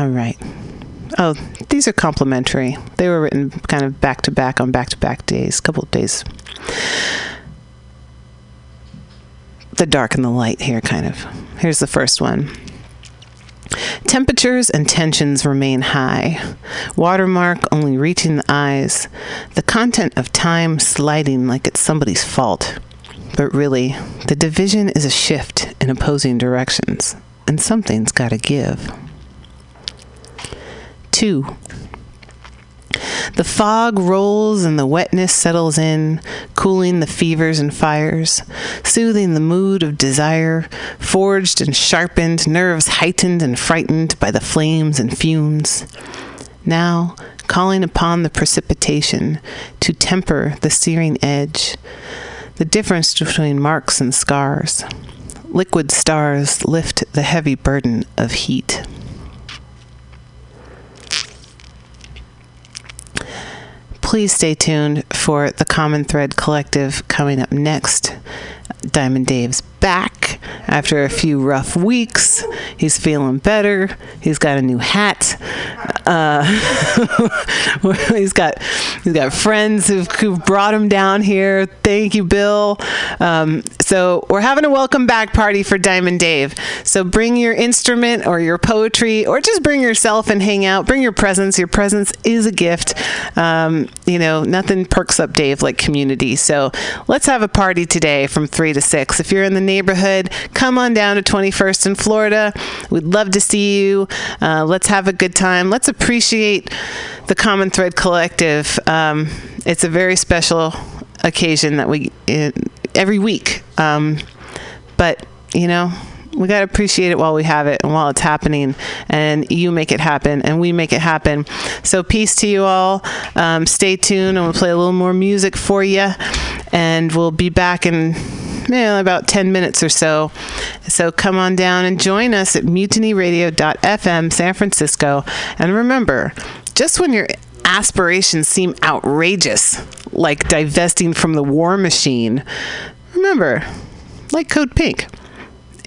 All right. Oh, these are complimentary. They were written kind of back to back on back to back days, a couple of days. The dark and the light here, kind of. Here's the first one. Temperatures and tensions remain high. Watermark only reaching the eyes. The content of time sliding like it's somebody's fault. But really, the division is a shift in opposing directions, and something's got to give. 2. The fog rolls and the wetness settles in, cooling the fevers and fires, soothing the mood of desire, forged and sharpened, nerves heightened and frightened by the flames and fumes. Now, calling upon the precipitation to temper the searing edge, the difference between marks and scars. Liquid stars lift the heavy burden of heat. Please stay tuned for the Common Thread Collective coming up next. Diamond Dave's back after a few rough weeks. He's feeling better. He's got a new hat. Uh, he's got he's got friends who've, who've, brought him down here. Thank you, Bill. Um, so we're having a welcome back party for Diamond Dave. So bring your instrument or your poetry, or just bring yourself and hang out. Bring your presence. Your presence is a gift. Um, you know, nothing perks up Dave like community. So let's have a party today from three to six. If you're in the neighborhood, come on down to 21st in Florida. We'd love to see you. Uh, let's have a good time. Let's appreciate the Common Thread Collective. Um, it's a very special occasion that we uh, every week. Um, but you know, we got to appreciate it while we have it and while it's happening and you make it happen and we make it happen so peace to you all um, stay tuned and we'll play a little more music for you and we'll be back in about 10 minutes or so so come on down and join us at mutinyradio.fm san francisco and remember just when your aspirations seem outrageous like divesting from the war machine remember like code pink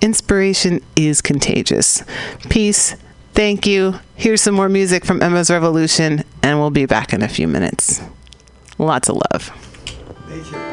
Inspiration is contagious. Peace. Thank you. Here's some more music from Emma's Revolution, and we'll be back in a few minutes. Lots of love.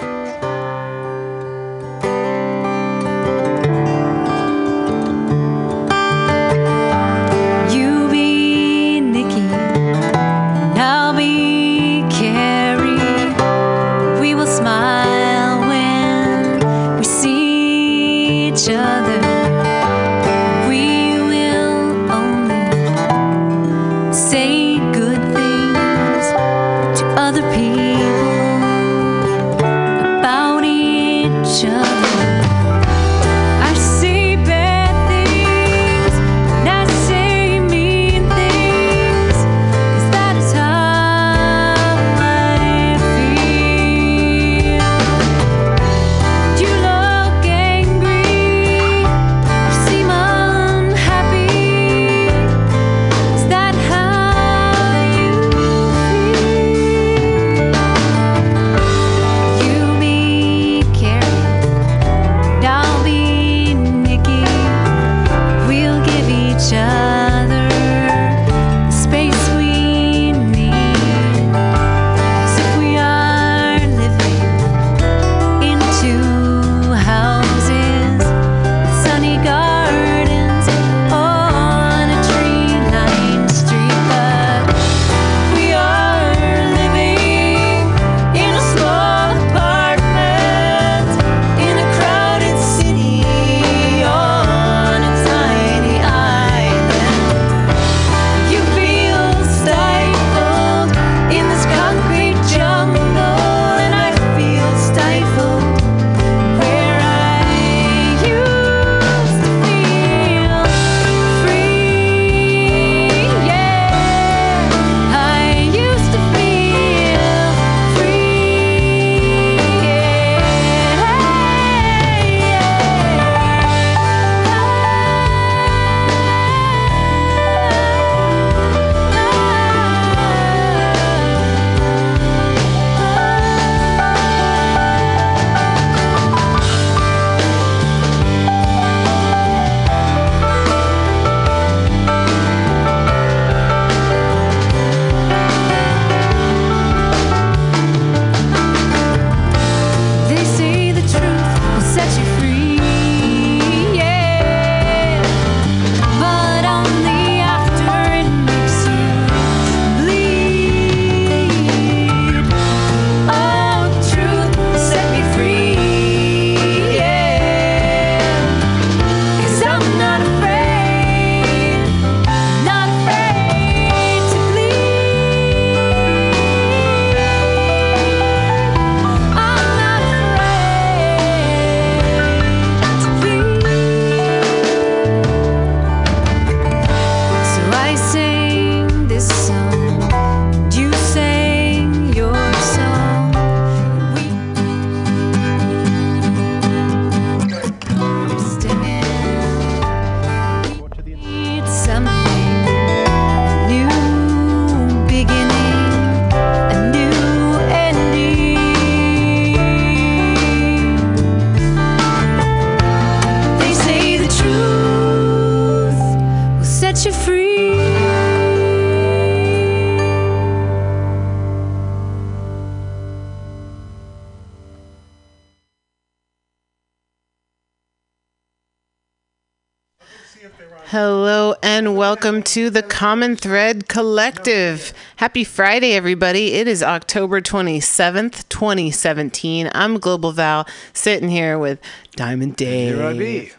Welcome to the Common Thread Collective. Happy Friday, everybody. It is October 27th, 2017. I'm Global Val, sitting here with Diamond Dave. Here I be.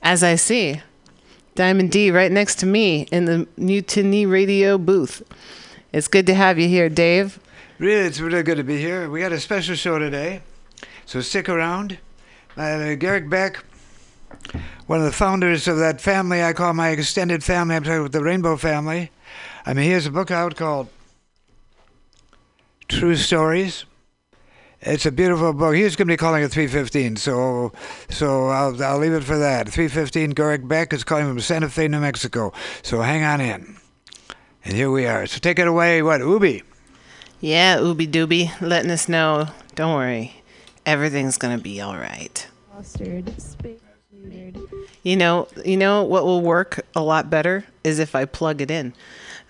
As I see, Diamond D right next to me in the Mutiny Radio booth. It's good to have you here, Dave. Really, it's really good to be here. We got a special show today, so stick around. Uh, Garrick Beck, one of the founders of that family I call my extended family. I'm talking about the Rainbow family. I mean, he has a book out called True Stories. It's a beautiful book. He's going to be calling it 315, so so I'll, I'll leave it for that. 315 Garrick Beck is calling from Santa Fe, New Mexico. So hang on in. And here we are. So take it away, what, Ubi? Yeah, Ooby Dooby, letting us know. Don't worry, everything's gonna be all right. Fostered, space You know, you know what will work a lot better is if I plug it in.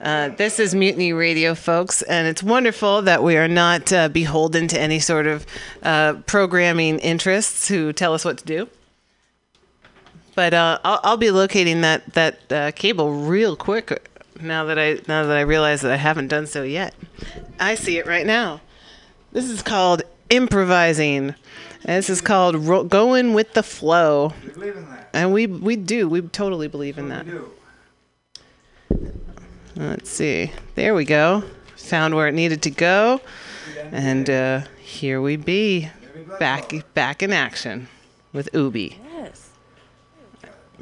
Uh, this is Mutiny Radio, folks, and it's wonderful that we are not uh, beholden to any sort of uh, programming interests who tell us what to do. But uh, I'll, I'll be locating that that uh, cable real quick now that I now that I realize that I haven't done so yet. I see it right now. This is called improvising. And this is called ro- going with the flow. You believe in that? And we we do. We totally believe in that. do. Let's see. There we go. Found where it needed to go. And uh, here we be. Back back in action with Ubi. Yes.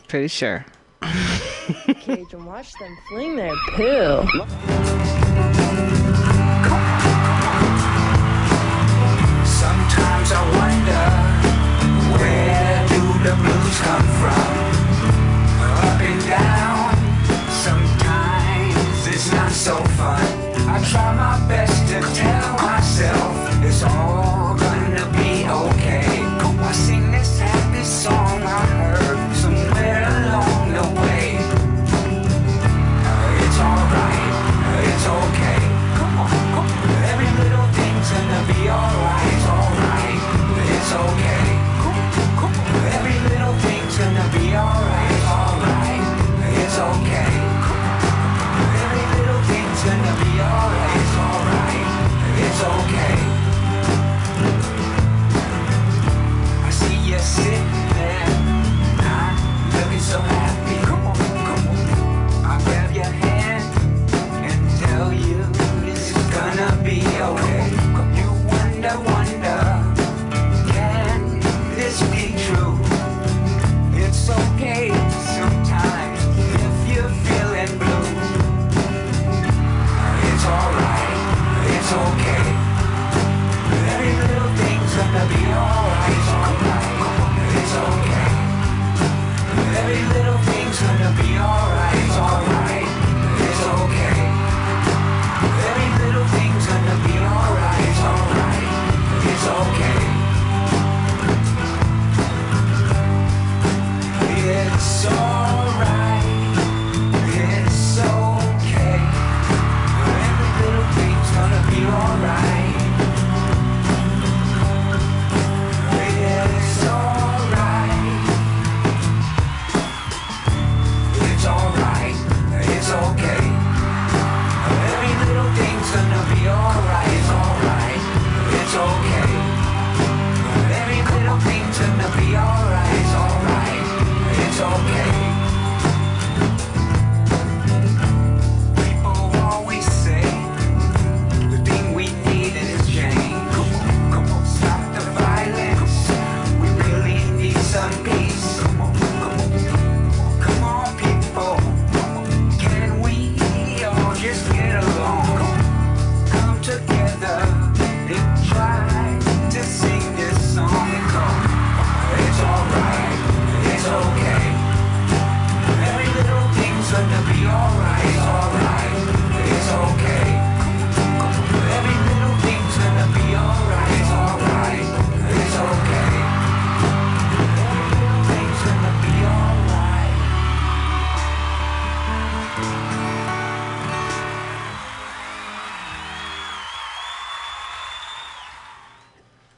Pretty sure. Cage and watch them fling their poo. Sometimes I wonder where do the blues come from? Up and down. Sometimes it's not so fun. I try my best to tell myself it's all wonder why.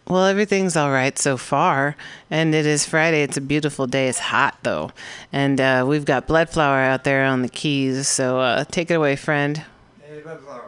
Well, everything's all right so far, and it is Friday. It's a beautiful day. It's hot though, and uh, we've got Bloodflower out there on the keys. So uh, take it away, friend. Hey, Bloodflower.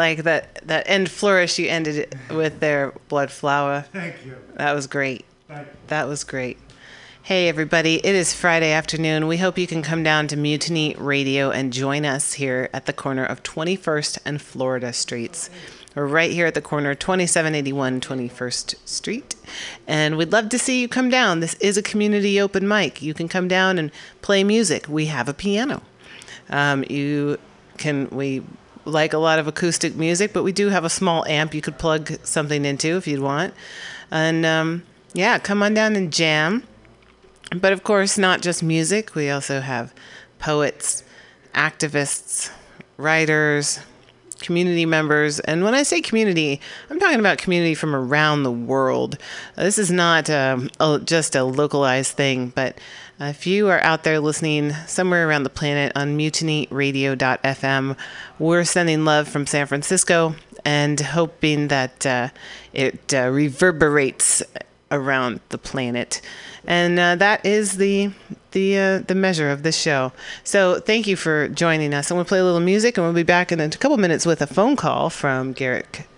Like that that end flourish you ended it with there, Bloodflower. Thank you. That was great. That was great. Hey, everybody, it is Friday afternoon. We hope you can come down to Mutiny Radio and join us here at the corner of 21st and Florida Streets. We're right here at the corner, 2781 21st Street. And we'd love to see you come down. This is a community open mic. You can come down and play music. We have a piano. Um, you can, we like a lot of acoustic music, but we do have a small amp you could plug something into if you'd want. And um, yeah, come on down and jam. But of course, not just music. We also have poets, activists, writers, community members. And when I say community, I'm talking about community from around the world. This is not um, a, just a localized thing, but if you are out there listening somewhere around the planet on mutinyradio.fm, we're sending love from San Francisco and hoping that uh, it uh, reverberates around the planet. And uh, that is the the uh, the measure of this show. So thank you for joining us. I'm to play a little music, and we'll be back in a couple minutes with a phone call from Garrick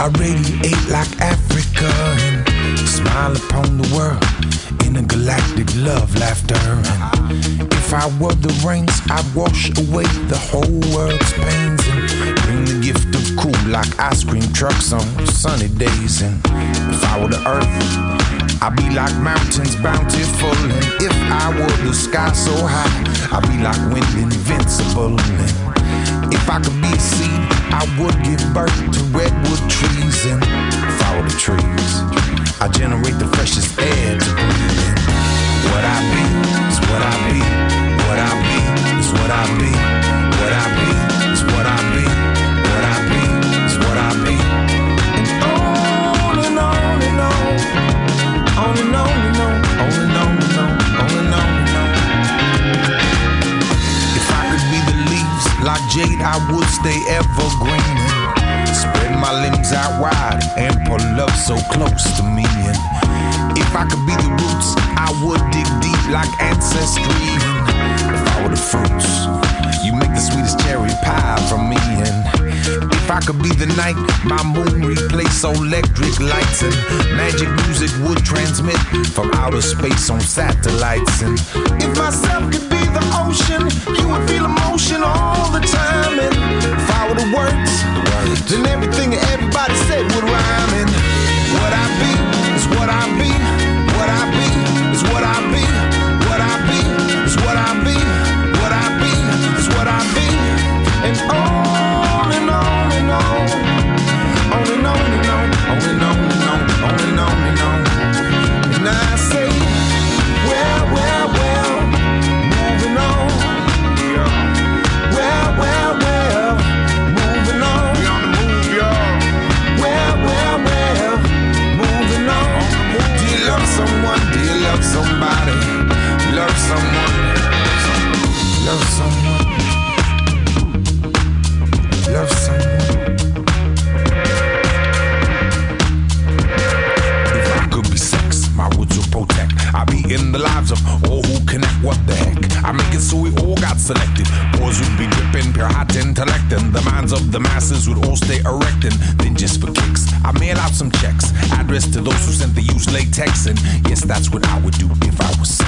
I radiate like Africa and smile upon the world in a galactic love laughter. And if I were the rains, I'd wash away the whole world's pains and bring the gift of cool like ice cream trucks on sunny days. And if I were the earth, I'd be like mountains bountiful. And if I were the sky so high, I'd be like wind invincible. And if I could be a seed, I would give birth to redwood trees. And follow the trees, I generate the freshest air to breathe in. What I be is what I be. What I be is what I be. What I be I would stay evergreen. Spread my limbs out wide and pull love so close to me. And if I could be the roots, I would dig deep like ancestry. If I were the fruits, you make the sweetest cherry pie for me. And if I could be the night, my moon replace electric lights and magic music would transmit from outer space on satellites. And if myself could be the ocean, you would feel emotion all the time. And if I were the words, then everything everybody said would rhyme. And what I be someone. Love someone. Love someone. If I could be sex, my words will protect. I be in the lives of all who connect. What the heck? I make it so we all got selected. Boys would be dripping pure hot intellect, the minds of the masses would all stay erect. And then just for kicks, I mail out some checks, addressed to those who sent the used latex. Yes, that's what I would do if I was sex.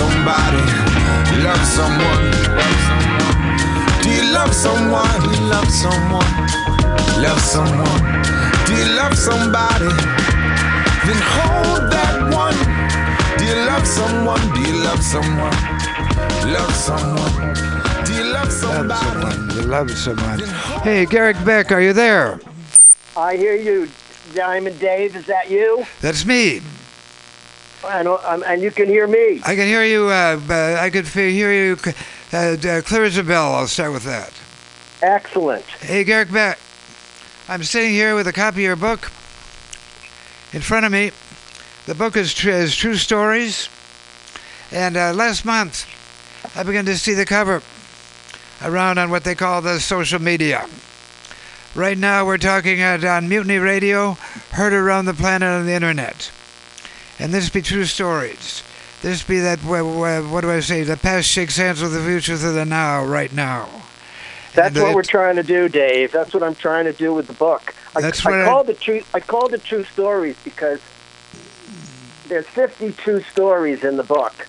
Do you love someone. Do you love someone? Do you love someone? Love someone. Do you love somebody? Then hold that one. Do you love someone? Do you love someone? Love someone. Do you love Love somebody? someone. You love someone. Hey, Garrick Beck, are you there? I hear you, Diamond Dave. Is that you? That's me. I know, um, and you can hear me. I can hear you. Uh, I could hear you uh, uh, clear as a bell. I'll start with that. Excellent. Hey, Garrick Beck. I'm sitting here with a copy of your book in front of me. The book is, tr- is True Stories. And uh, last month, I began to see the cover around on what they call the social media. Right now, we're talking at, on Mutiny Radio, heard around the planet on the internet. And this be true stories. This be that, wha- wha- what do I say, the past shakes hands with the future through the now, right now. That's And what it- we're trying to do, Dave. That's what I'm trying to do with the book. I, That's I what I- called it true. I called it True Stories because there's 52 stories in the book,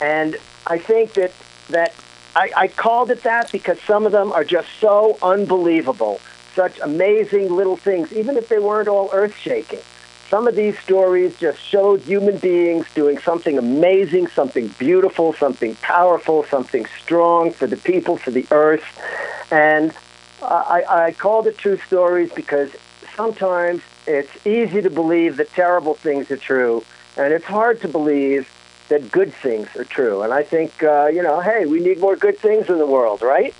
and I think that that I, I called it that because some of them are just so unbelievable, such amazing little things, even if they weren't all earth-shaking. Some of these stories just showed human beings doing something amazing, something beautiful, something powerful, something strong for the people, for the earth. And I, I called it True Stories because sometimes it's easy to believe that terrible things are true, and it's hard to believe that good things are true. And I think, uh, you know, hey, we need more good things in the world, right?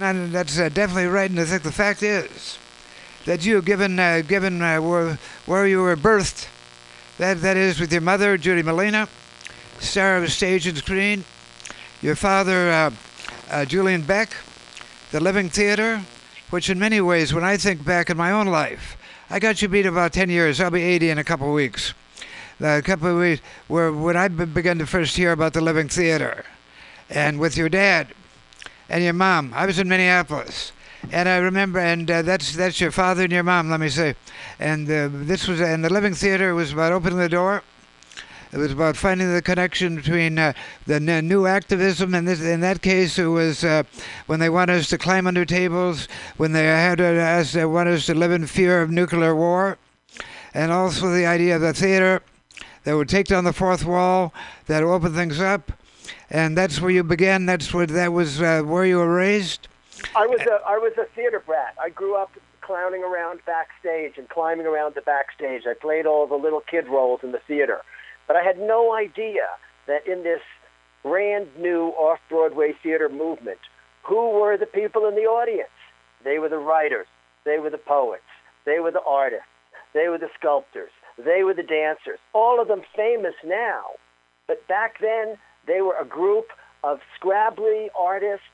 And that's uh, definitely right. And I think the fact is that you, given uh, given uh, where, where you were birthed, that that is with your mother, Judy Malina, star of stage and screen, your father, uh, uh, Julian Beck, the Living Theater, which in many ways, when I think back in my own life, I got you beat about 10 years. I'll be 80 in a couple of weeks. A couple of weeks where when I began to first hear about the Living Theater, and with your dad and your mom. I was in Minneapolis, and I remember, and uh, that's that's your father and your mom. Let me say, and uh, this was, and the Living Theater was about opening the door. It was about finding the connection between uh, the n- new activism, and this, in that case, it was uh, when they wanted us to climb under tables, when they had uh, us, they wanted us to live in fear of nuclear war, and also the idea of the theater that would take down the fourth wall, that would open things up, and that's where you began. That's where that was uh, where you were raised. I was a I was a theater brat. I grew up clowning around backstage and climbing around the backstage. I played all the little kid roles in the theater, but I had no idea that in this brand new off Broadway theater movement, who were the people in the audience? They were the writers. They were the poets. They were the artists. They were the sculptors. They were the dancers. All of them famous now, but back then they were a group of scrabbly artists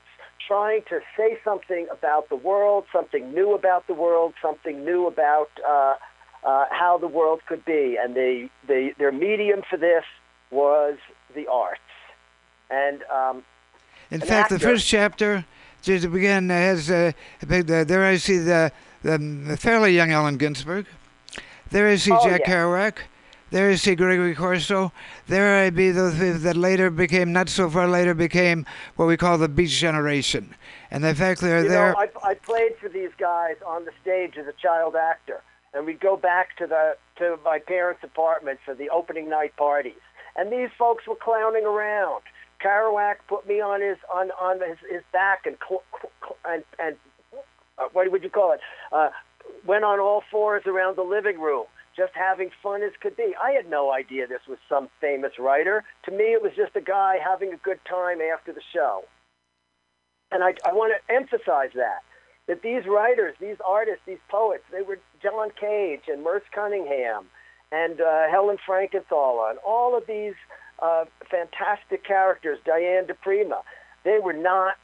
trying to say something about the world, something new about the world, something new about uh, uh, how the world could be. And they, they, their medium for this was the arts. And um, In An fact, the first chapter, just to begin, uh, has uh, uh, there I see the, the fairly young Allen Ginsberg. There I see Oh, Jack yeah. Kerouac. There I see Gregory Corso. There I be those that later became, not so far later, became what we call the Beat Generation. And the fact they're You there. know, I, I played for these guys on the stage as a child actor, and we'd go back to the to my parents' apartment for the opening night parties, and these folks were clowning around. Kerouac put me on his on on his, his back and cl- cl- and and uh, what would you call it? Uh, went on all fours around the living room, just having fun as could be. I had no idea this was some famous writer. To me, it was just a guy having a good time after the show. And I, I want to emphasize that, that these writers, these artists, these poets, they were John Cage and Merce Cunningham and uh, Helen Frankenthaler and all of these uh, fantastic characters, Diane di Prima. They were not,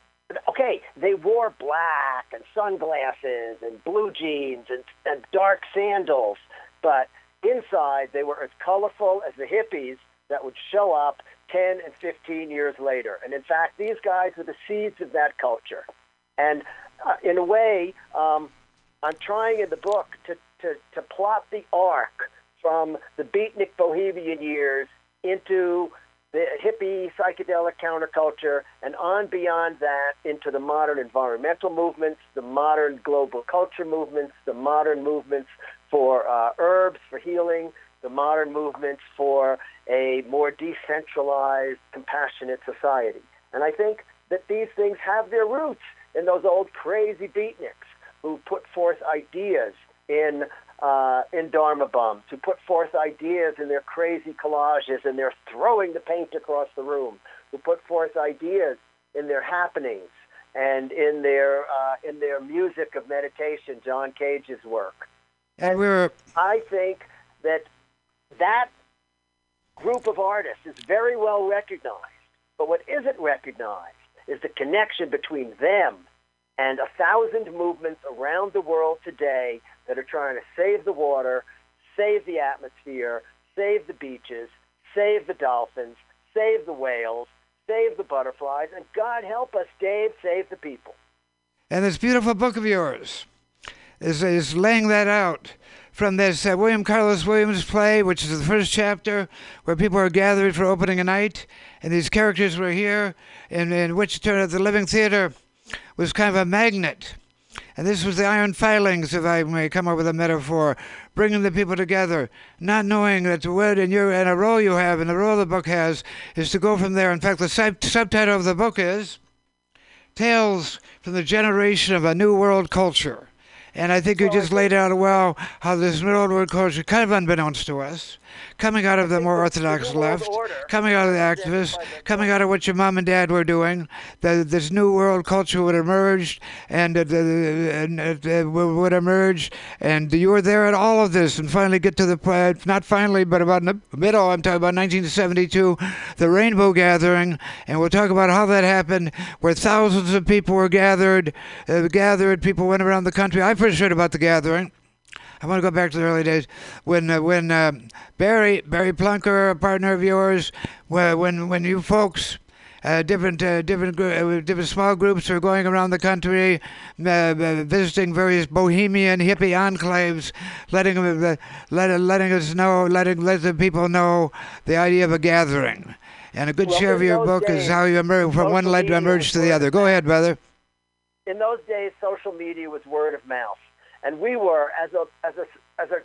okay, they wore black and sunglasses and blue jeans and, and dark sandals, but inside they were as colorful as the hippies that would show up 10 and 15 years later. And in fact, these guys were the seeds of that culture. And uh, in a way, um, I'm trying in the book to, to, to plot the arc from the beatnik bohemian years into the hippie psychedelic counterculture and on beyond that into the modern environmental movements, the modern global culture movements, the modern movements for uh, herbs for healing, the modern movements for a more decentralized, compassionate society. And I think that these things have their roots in those old crazy beatniks who put forth ideas in uh, in Dharma bums who put forth ideas in their crazy collages and they're throwing the paint across the room, who put forth ideas in their happenings and in their uh, in their music of meditation, John Cage's work. And we're. I think that that group of artists is very well recognized. But what isn't recognized is the connection between them and a thousand movements around the world today that are trying to save the water, save the atmosphere, save the beaches, save the dolphins, save the whales, save the butterflies, and God help us, Dave, save the people. And this beautiful book of yours is, is laying that out from this uh, William Carlos Williams play, which is the first chapter, where people are gathered for opening a night, and these characters were here, in, in which out the Living Theater was kind of a magnet. And this was the iron filings, if I may come up with a metaphor, bringing the people together, not knowing that the word and your and a role you have and the role the book has is to go from there. In fact, the sub- subtitle of the book is Tales from the Generation of a New World Culture. And I think you just laid out well how this New World culture, kind of unbeknownst to us, coming out of the more orthodox left, coming out of the activists, coming out of what your mom and dad were doing, that this New World culture would emerge and, uh, the- uh, would emerge. And you were there at all of this and finally get to the point, not finally, but about in the middle, I'm talking about 1972, the Rainbow Gathering. And we'll talk about how that happened, where thousands of people were gathered, uh, gathered, people went around the country. I first heard about the gathering. I want to go back to the early days when uh, when uh, Barry Barry Plunker, a partner of yours, when when you folks. Uh, different, uh, different, uh, different small groups were going around the country, uh, uh, visiting various bohemian hippie enclaves, letting them, let, letting us know, letting let the people know the idea of a gathering. And a good Well, share of your book is how you emerge from one leg to emerge to the other. Go ahead, brother. in those days, social media was word of mouth, and we were as a as a as a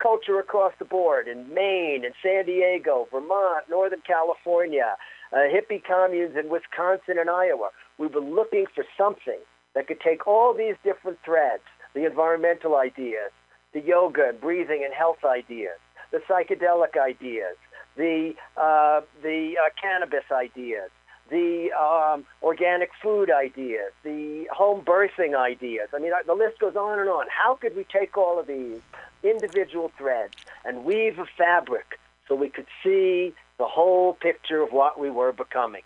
culture across the board in Maine and San Diego, Vermont, Northern California, uh, hippie communes in Wisconsin and Iowa. We were looking for something that could take all these different threads, the environmental ideas, the yoga and breathing and health ideas, the psychedelic ideas, the uh, the uh, cannabis ideas, the um, organic food ideas, the home birthing ideas. I mean, the list goes on and on. How could we take all of these individual threads and weave a fabric so we could see the whole picture of what we were becoming?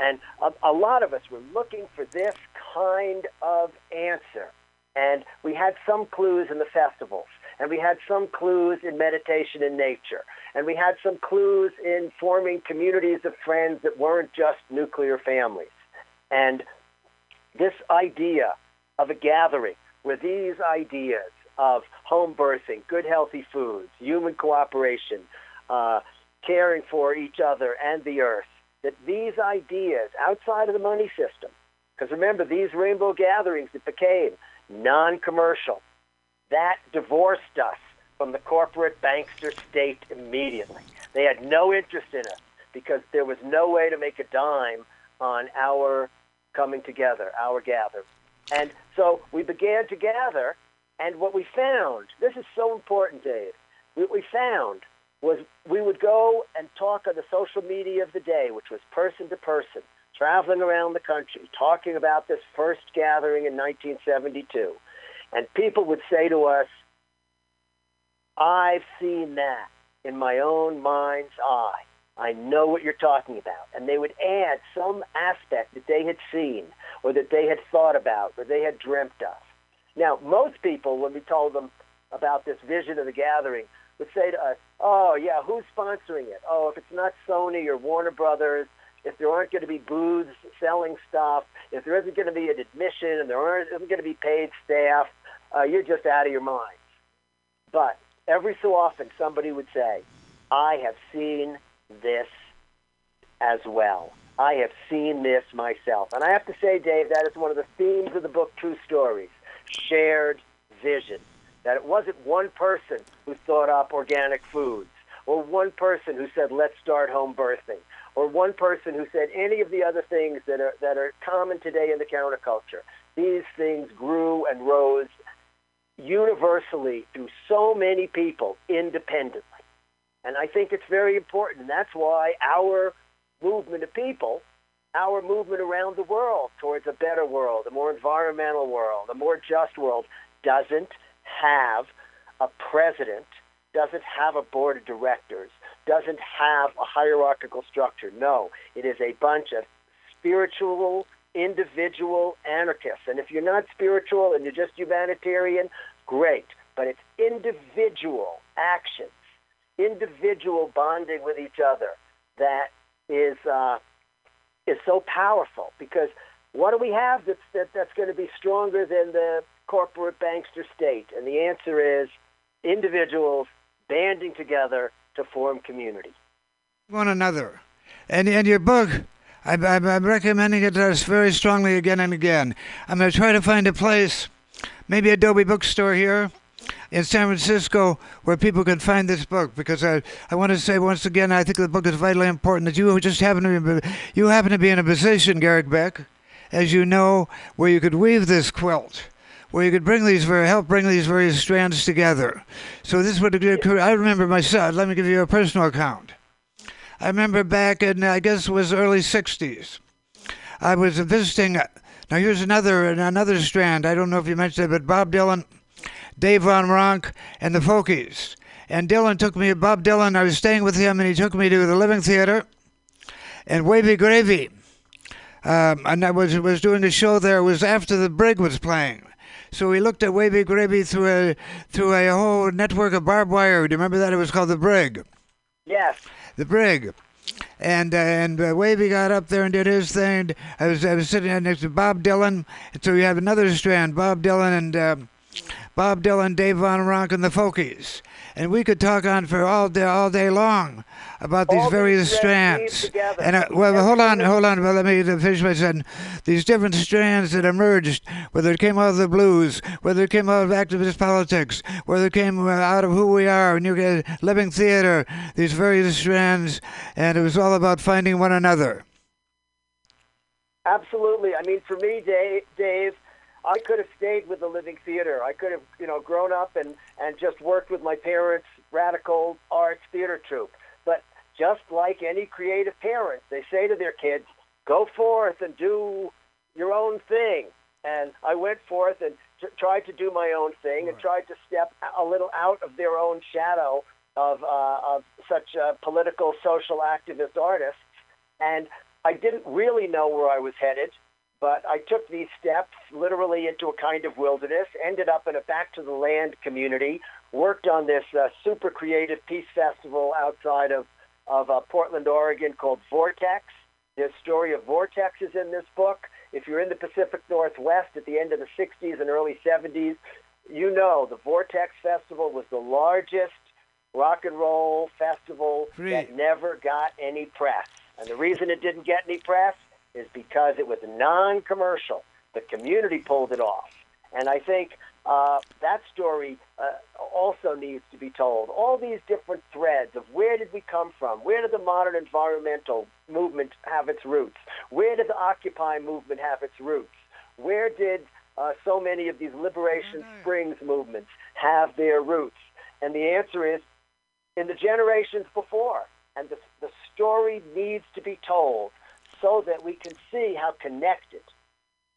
And a, a lot of us were looking for this kind of answer. And we had some clues in the festivals, and we had some clues in meditation in nature, and we had some clues in forming communities of friends that weren't just nuclear families. And this idea of a gathering where these ideas of home birthing, good healthy foods, human cooperation, uh, caring for each other and the earth, that these ideas outside of the money system, because remember, these rainbow gatherings that became non-commercial, that divorced us from the corporate bankster state immediately. They had no interest in us because there was no way to make a dime on our coming together, our gather. And so we began to gather, and what we found, this is so important, Dave, what we found was we would go and talk on the social media of the day, which was person to person, traveling around the country, talking about this first gathering in 1972. And people would say to us, I've seen that in my own mind's eye. I know what you're talking about. And they would add some aspect that they had seen or that they had thought about or they had dreamt of. Now, most people, when we told them about this vision of the gathering, would say to us, oh, yeah, who's sponsoring it? Oh, if it's not Sony or Warner Brothers, if there aren't going to be booths selling stuff, if there isn't going to be an admission and there aren't, isn't going to be paid staff, uh, you're just out of your mind. But every so often, somebody would say, I have seen this as well. I have seen this myself. And I have to say, Dave, that is one of the themes of the book, True Stories shared vision. That it wasn't one person who thought up organic foods, or one person who said, let's start home birthing, or one person who said any of the other things that are, that are common today in the counterculture. These things grew and rose universally through so many people independently. And I think it's very important. And that's why our movement of people, our movement around the world towards a better world, a more environmental world, a more just world, doesn't have a president, doesn't have a board of directors, doesn't have a hierarchical structure. No, it is a bunch of spiritual, individual anarchists. And if you're not spiritual and you're just humanitarian, great. But it's individual actions, individual bonding with each other that is uh, is so powerful. Because what do we have that's that, that's going to be stronger than the corporate bankster state? And the answer is individuals banding together to form community. one another. And and your book, I'm, I'm, I'm recommending it very strongly again and again. I'm going to try to find a place, maybe Adobe Bookstore here in San Francisco, where people can find this book. Because I, I want to say once again, I think the book is vitally important. That you just happen to be, you happen to be in a position, Garrick Beck, as you know, where you could weave this quilt where you could bring these very help bring these various strands together. So this would occur I remember myself. Let me give you a personal account. I remember back in I guess it was early '60s. I was visiting. Now here's another another strand. I don't know if you mentioned it, but Bob Dylan, Dave Van Ronk, and the Folkies. And Dylan took me. Bob Dylan. I was staying with him, and he took me to the Living Theater. And Wavy Gravy. Um, and I was was doing a show there. It was after the Brig was playing. So we looked at Wavy Gravy through a through a whole network of barbed wire. Do you remember that? It was called the Brig. Yes. The Brig. And uh, and uh, Wavy got up there and did his thing. I was I was sitting next to Bob Dylan. So we have another strand: Bob Dylan and uh, Bob Dylan, Dave Van Ronk, and the Folkies. And we could talk on for all day all day long about these All various threads strands. And uh, well, hold on, hold on. Well, let me finish my sentence. These different strands that emerged, whether it came out of the blues, whether it came out of activist politics, whether it came out of who we are, and you get living theater. These various strands, and it was all about finding one another. Absolutely. I mean, for me, Dave, Dave, I could have stayed with the Living Theater. I could have, you know, grown up and and just worked with my parents' radical arts theater troupe. But just like any creative parent, they say to their kids, "Go forth and do your own thing." And I went forth and t- tried to do my own thing and tried to step a little out of their own shadow of uh, of such uh, political, social activist artists. And I didn't really know where I was headed, but I took these steps literally into a kind of wilderness, ended up in a back to the land community, worked on this uh, super creative peace festival outside of, of uh, Portland, Oregon called Vortex. The story of Vortex is in this book. If you're in the Pacific Northwest at the end of the 60s and early 70s, you know the Vortex Festival was the largest rock and roll festival Free. that never got any press. And the reason it didn't get any press is because it was non-commercial. The community pulled it off. And I think uh, that story uh, also needs to be told. All these different threads of where did we come from? Where did the modern environmental movement have its roots? Where did the Occupy movement have its roots? Where did uh, so many of these Liberation Springs movements have their roots? And the answer is in the generations before. And the, the story needs to be told so that we can see how connected,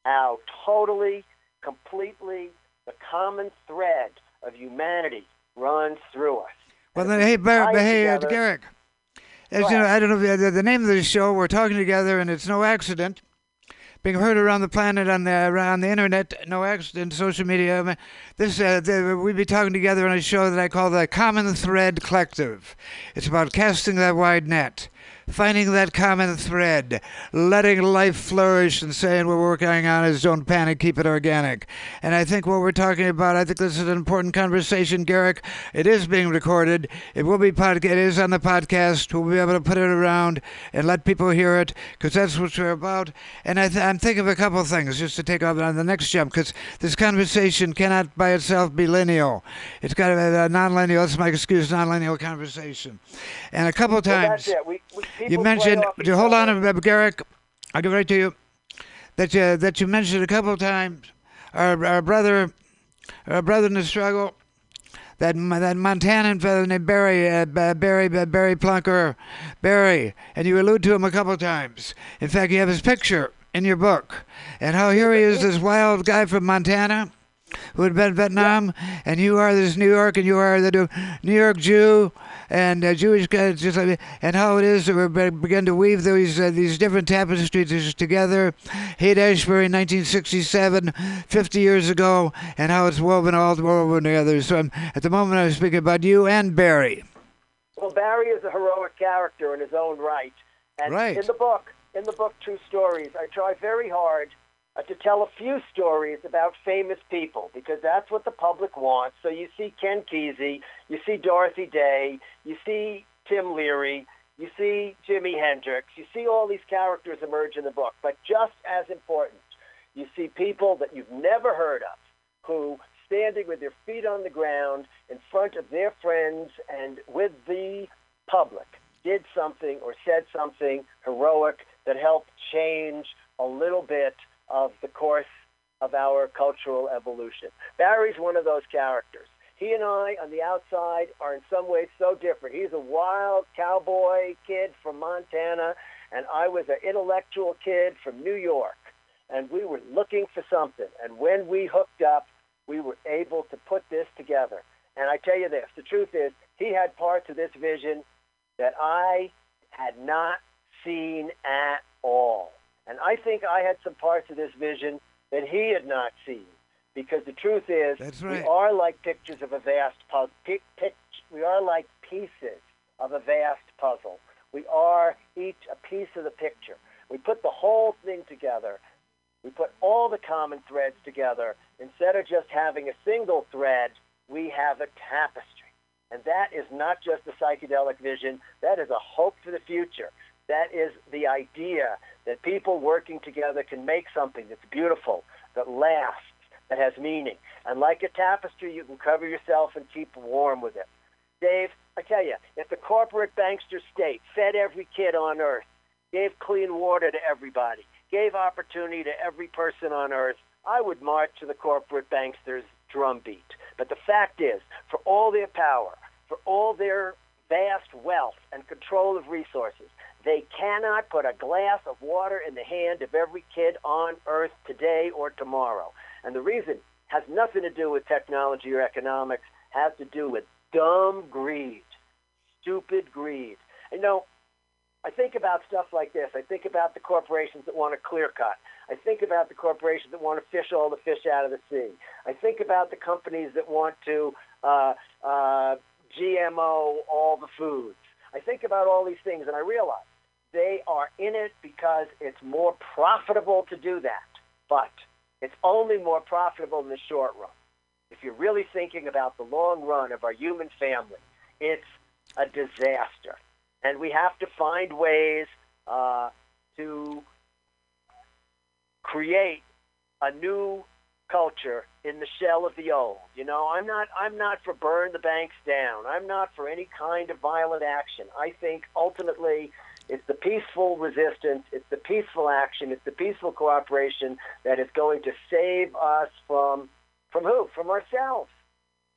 how totally, completely the common thread of humanity runs through us. Well, then, hey, Bar- but hey, uh, together- Garrick. As you know. I don't know if the, the name of the show. We're talking together, and it's no accident. Being heard around the planet on the around the internet, no accident, social media. I mean, This uh, the, we be talking together on a show that I call the Common Thread Collective. It's about casting that wide net, finding that common thread, letting life flourish, and saying what we're working on is don't panic, keep it organic. And I think what we're talking about, I think this is an important conversation, Garrick. It is being recorded. It will be pod- It is on the podcast. We'll be able to put it around and let people hear it because that's what we're about. And I th- I'm thinking of a couple of things just to take off on the next jump because this conversation cannot by itself be lineal. It's got to be a non-lineal. That's my excuse, non-lineal conversation. And a couple of Well, times. that's it. We, we, You mentioned. Hold on, Garrick. I'll get right to you. That you that you mentioned a couple of times. Our our brother, a brother in the struggle. That that Montanan fellow named Barry, uh, Barry, Barry Plunker, Barry, and you allude to him a couple times. In fact, you have his picture in your book, and how here he is, this wild guy from Montana, who had been in Vietnam, and you are this New York, and you are the New York Jew, and uh, Jewish guy, just like, and how it is that we be- begin to weave these uh, these different tapestries together. Haight Ashbury, 1967, 50 years ago, and how it's woven all woven together. So I'm, at the moment, I'm speaking about you and Barry. Well, Barry is a heroic character in his own right. And Right. in the book, in the book True Stories, I try very hard uh, to tell a few stories about famous people because that's what the public wants. So you see Ken Kesey, you see Dorothy Day, you see Tim Leary, you see Jimi Hendrix, you see all these characters emerge in the book. But just as important, you see people that you've never heard of who standing with their feet on the ground in front of their friends and with the public did something or said something heroic that helped change a little bit of the course of our cultural evolution. Barry's one of those characters. He and I, on the outside, are in some ways so different. He's a wild cowboy kid from Montana, and I was an intellectual kid from New York. And we were looking for something. And when we hooked up, we were able to put this together. And I tell you this, the truth is, he had parts of this vision that I had not seen at all. And I think I had some parts of this vision that he had not seen. Because the truth is, That's we are like pictures of a vast puzzle. Pic- pic- we are like pieces of a vast puzzle. We are each a piece of the picture. We put the whole thing together. We put all the common threads together. Instead of just having a single thread, we have a tapestry. And that is not just a psychedelic vision, that is a hope for the future. That is the idea that people working together can make something that's beautiful, that lasts, that has meaning. And like a tapestry, you can cover yourself and keep warm with it. Dave, I tell you, if the corporate bankster state fed every kid on earth, gave clean water to everybody, gave opportunity to every person on earth, I would march to the corporate banksters' drumbeat. But the fact is, for all their power, for all their vast wealth and control of resources, they cannot put a glass of water in the hand of every kid on earth today or tomorrow. And the reason has nothing to do with technology or economics, has to do with dumb greed, stupid greed. You know, I think about stuff like this. I think about the corporations that want to clear cut. I think about the corporations that want to fish all the fish out of the sea. I think about the companies that want to uh, uh, GMO all the foods. I think about all these things, and I realize they are in it because it's more profitable to do that. But it's only more profitable in the short run. If you're really thinking about the long run of our human family, it's a disaster. And we have to find ways uh, to create a new culture in the shell of the old. You know, I'm not I'm not for burn the banks down. I'm not for any kind of violent action. I think ultimately it's the peaceful resistance, it's the peaceful action, it's the peaceful cooperation that is going to save us from from who? From ourselves,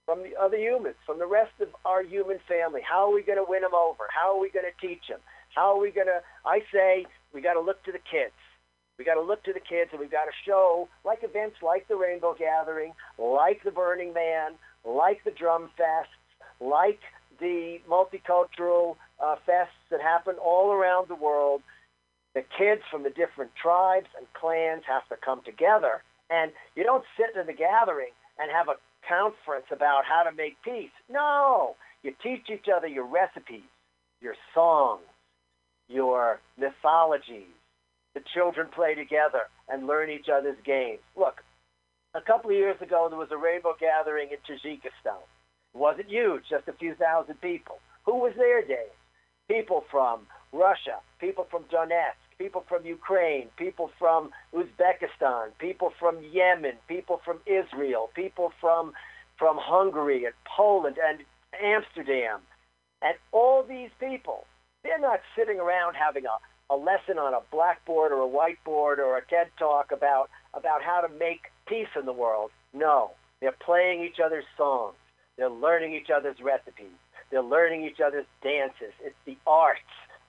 from the other humans, from the rest of our human family. How are we going to win them over? How are we going to teach them? How are we going to? I say we got to look to the kids. We got to look to the kids, and we've got to show, like events like the Rainbow Gathering, like the Burning Man, like the Drum Fests, like the multicultural uh, fests that happen all around the world. The kids from the different tribes and clans have to come together, and you don't sit in the gathering and have a conference about how to make peace. No, you teach each other your recipes, your songs, your mythologies. The children play together and learn each other's games. Look, a couple of years ago, there was a rainbow gathering in Tajikistan. It wasn't huge, just a few thousand people. Who was there, Dave? People from Russia, people from Donetsk, people from Ukraine, people from Uzbekistan, people from Yemen, people from Israel, people from from Hungary and Poland and Amsterdam. And all these people, they're not sitting around having a, a lesson on a blackboard or a whiteboard or a TED talk about, about how to make peace in the world. No, They're playing each other's songs. They're learning each other's recipes. They're learning each other's dances. It's the arts.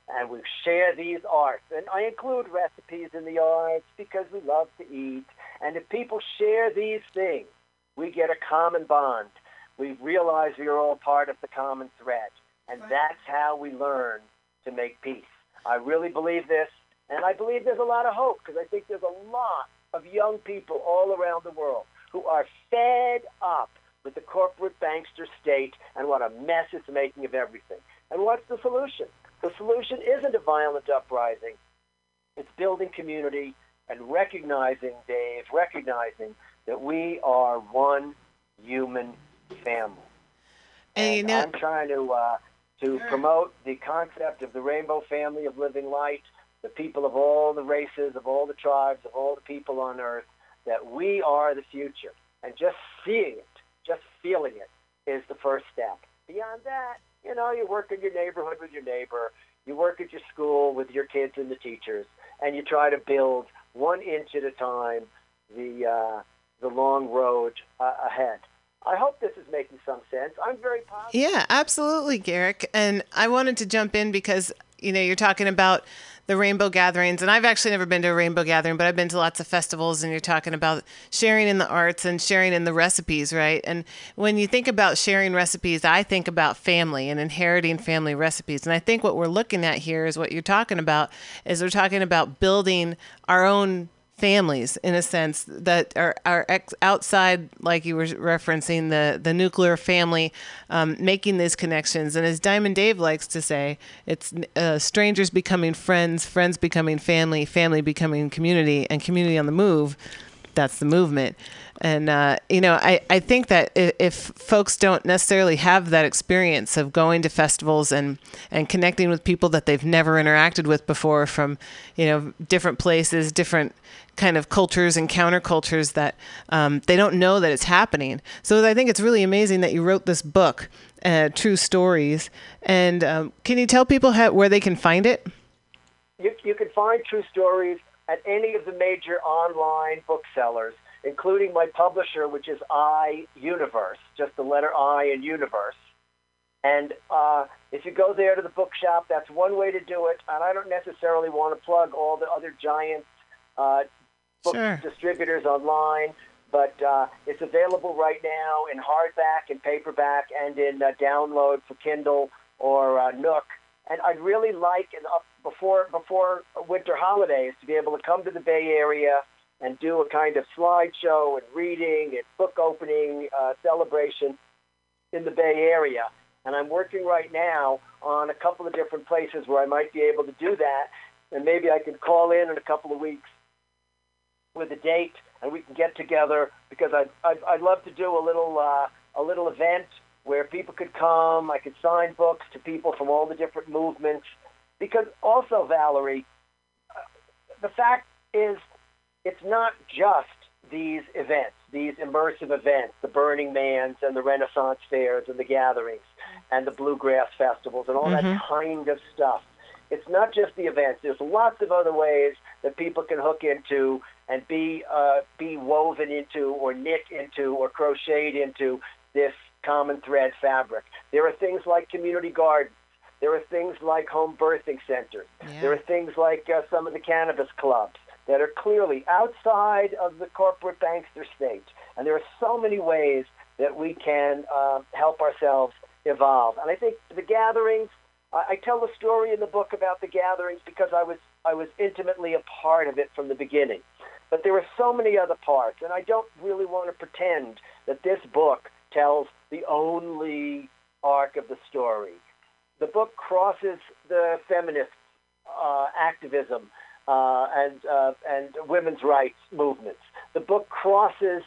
And we share these arts. And I include recipes in the arts because we love to eat. And if people share these things, we get a common bond. We realize we are all part of the common thread. And that's how we learn to make peace. I really believe this. And I believe there's a lot of hope because I think there's a lot of young people all around the world who are fed up with the corporate bankster state and what a mess it's making of everything. And what's the solution? The solution isn't a violent uprising. It's building community and recognizing, Dave, recognizing that we are one human family. And know, I'm trying to uh, to promote the concept of the rainbow family of living light, the people of all the races, of all the tribes, of all the people on earth, that we are the future. And just seeing it, just feeling it, is the first step. Beyond that, you know, you work in your neighborhood with your neighbor, you work at your school with your kids and the teachers, and you try to build one inch at a time the uh, the long road uh, ahead. I hope this is making some sense. I'm very positive. Yeah, absolutely, Garrick. And I wanted to jump in because, you know, you're talking about the rainbow gatherings. And I've actually never been to a rainbow gathering, but I've been to lots of festivals. And you're talking about sharing in the arts and sharing in the recipes, right? And when you think about sharing recipes, I think about family and inheriting family recipes. And I think what we're looking at here is what you're talking about is we're talking about building our own families in a sense that are, are ex- outside like you were referencing the the nuclear family um, making these connections. And as diamond dave likes to say it's uh, strangers becoming friends friends becoming family family becoming community and community on the move that's the movement. And uh, you know I, I think that if, folks don't necessarily have that experience of going to festivals and and connecting with people that they've never interacted with before from you know different places different kind of cultures and countercultures that um, they don't know that it's happening so i think it's really amazing that you wrote this book uh, true stories and um, can you tell people how, where they can find it You, you can find true stories at any of the major online booksellers, including my publisher, which is iUniverse, just the letter I in Universe. And uh, if you go there to the bookshop, that's one way to do it. And I don't necessarily want to plug all the other giant uh, book Sure. distributors online, but uh, it's available right now in hardback and paperback and in uh, download for Kindle or uh, Nook. And I'd really like, in, uh, before before winter holidays, to be able to come to the Bay Area and do a kind of slideshow and reading and book opening uh, celebration in the Bay Area. And I'm working right now on a couple of different places where I might be able to do that. And maybe I can call in in a couple of weeks with a date and we can get together because I'd, I'd, I'd love to do a little, uh, a little event where people could come. I could sign books to people from all the different movements. Because also, Valerie, uh, the fact is, it's not just these events, these immersive events, the Burning Mans and the Renaissance fairs and the gatherings and the bluegrass festivals and all that kind of stuff. It's not just the events. There's lots of other ways that people can hook into and be uh, be woven into or knit into or crocheted into this common thread fabric. There are things like community gardens. There are things like home birthing centers. Yeah. There are things like uh, some of the cannabis clubs that are clearly outside of the corporate bankster state. And there are so many ways that we can uh, help ourselves evolve. And I think the gatherings, I, I tell the story in the book about the gatherings because I was I was intimately a part of it from the beginning. But there are so many other parts, and I don't really want to pretend that this book tells the only arc of the story. The book crosses the feminist uh, activism uh, and uh, and women's rights movements. The book crosses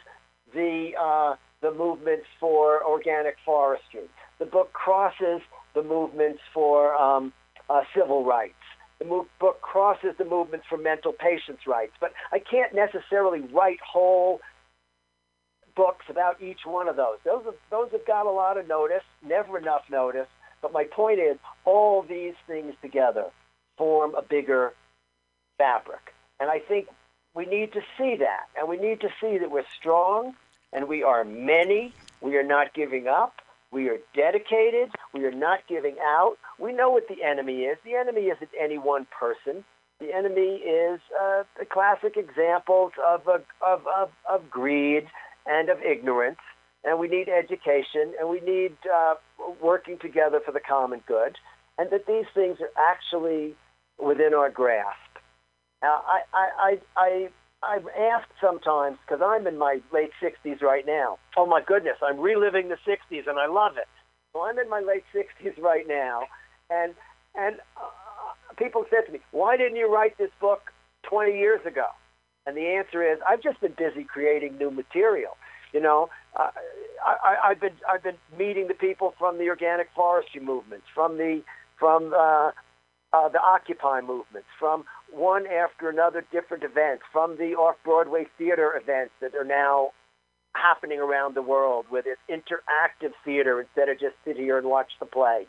the uh, the movements for organic forestry. The book crosses the movements for um, uh, civil rights. The book crosses the movements for mental patients' rights. But I can't necessarily write whole books about each one of those. Those have, those have got a lot of notice, never enough notice. But my point is, all these things together form a bigger fabric. And I think we need to see that. And we need to see that we're strong and we are many. We are not giving up. We are dedicated. We are not giving out. We know what the enemy is. The enemy isn't any one person. The enemy is uh, the classic examples of, uh, of, of, of greed and of ignorance. And we need education and we need uh, working together for the common good. And that these things are actually within our grasp. Now, I, I, I, I, I've asked sometimes, because I'm in my late 60s right now. Oh my goodness, I'm reliving the 60s and I love it. So I'm in my late 60s right now. And, and uh, people said to me, why didn't you write this book 20 years ago? And the answer is, I've just been busy creating new material. You know, uh, I, I've been I've been meeting the people from the organic forestry movements, from the from uh, uh, the Occupy movements, from one after another different events, from the off-Broadway theater events that are now happening around the world with this interactive theater instead of just sit here and watch the play.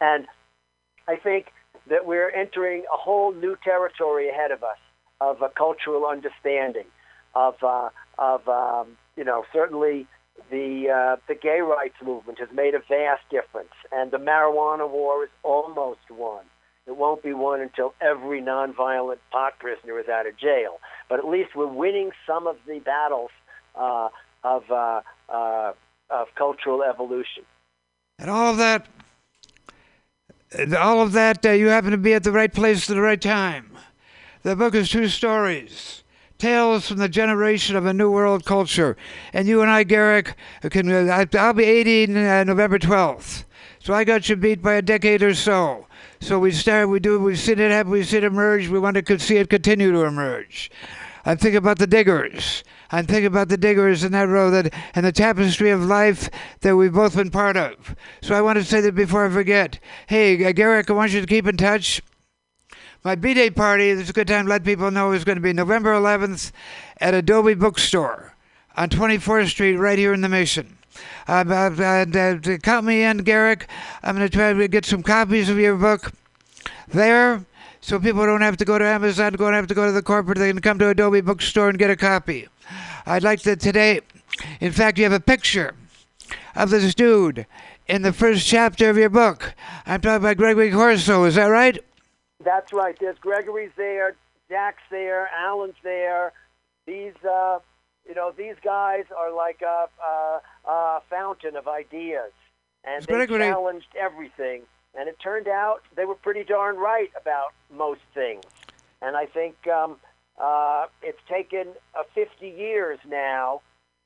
And I think that we're entering a whole new territory ahead of us of a cultural understanding, of uh, of um, you know certainly the uh, the gay rights movement has made a vast difference, and the marijuana war is almost won. It won't be won until every nonviolent pot prisoner is out of jail. But at least we're winning some of the battles uh, of uh, uh, of cultural evolution. And all of that, all of that, uh, you happen to be at the right place at the right time. The book is True Stories. Tales from the generation of a new world culture. And you and I, Garrick, can, I'll be 80 uh, November 12th. So I got you beat by a decade or so. So we start, we do, we've seen it happen, we've seen it emerge, we want to see it continue to emerge. I'm thinking about the diggers. I'm thinking about the diggers in that row that and the tapestry of life that we've both been part of. So I want to say that before I forget. Hey, Garrick, I want you to keep in touch. My B Day party, this is a good time to let people know, is going to be November 11th at Adobe Bookstore on 24th Street, right here in the Mission. Uh, uh, uh, count me in, Garrick. I'm going to try to get some copies of your book there so people don't have to go to Amazon, don't have to go to the corporate. They can come to Adobe Bookstore and get a copy. I'd like to today, in fact, you have a picture of this dude in the first chapter of your book. I'm talking about Gregory Corso, is that right? That's right. There's Gregory's there, Jack's there, Alan's there. These, uh, you know, these guys are like a, a, a fountain of ideas, and they challenged everything. And it turned out they were pretty darn right about most things. And I think um, uh, it's taken uh, 50 years now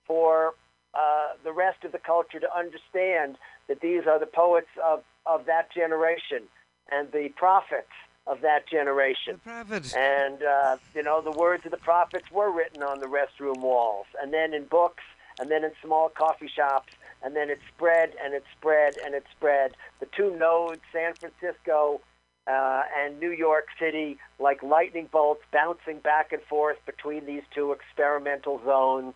for uh, the rest of the culture to understand that these are the poets of, of that generation and the prophets of that generation. The prophets. And, uh, you know, the words of the prophets were written on the restroom walls, and then in books, and then in small coffee shops, and then it spread and it spread and it spread. The two nodes, San Francisco uh, and New York City, like lightning bolts bouncing back and forth between these two experimental zones.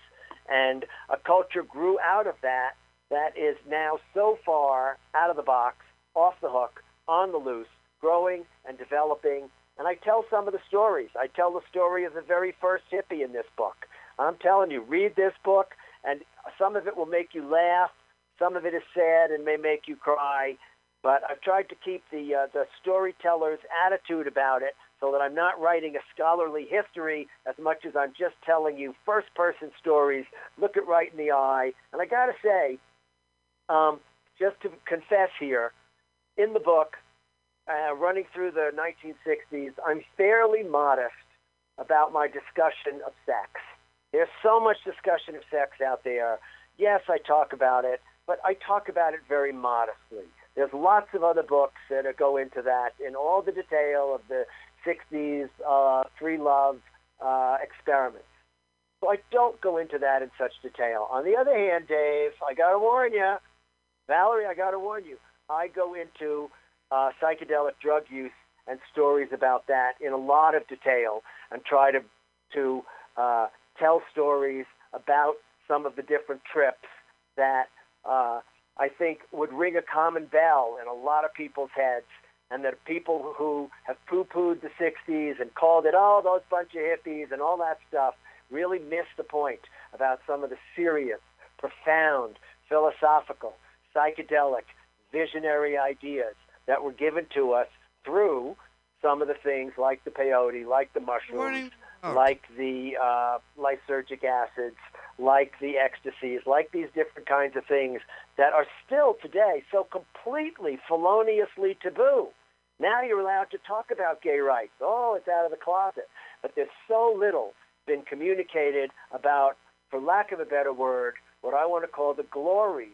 And a culture grew out of that that is now so far out of the box, off the hook, on the loose, growing and developing. And I tell some of the stories. I tell the story of the very first hippie in this book. I'm telling you, read this book, and some of it will make you laugh. Some of it is sad and may make you cry. But I've tried to keep the uh, the storyteller's attitude about it, so that I'm not writing a scholarly history as much as I'm just telling you first-person stories. Look it right in the eye, and I got to say, um, just to confess here, in the book, uh, running through the 1960s, I'm fairly modest about my discussion of sex. There's so much discussion of sex out there. Yes, I talk about it, but I talk about it very modestly. There's lots of other books that go into that in all the detail of the 60s uh, free love uh, experiments. So I don't go into that in such detail. On the other hand, Dave, I got to warn you, Valerie, I got to warn you, I go into uh, psychedelic drug use and stories about that in a lot of detail and try to to uh, tell stories about some of the different trips that uh, I think would ring a common bell in a lot of people's heads, and that people who have poo-pooed the '60s and called it oh those bunch of hippies and all that stuff really missed the point about some of the serious profound, philosophical, psychedelic, visionary ideas that were given to us through some of the things like the peyote, like the mushrooms, Morning. Like the uh, lysergic acids, like the ecstasies, like these different kinds of things that are still today so completely feloniously taboo. Now you're allowed to talk about gay rights. Oh, it's out of the closet. But there's so little been communicated about, for lack of a better word, what I want to call the glories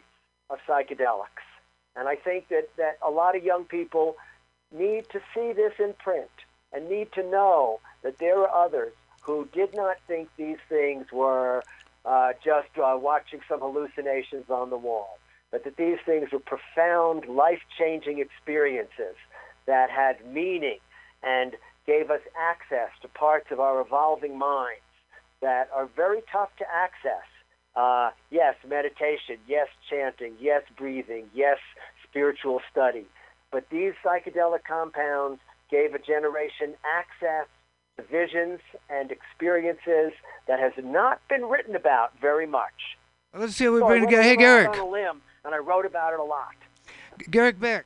of psychedelics. And I think that, that a lot of young people need to see this in print and need to know that there are others who did not think these things were uh, just uh, watching some hallucinations on the wall, but that these things were profound, life changing experiences that had meaning and gave us access to parts of our evolving minds that are very tough to access. Uh, yes, meditation, yes, chanting, yes, breathing, yes, spiritual study. But these psychedelic compounds gave a generation access visions and experiences that has not been written about very much. Let's see what we So bring together. Hey, Garrick. on a limb, and I wrote about it a lot. Garrick Beck.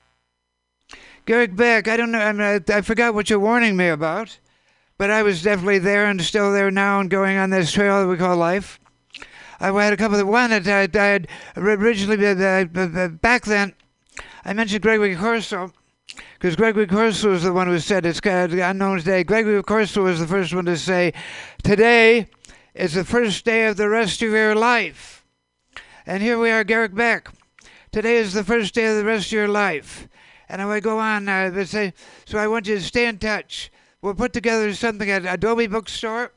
Garrick Beck, I don't know. I, mean, I, I forgot what you're warning me about, but I was definitely there and still there now and going on this trail that we call life. I had a couple of one that I, I had originally uh, back then. I mentioned Gregory Corso because Gregory Corso was the one who said it's kind of unknown today. Gregory Corso was the first one to say, "Today is the first day of the rest of your life," and here we are, Garrick Beck. Today is the first day of the rest of your life. And I would go on, uh, they say, so I want you to stay in touch. We'll put together something at Adobe Bookstore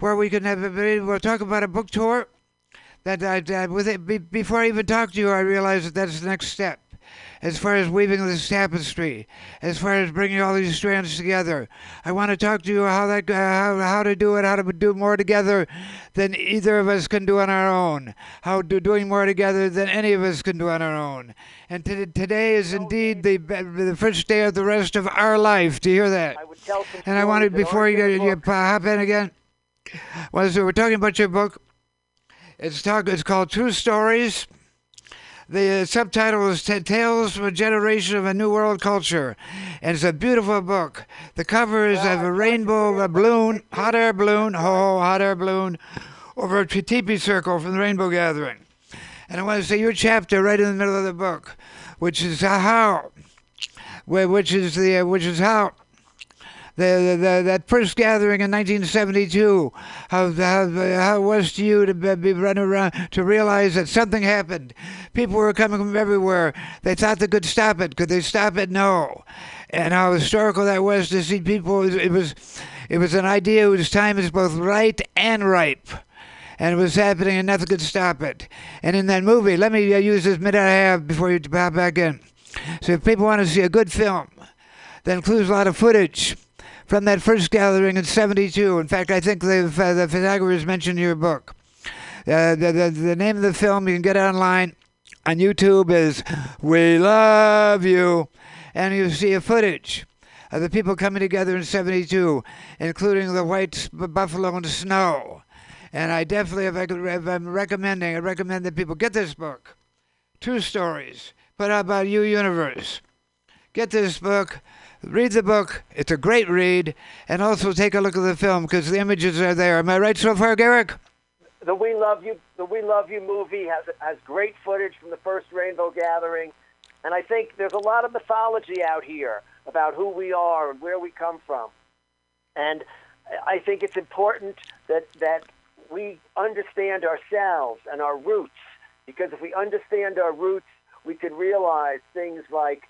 where we can have, a, we'll talk about a book tour. That I, uh, with it, be, before I even talk to you, I realized that that's the next step. As far as weaving this tapestry, as far as bringing all these strands together, I want to talk to you how that, uh, how, how to do it, how to do more together than either of us can do on our own. How do doing more together than any of us can do on our own. And t- today is indeed the the first day of the rest of our life. Do you hear that? I would tell And I wanted before you, in you hop in again. Well, so we're talking about your book. It's talk. It's called True Stories. The subtitle is Tales from a Generation of a New World Culture, and it's a beautiful book. The cover is of a rainbow a balloon, hot air balloon, ho, hot air balloon, over a teepee circle from the Rainbow Gathering. And I want to say your chapter right in the middle of the book, which is how, which is the, which is how the, the, that first gathering in 1972, how, how, how it was to you to be running around to realize that something happened. People were coming from everywhere. They thought they could stop it. Could they stop it? No. And how historical that was to see people. It was, it was an idea whose time is both right and ripe. And it was happening, and nothing could stop it. And in that movie, let me uh, use this minute I have before you pop back in. So if people want to see a good film that includes a lot of footage from that first gathering in 72. In fact, I think the, uh, the photographers mentioned your book. Uh, the, the, the name of the film, you can get online on YouTube, is We Love You. And you see a footage of the people coming together in 72, including the white buffalo and snow. And I definitely, if, I could, if I'm recommending, I recommend that people get this book. True stories, but how about you, universe? Get this book, read the book. It's a great read, and also take a look at the film because the images are there. Am I right so far, Garrick? the We Love You the We Love You movie has has great footage from the first Rainbow Gathering, and I think there's a lot of mythology out here about who we are and where we come from, and I think it's important that that we understand ourselves and our roots because if we understand our roots, we can realize things like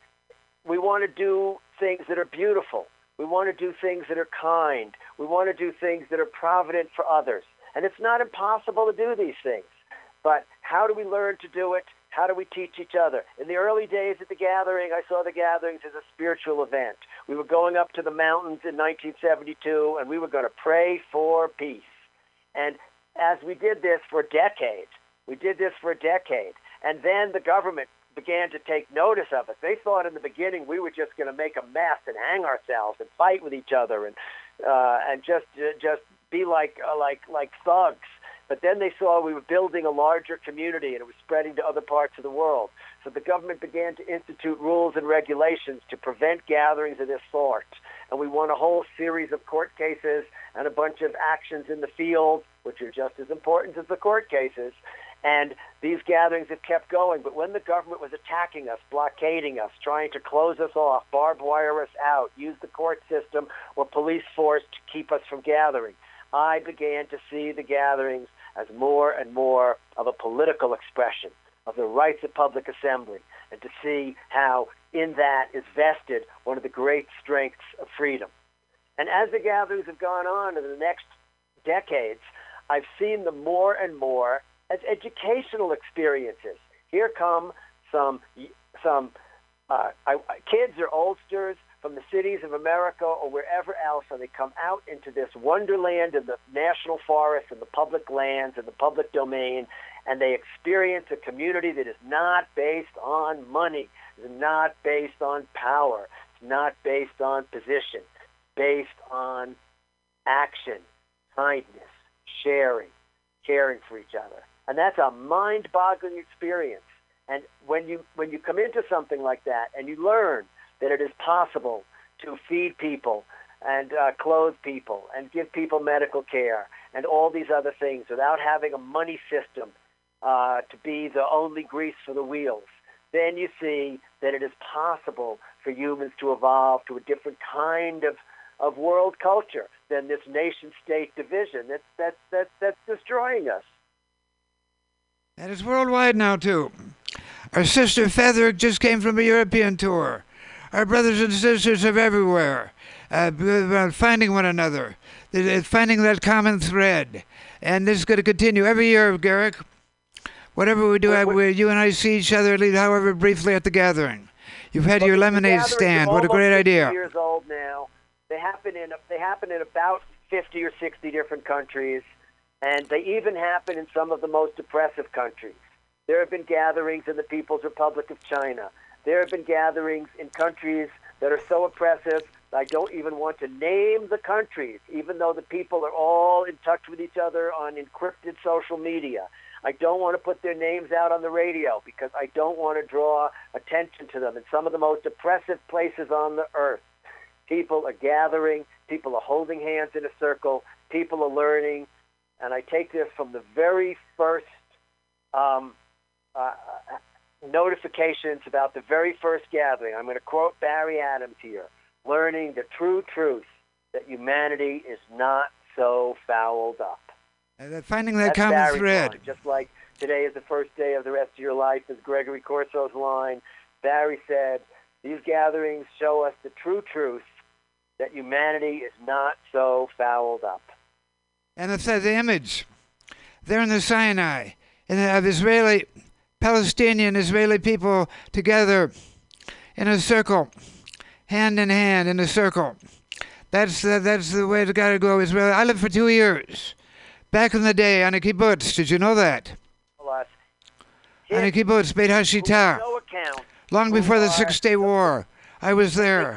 we want to do things that are beautiful. We want to do things that are kind. We want to do things that are provident for others. And it's not impossible to do these things. But how do we learn to do it? How do we teach each other? In the early days at the gathering, I saw the gatherings as a spiritual event. We were going up to the mountains in 1972, and we were going to pray for peace. And as we did this for decades, we did this for a decade, and then the government began to take notice of us. They thought in the beginning we were just going to make a mess and hang ourselves and fight with each other and uh, and just just be like uh, like like thugs. But then they saw we were building a larger community and it was spreading to other parts of the world. So the government began to institute rules and regulations to prevent gatherings of this sort. And we won a whole series of court cases and a bunch of actions in the field, which are just as important as the court cases. And these gatherings have kept going. But when the government was attacking us, blockading us, trying to close us off, barbed wire us out, use the court system or police force to keep us from gathering, I began to see the gatherings as more and more of a political expression of the rights of public assembly and to see how in that is vested one of the great strengths of freedom. And as the gatherings have gone on in the next decades, I've seen them more and more as educational experiences. Here come some some uh, I, kids or oldsters from the cities of America or wherever else, and they come out into this wonderland of the national forests and the public lands and the public domain, and they experience a community that is not based on money, is not based on power, it's not based on position, based on action, kindness, sharing, caring for each other. And that's a mind-boggling experience. And when you when you come into something like that and you learn that it is possible to feed people and uh, clothe people and give people medical care and all these other things without having a money system uh, to be the only grease for the wheels, then you see that it is possible for humans to evolve to a different kind of, of world culture than this nation-state division that's, that's, that's, that's destroying us. And it's worldwide now, too. Our sister Featherick just came from a European tour. Our brothers and sisters are everywhere, uh, finding one another, finding that common thread. And this is going to continue every year, Garrick. Whatever we do, I, we, you and I see each other, at least, however briefly, at the gathering. You've had your lemonade stand. What a great idea. Years old now. They happen in they happen in about 50 or 60 different countries, and they even happen in some of the most oppressive countries. There have been gatherings in the People's Republic of China. There have been gatherings in countries that are so oppressive. I don't even want to name the countries, even though the people are all in touch with each other on encrypted social media. I don't want to put their names out on the radio because I don't want to draw attention to them. In some of the most oppressive places on the earth, people are gathering, people are holding hands in a circle, people are learning, and I take this from the very first um, uh, notifications about the very first gathering. I'm going to quote Barry Adams here learning the true truth that humanity is not so fouled up. Uh, finding that That's common thread. line. Just like today is the first day of the rest of your life is Gregory Corso's line. Barry said, these gatherings show us the true truth that humanity is not so fouled up. And it's that image there in the Sinai and of Israeli, Palestinian, Israeli people together in a circle, hand in hand in a circle. That's the, that's the way it's got to go. Israel. I lived for two years back in the day on a kibbutz. Did you know that? On a kibbutz, Beit who Hashitah, no long before the Six Day War. I was there.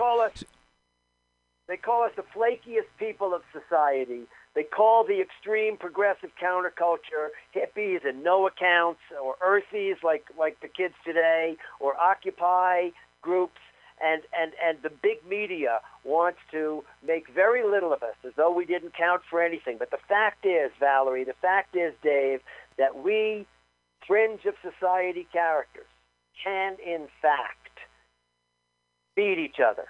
they call us the flakiest people of society. They call the extreme progressive counterculture hippies and no accounts or earthies like like the kids today or occupy groups and, and, and the big media wants to make very little of us as though we didn't count for anything. But the fact is, Valerie, the fact is, Dave, that we fringe of society characters can in fact beat each other,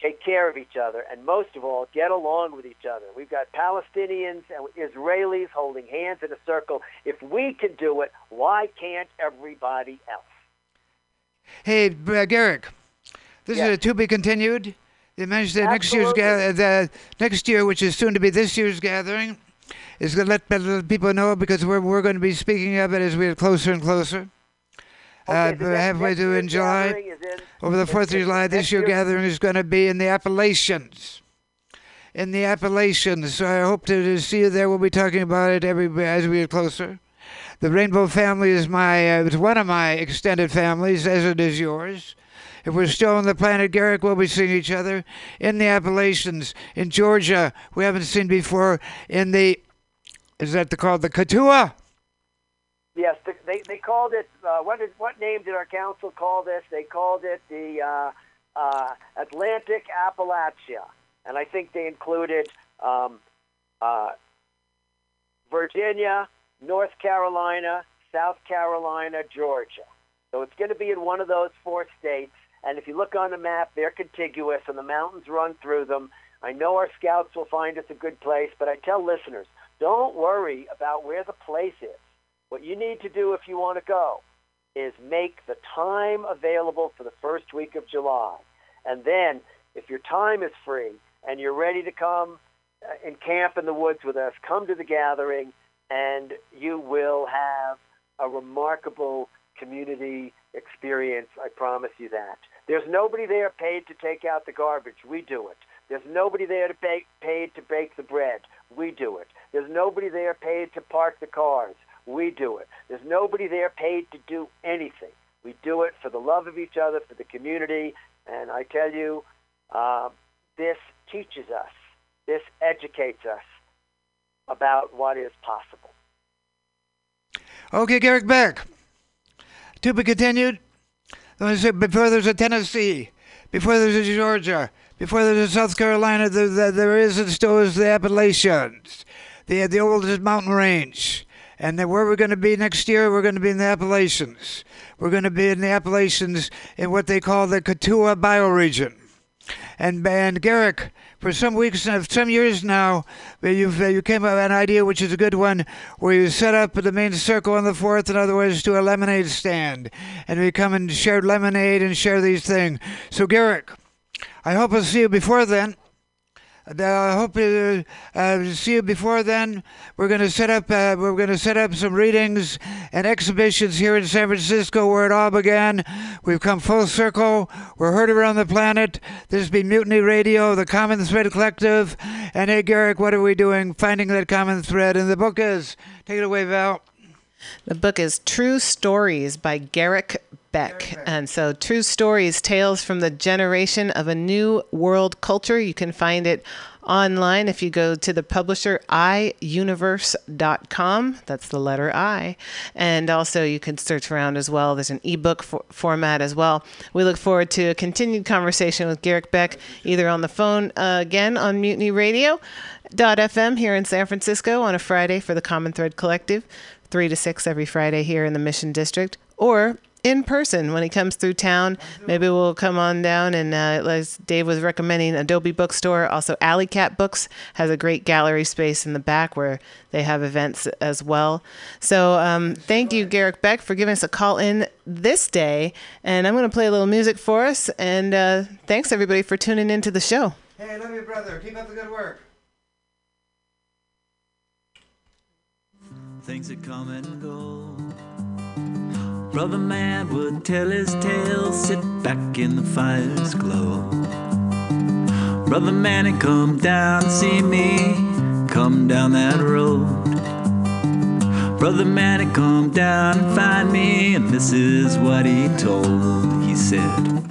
take care of each other, and most of all, get along with each other. We've got Palestinians and Israelis holding hands in a circle. If we can do it, why can't everybody else? Hey, uh, Garrick, this Yes. is a to be continued. They mentioned that next year's the next year, which is soon to be this year's gathering, is going to let, let people know because we're we're going to be speaking of it as we get closer and closer. Uh, Okay, next- halfway through in July, in- over the Fourth of July, this year year- gathering is going to be in the Appalachians. In the Appalachians, so I hope to, to see you there. We'll be talking about it every as we get closer. The Rainbow family is my uh, it's one of my extended families, as it is yours. If we're still on the planet Garrick, we'll be seeing each other in the Appalachians, in Georgia. We haven't seen before in the Is that the, called the Katuah? Yes, th- they they called it. Uh, what did what name did our council call this? They called it the uh, uh, Atlantic Appalachia, and I think they included um, uh, Virginia, North Carolina, South Carolina, Georgia. So it's going to be in one of those four states. And if you look on the map, they're contiguous, and the mountains run through them. I know our scouts will find us a good place, but I tell listeners, don't worry about where the place is. What you need to do if you want to go is make the time available for the first week of July. And then, if your time is free and you're ready to come uh, and camp in the woods with us, come to the gathering, and you will have a remarkable community experience. I promise you that. There's nobody there paid to take out the garbage. We do it. There's nobody there to paid to bake the bread. We do it. There's nobody there paid to park the cars. We do it. There's nobody there paid to do anything. We do it for the love of each other, for the community, and I tell you, uh, this teaches us, this educates us about what is possible. Okay, Garrick Beck. To be continued. Before there's a Tennessee, before there's a Georgia, before there's a South Carolina, there, there, there is and still is the Appalachians, the the oldest mountain range. And then where we're going to be next year, we're going to be in the Appalachians. We're going to be in the Appalachians in what they call the Katuah bioregion. And and Garrick, for some weeks, uh, some years now, uh, you've uh, you came up with an idea which is a good one, where you set up the main circle on the fourth, in other words, to a lemonade stand, and we come and share lemonade and share these things. So Garrick, I hope I'll see you before then. Uh, I hope to uh, see you before then. We're going to set up. Uh, we're going to set up some readings and exhibitions here in San Francisco, where it all began. We've come full circle. We're heard around the planet. This has been Mutiny Radio, the Common Thread Collective. And hey, Garrick, what are we doing? Finding that common thread. And the book is. Take it away, Val. The book is True Stories by Garrick Beck. And so, True Stories Tales from the Generation of a New World Culture. You can find it online if you go to the publisher iuniverse.com. That's the letter I. And also, you can search around as well. There's an ebook for- format as well. We look forward to a continued conversation with Garrick Beck, either on the phone uh, again on Mutiny Radio. Dot FM here in San Francisco on a Friday for the Common Thread Collective, 3 to 6 every Friday here in the Mission District, or in person when he comes through town. Maybe we'll come on down and, uh, as Dave was recommending, Adobe Bookstore. Also, Alley Cat Books has a great gallery space in the back where they have events as well. So, um, thank you, Garrick Beck, for giving us a call in this day. And I'm going to play a little music for us. And uh, thanks, everybody, for tuning into the show. Hey, love you, brother. Keep up the good work. things that come and go. Brother man would tell his tale, sit back in the fire's glow. Brother man come down see me, come down that road. Brother man come down and find me, and this is what he told. He said,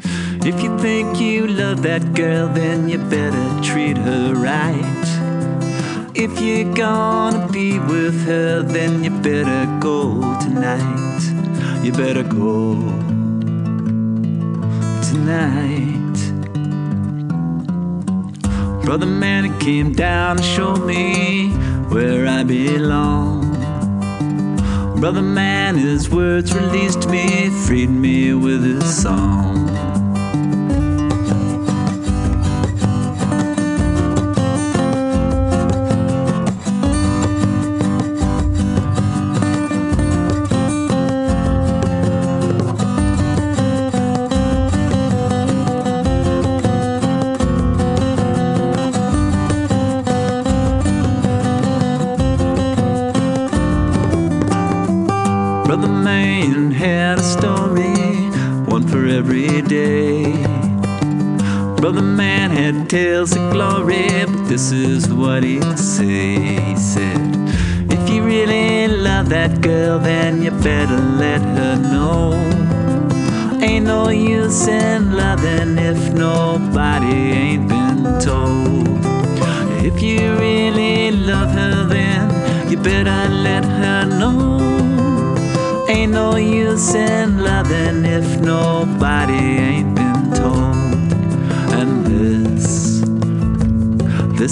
If you think you love that girl, then you better treat her right. If you're gonna be with her, then you better go tonight. You better go tonight. Brother man, he came down to show me where I belong. Brother man, his words released me, freed me with his song.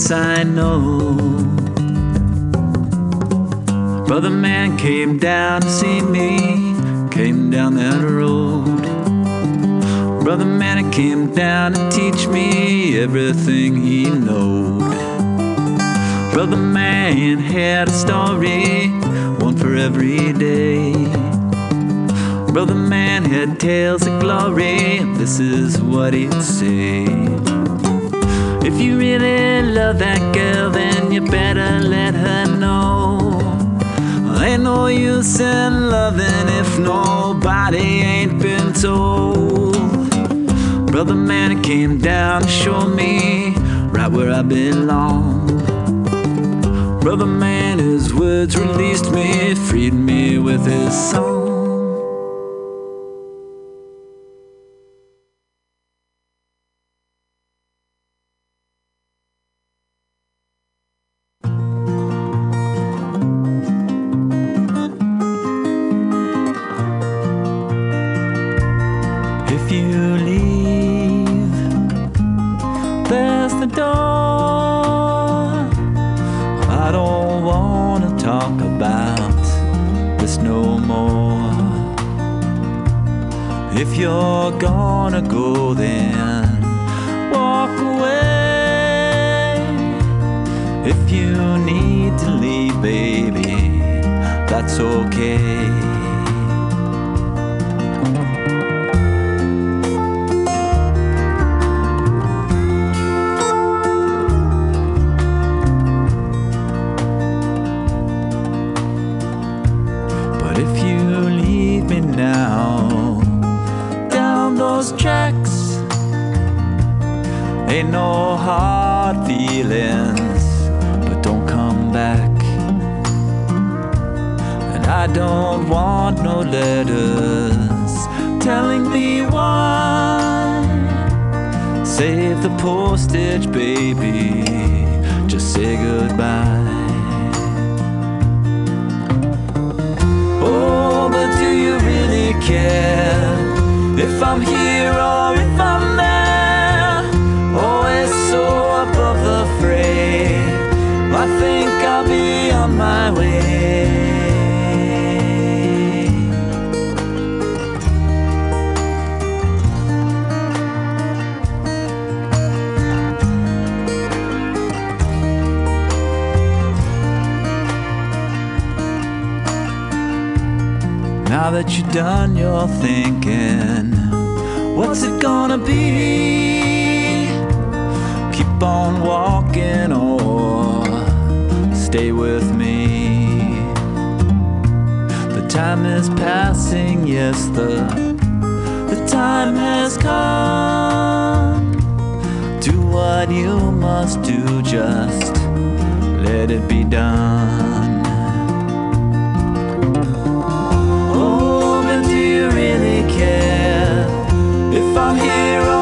This I know. Brother man came down to see me, came down that road. Brother man came down to teach me everything he knowed. Brother man had a story, one for every day. Brother man had tales of glory, this is what he'd say. If you really love that girl, then you better let her know. Ain't no use in loving if nobody ain't been told. Brother man came down to show me right where I belong. Brother man, his words released me, freed me with his song. Okay. I don't want no letters telling me why. Save the postage, baby. Just say goodbye. Oh, but do you really care if I'm here or if I'm Now that you're done you're thinking, what's it gonna be? Keep on walking or stay with me. The time is passing, yes, the the time has come. Do what you must do, just let it be done. Here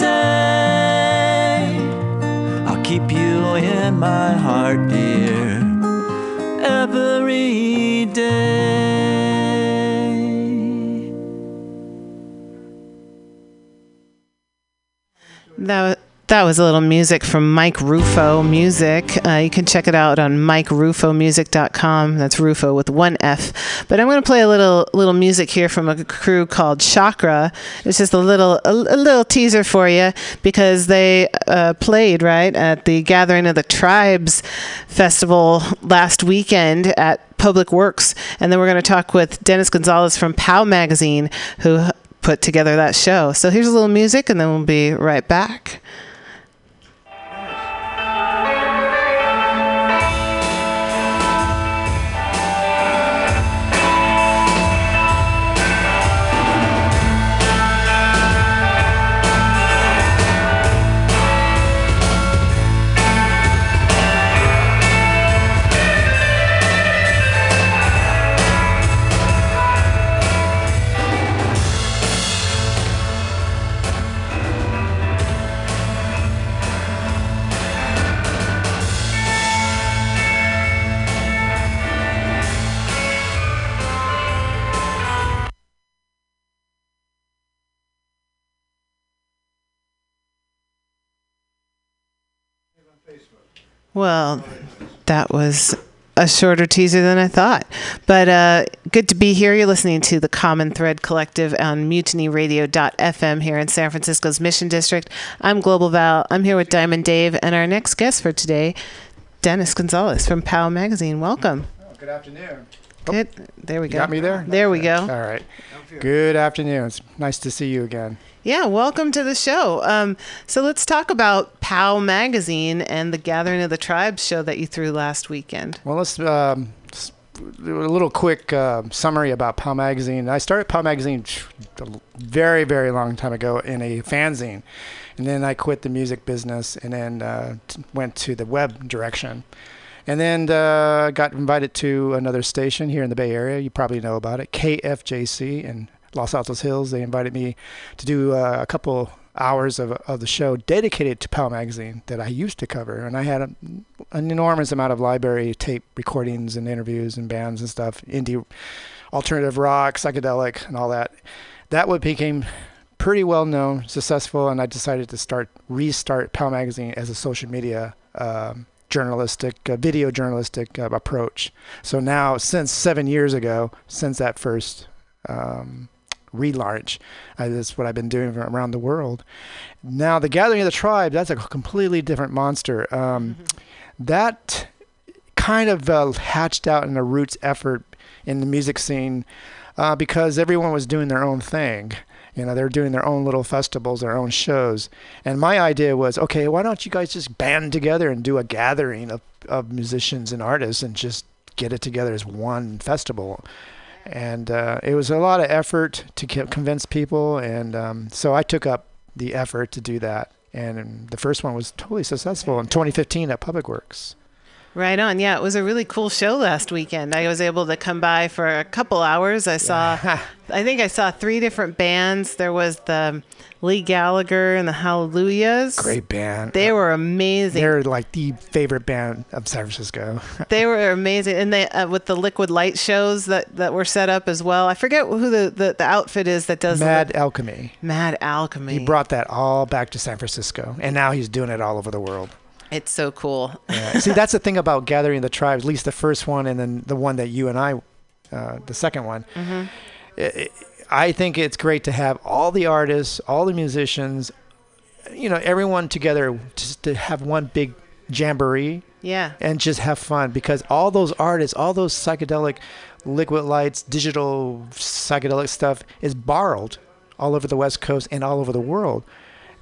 What That was a little music from Mike Rufo Music. Uh, you can check it out on MikeRufoMusic.com. That's Rufo with one F. But I'm going to play a little little music here from a crew called Chakra. It's just a little a, a little teaser for you because they uh, played right at the Gathering of the Tribes festival last weekend at Public Works, and then we're going to talk with Dennis Gonzalez from POW Magazine, who put together that show. So here's a little music, and then we'll be right back. Well, that was a shorter teaser than I thought. But uh, good to be here. You're listening to the Common Thread Collective on mutinyradio.fm here in San Francisco's Mission District. I'm Global Val. I'm here with Diamond Dave and our next guest for today, Dennis Gonzalez from POW Magazine. Welcome. Good afternoon. Good. There we go. Got me there? There we go. All right. Good afternoon. It's nice to see you again. Yeah, welcome to the show. Um, so let's talk about POW Magazine and the Gathering of the Tribes show that you threw last weekend. Well, let's um, do a little quick uh, summary about POW Magazine. I started POW Magazine a very, very long time ago in a fanzine. And then I quit the music business and then uh, t- went to the web direction. And then uh, got invited to another station here in the Bay Area. You probably know about it, KFJC in Los Altos Hills. They invited me to do uh, a couple hours of, of the show dedicated to POW Magazine that I used to cover. And I had a, an enormous amount of library tape recordings and interviews and bands and stuff, indie, alternative rock, psychedelic, and all that. That would became pretty well known, successful, and I decided to start restart POW Magazine as a social media um, journalistic, uh, video journalistic uh, approach. So now, since seven years ago, since that first um, relaunch, uh, that's what I've been doing around the world. Now, the Gathering of the Tribe, that's a completely different monster. Um, That kind of uh, hatched out in a roots effort in the music scene uh, because everyone was doing their own thing. You know, they're doing their own little festivals, their own shows. And my idea was, okay, why don't you guys just band together and do a gathering of, of musicians and artists and just get it together as one festival? And uh, it was a lot of effort to co- convince people. And um, so I took up the effort to do that. And the first one was totally successful in 2015 at Public Works. Right on. Yeah, it was a really cool show last weekend. I was able to come by for a couple hours. I saw, I think I saw three different bands. There was the Lee Gallagher and the Hallelujahs. Great band. They were amazing. They're like the favorite band of San Francisco. They were amazing, and they uh, with the liquid light shows that, that were set up as well. I forget who the, the, the outfit is that does the Mad li- Alchemy. Mad Alchemy. He brought that all back to San Francisco, and now he's doing it all over the world. It's so cool. Yeah. See, that's the thing about gathering the tribes. At least the first one, and then the one that you and I, uh, the second one. I- I- I think it's great to have all the artists, all the musicians, you know, everyone together just to have one big jamboree Yeah. and just have fun because all those artists, all those psychedelic liquid lights, digital psychedelic stuff is borrowed all over the West Coast and all over the world.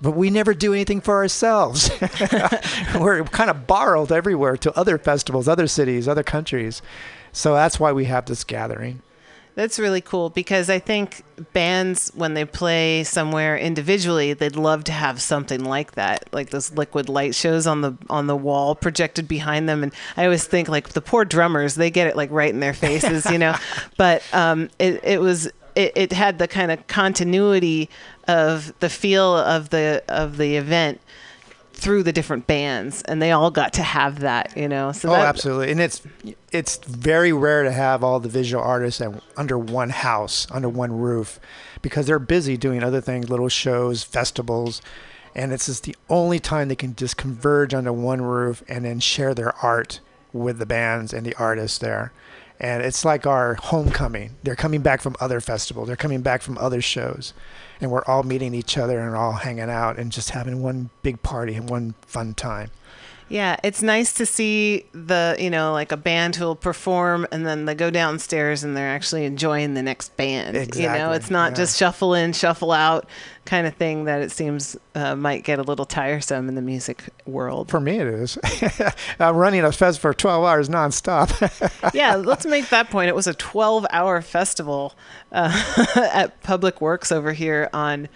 But we never do anything for ourselves. We're kind of borrowed everywhere to other festivals, other cities, other countries. So that's why we have this gathering. That's really cool because I think bands, when they play somewhere individually, they'd love to have something like that, like those liquid light shows on the on the wall projected behind them. And I always think like the poor drummers, they get it like right in their faces, you know. But um, it it was it, it had the kind of continuity of the feel of the of the event through the different bands, and they all got to have that, you know. So oh, that, absolutely. And it's it's very rare to have all the visual artists at, under one house, under one roof, because they're busy doing other things, little shows, festivals, and it's just the only time they can just converge under one roof and then share their art with the bands and the artists there. And it's like our homecoming. They're coming back from other festivals. They're coming back from other shows. And we're all meeting each other and all hanging out and just having one big party and one fun time. Yeah, it's nice to see the, you know, like a band who'll perform and then they go downstairs and they're actually enjoying the next band. You know, Exactly, it's not yeah. just shuffle in, shuffle out kind of thing that it seems uh, might get a little tiresome in the music world. For me, it is. I'm running a fest for 12 hours nonstop. yeah, let's make that point. It was a 12 hour festival uh, at Public Works over here on,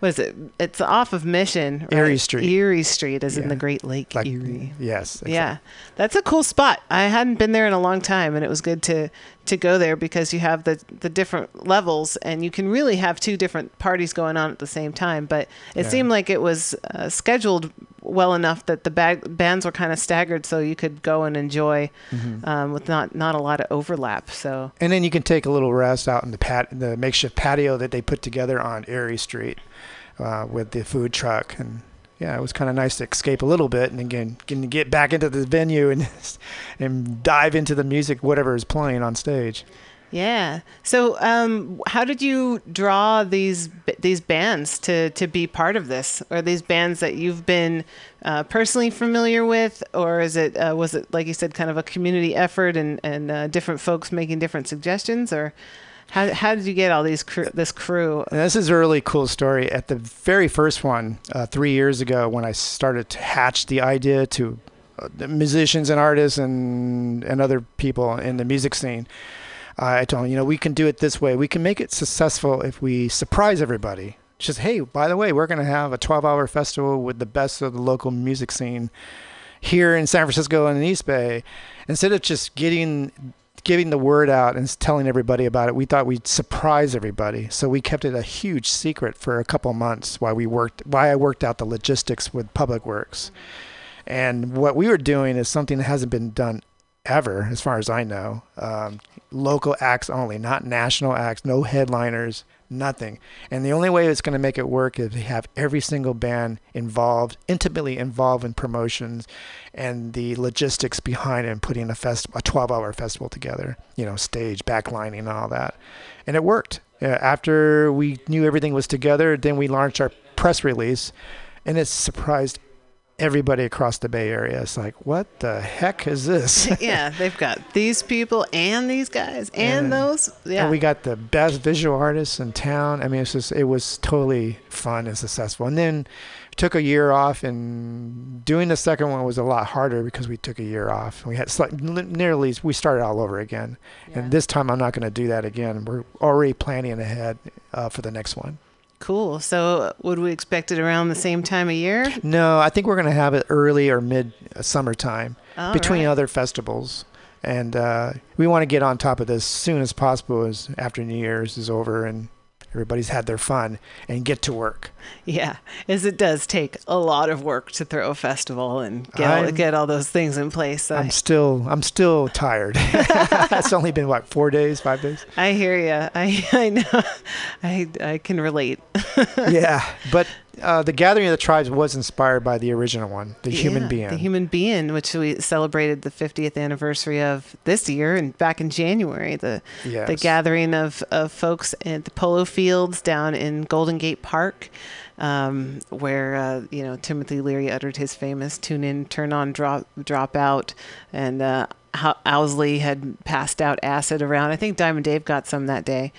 what is it? It's off of Mission. Right? Erie Street. Erie Street is in the Great Lake Like- Erie. yes. Yeah, that's a cool spot. I hadn't been there in a long time, and it was good to to go there because you have the the different levels, and you can really have two different parties going on at the same time. But it Yeah. seemed like it was uh, scheduled well enough that the bag, bands were kind of staggered, so you could go and enjoy Mm-hmm. um, with not not a lot of overlap. So And then you can take a little rest out in the pat the makeshift patio that they put together on Erie Street uh, with the food truck and yeah, it was kind of nice to escape a little bit and again to get back into the venue and and dive into the music whatever is playing on stage. Yeah. So, um, how did you draw these these bands to to be part of this? Are these bands that you've been uh, personally familiar with, or is it uh, was it like you said, kind of a community effort and and uh, different folks making different suggestions, or how how did you get all these cr- this crew? And this is a really cool story. At the very first one, uh, three years ago, when I started to hatch the idea to uh, the musicians and artists and and other people in the music scene, uh, I told them, you know, we can do it this way. We can make it successful if we surprise everybody. Just hey, by the way, we're going to have a 12-hour festival with the best of the local music scene here in San Francisco and in East Bay. Instead of just getting giving the word out and telling everybody about it, we thought we'd surprise everybody. So we kept it a huge secret for a couple months while we worked why I worked out the logistics with Public Works. And what we were doing is something that hasn't been done ever, as far as I know. Um, local acts only, not national acts, no headliners, nothing. And the only way it's going to make it work is to have every single band involved, intimately involved in promotions and the logistics behind it and putting a fest a 12-hour festival together, you know, stage, backlining and all that. And it worked. Uh, after we knew everything was together, then we launched our press release and it surprised everybody across the Bay Area. It's like, what the heck is this? yeah, they've got these people and these guys and And- those. Yeah. And we got the best visual artists in town. I mean, it's just it was totally fun and successful. And then took a year off, and doing the second one was a lot harder because we took a year off. We had slight, nearly we started all over again. And this time I'm not going to do that again. We're already planning ahead uh, for the next one. cool. So, would we expect it around the same time of year? No, I think we're going to have it early or mid uh, summertime All between right. other festivals. And uh, we want to get on top of this as soon as possible as after New Year's is over and everybody's had their fun and get to work. Yeah, as it does take a lot of work to throw a festival and get all, get all those things in place. I, I'm still I'm still tired. it's only been what four days, five days. I hear you. I I know. I I can relate. yeah, but uh, the Gathering of the Tribes was inspired by the original one, the Human Be-In. The Human Be-In, which we celebrated the 50th anniversary of this year and back in January. The the gathering of, of folks at the polo fields down in Golden Gate Park, um, where uh, you know Timothy Leary uttered his famous "tune in, turn on, drop drop out," and uh, Owsley had passed out acid around. I think Diamond Dave got some that day.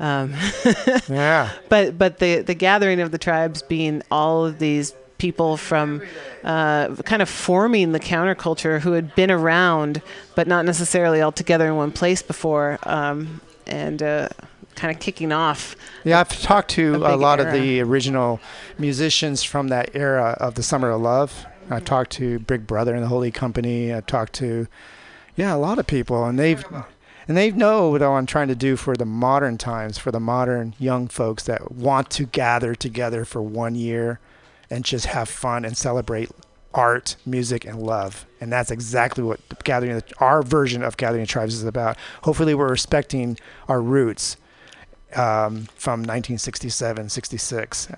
Um, yeah. but but the the gathering of the tribes being all of these people from uh, kind of forming the counterculture who had been around but not necessarily all together in one place before um, and uh, kind of kicking off Yeah, I've talked to a a, lot of the original musicians from that era of the Summer of Love. I talked to Big Brother and the Holding Company. I talked to, yeah, a lot of people, and they've and they know what I'm trying to do for the modern times, for the modern young folks that want to gather together for one year and just have fun and celebrate art, music, and love. And that's exactly what the gathering, our version of Gathering Tribes is about. Hopefully, we're respecting our roots um, from 1967, 66.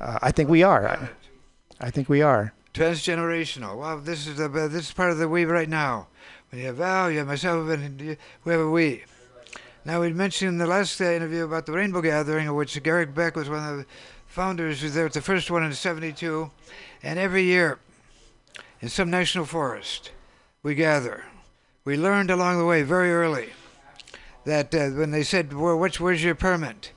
Uh, I think we are. I, I think we are. Transgenerational. Wow, this is the this is part of the we right now. You have Val, you have myself, and you- we have a we. Now we mentioned in the last uh, interview about the Rainbow Gathering, of which Garrick Beck was one of the founders. Who was there at the first one in '72, and every year, in some national forest. We gather. We learned along the way very early that uh, when they said, well, which, where's your permit?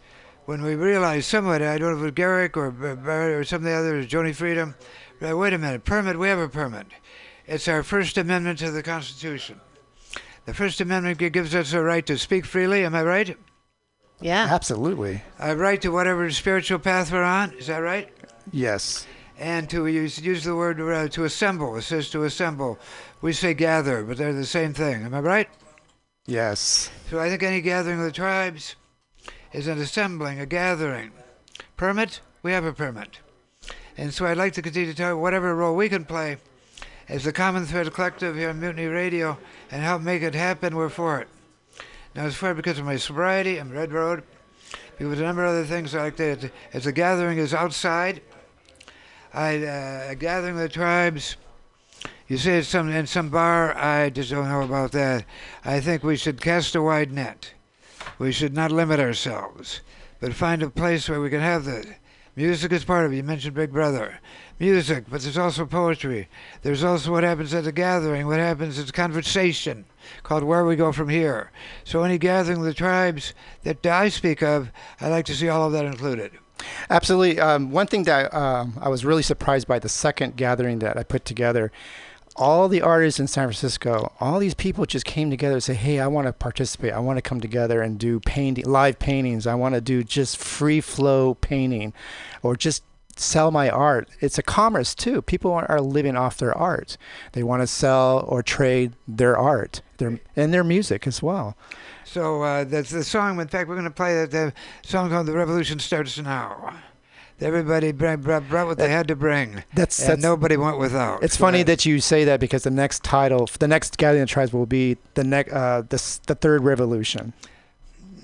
When we realized somewhat, I don't know if it was Garrick or Barry or some of the others, Joni Freedom, uh, wait a minute, permit, we have a permit. It's our First Amendment to the Constitution. The First Amendment gives us a right to speak freely, am I right? Yeah. Absolutely. A right to whatever spiritual path we're on, is that right? Yes. And to use, use the word uh, to assemble, it says to assemble. We say gather, but they're the same thing, am I right? Yes. So I think any gathering of the tribes is an assembling, a gathering. Permit? We have a permit. And so I'd like to continue to tell you whatever role we can play as the Common Thread Collective here on Mutiny Radio and help make it happen, we're for it. Now, as far because of my sobriety, I'm Red Road, because of a number of other things like that. as the gathering is outside, I, uh, a gathering of the tribes, you say it's some in some bar. I just don't know about that. I think we should cast a wide net. We should not limit ourselves, but find a place where we can have the music is part of it. You mentioned Big Brother, music, but there's also poetry. There's also what happens at the gathering. What happens is conversation called Where We Go From Here. So any gathering of the tribes that I speak of, I'd like to see all of that included. Absolutely. Um, one thing that um, I was really surprised by the second gathering that I put together, all the artists in San Francisco, all these people just came together and say, "Hey, I want to participate. I want to come together and do painting, live paintings. I want to do just free flow painting, or just." Sell my art it's a commerce too people are, living off their art they want to sell or trade their art their and their music as well So uh, that's the song. In fact, we're going to play that the song called "The Revolution Starts Now." Everybody brought, brought, what they had to bring, that's and that's nobody went without. It's So funny that- that you say that because the next title, the next Gathering of Tribes will be the next, uh, the the third revolution.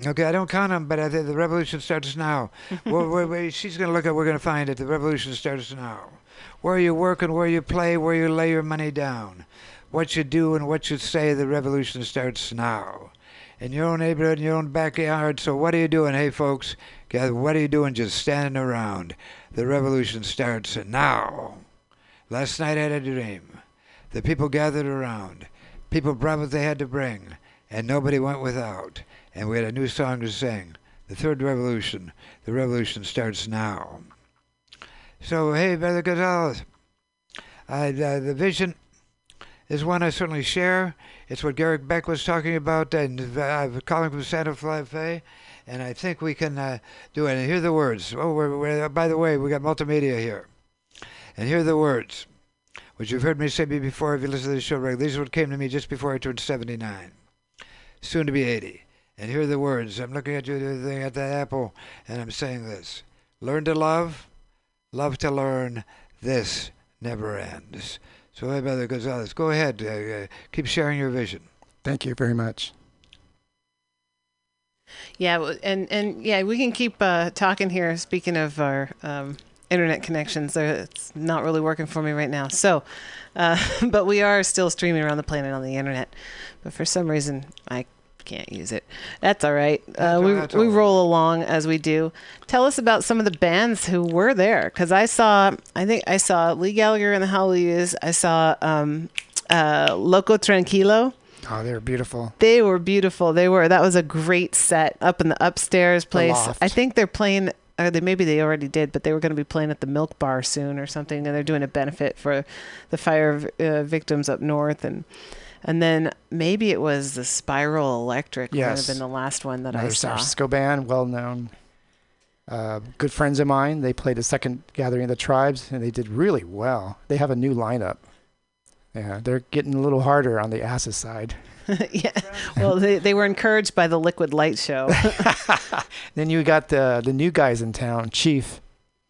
Okay, I don't count them, but I think the revolution starts now. she's going to look at, we're going to find it. The revolution starts now. Where you work and where you play, where you lay your money down, what you do and what you say. The revolution starts now. In your own neighborhood, in your own backyard. So what are you doing, hey folks? What are you doing? Just standing around. The revolution starts now. Last night I had a dream. The people gathered around. People brought what they had to bring, and nobody went without. And we had a new song to sing. The third revolution. The revolution starts now. So, hey, Brother Gonzalez, I, uh, the vision is one I certainly share. It's what Garrick Beck was talking about, and uh, I'm calling from Santa Fe, and I think we can uh, do it. And hear the words. Oh, we're, we're, by the way, we got multimedia here. And hear the words, which you've heard me say before if you listen to the show regularly. These are what came to me just before I turned 79, soon to be 80. And hear the words. I'm looking at you thing at the apple, and I'm saying this: Learn to love, love to learn. This never ends. So, hey, Brother Gonzalez, go ahead. Uh, uh, keep sharing your vision. Thank you very much. Yeah, and and yeah, we can keep uh, talking here. Speaking of our um, internet connections, uh, it's not really working for me right now. So, uh, but we are still streaming around the planet on the internet. But for some reason, I can't use it. That's all right. Uh, we we roll along as we do. Tell us about some of the bands who were there, because I saw. I think I saw Lee Gallagher and the Hallelujahs. I saw um, uh, Loco Tranquilo. Oh, they were beautiful. They were beautiful. They were. That was a great set up in the upstairs place. loft. I think they're playing. Or they maybe they already did, but they were going to be playing at the Milk Bar soon or something, and they're doing a benefit for the fire uh, victims up north, and and then maybe it was the Spiral Electric. Might have been the last one that I Another San saw. Francisco band, well known. Uh, good friends of mine. They played the second Gathering of the Tribes, and they did really well. They have a new lineup. Yeah, they're getting a little harder on the acid side. yeah. Well, they they were encouraged by the Liquid Light show. Then you got the the new guys in town, Chief.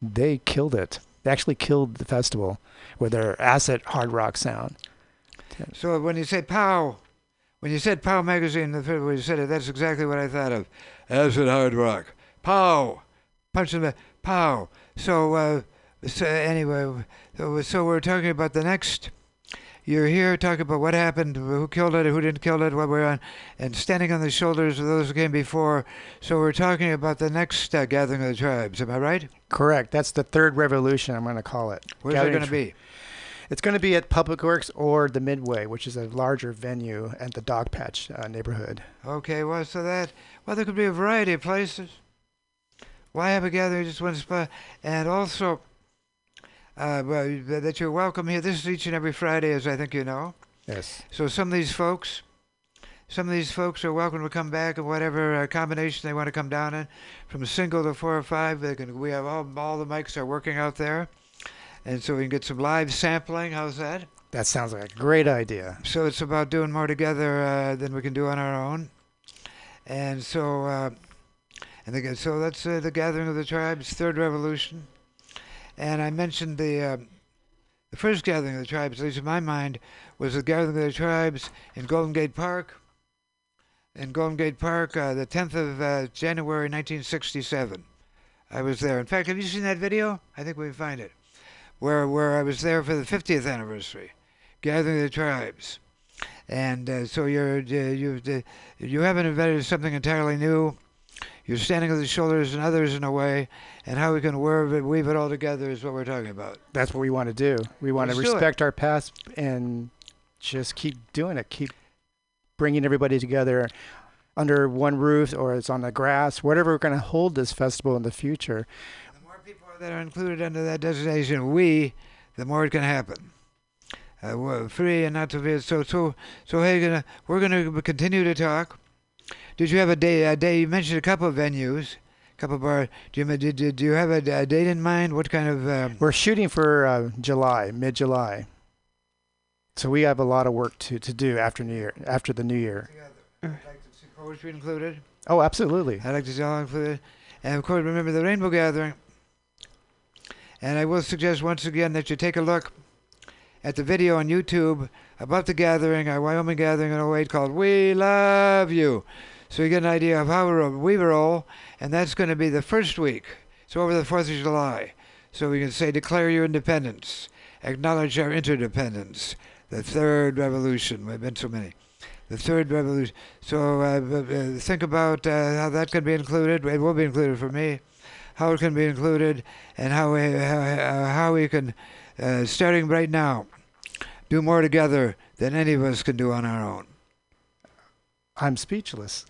They killed it. They actually killed the festival with their acid hard rock sound. So when you say POW, when you said POW magazine, the first when you said it, that's exactly what I thought of. Acid hard rock. POW. Punch in the POW. So, uh, so anyway, so, so we're talking about the next. You're here talking about what happened, who killed it, who didn't kill it, what we're on, and standing on the shoulders of those who came before. So we're talking about the next uh, gathering of the tribes. Am I right? Correct. That's the third revolution. I'm going to call it. Where's Gathering it going to be? It's going to be at Public Works or the Midway, which is a larger venue at the Dogpatch uh, neighborhood. Okay, well, so that, well, there could be a variety of places. Why have a gathering just one spot? And also, uh, well, that you're welcome here. This is each and every Friday, as I think you know. Yes. So some of these folks, some of these folks are welcome to come back in whatever uh, combination they want to come down in, from single to four or five. They can. We have all all the mics are working out there, and so we can get some live sampling. How's that? That sounds like a great idea. So it's about doing more together uh, than we can do on our own, and so uh, and the, so that's uh, the gathering of the tribes, third revolution, and I mentioned the. Uh, the first gathering of the tribes, at least in my mind, was the gathering of the tribes in Golden Gate Park. In Golden Gate Park, uh, the 10th of uh, January 1967. I was there. In fact, have you seen that video? I think we can find it. Where where I was there for the 50th anniversary, gathering the tribes, and uh, so you're uh, you uh, you haven't invented something entirely new. You're standing on the shoulders and others in a way, and how we can weave it, weave it all together is what we're talking about. That's what we want to do. We want to Let's it. respect our past and just keep doing it. Keep bringing everybody together under one roof, or it's on the grass, whatever we're going to hold this festival in the future. The more people that are included under that designation, we, the more it can happen. Uh, we're free and not to be so so so. Hey, gonna, we're going to continue to talk. Did you have a day? A day? You mentioned a couple of venues, a couple of bars. Do you did, did, do you have a, a date in mind? What kind of? Um, We're shooting for uh, July, mid-July. So we have a lot of work to, to do after New Year, after the New Year. I'd like to see poetry included. Oh, absolutely. I'd like to see all included. And of course, remember the Rainbow Gathering. And I will suggest once again that you take a look at the video on YouTube about the gathering, our Wyoming gathering in 08 called We Love You. So you get an idea of how we roll, and that's going to be the first week. So over the 4th of July. So we can say, declare your independence, acknowledge our interdependence, the third revolution. We've been so many. The third revolution. So uh, b- b- think about uh, how that could be included. It will be included for me. How it can be included, and how we how, how- how we can, uh, starting right now, do more together than any of us can do on our own. I'm speechless.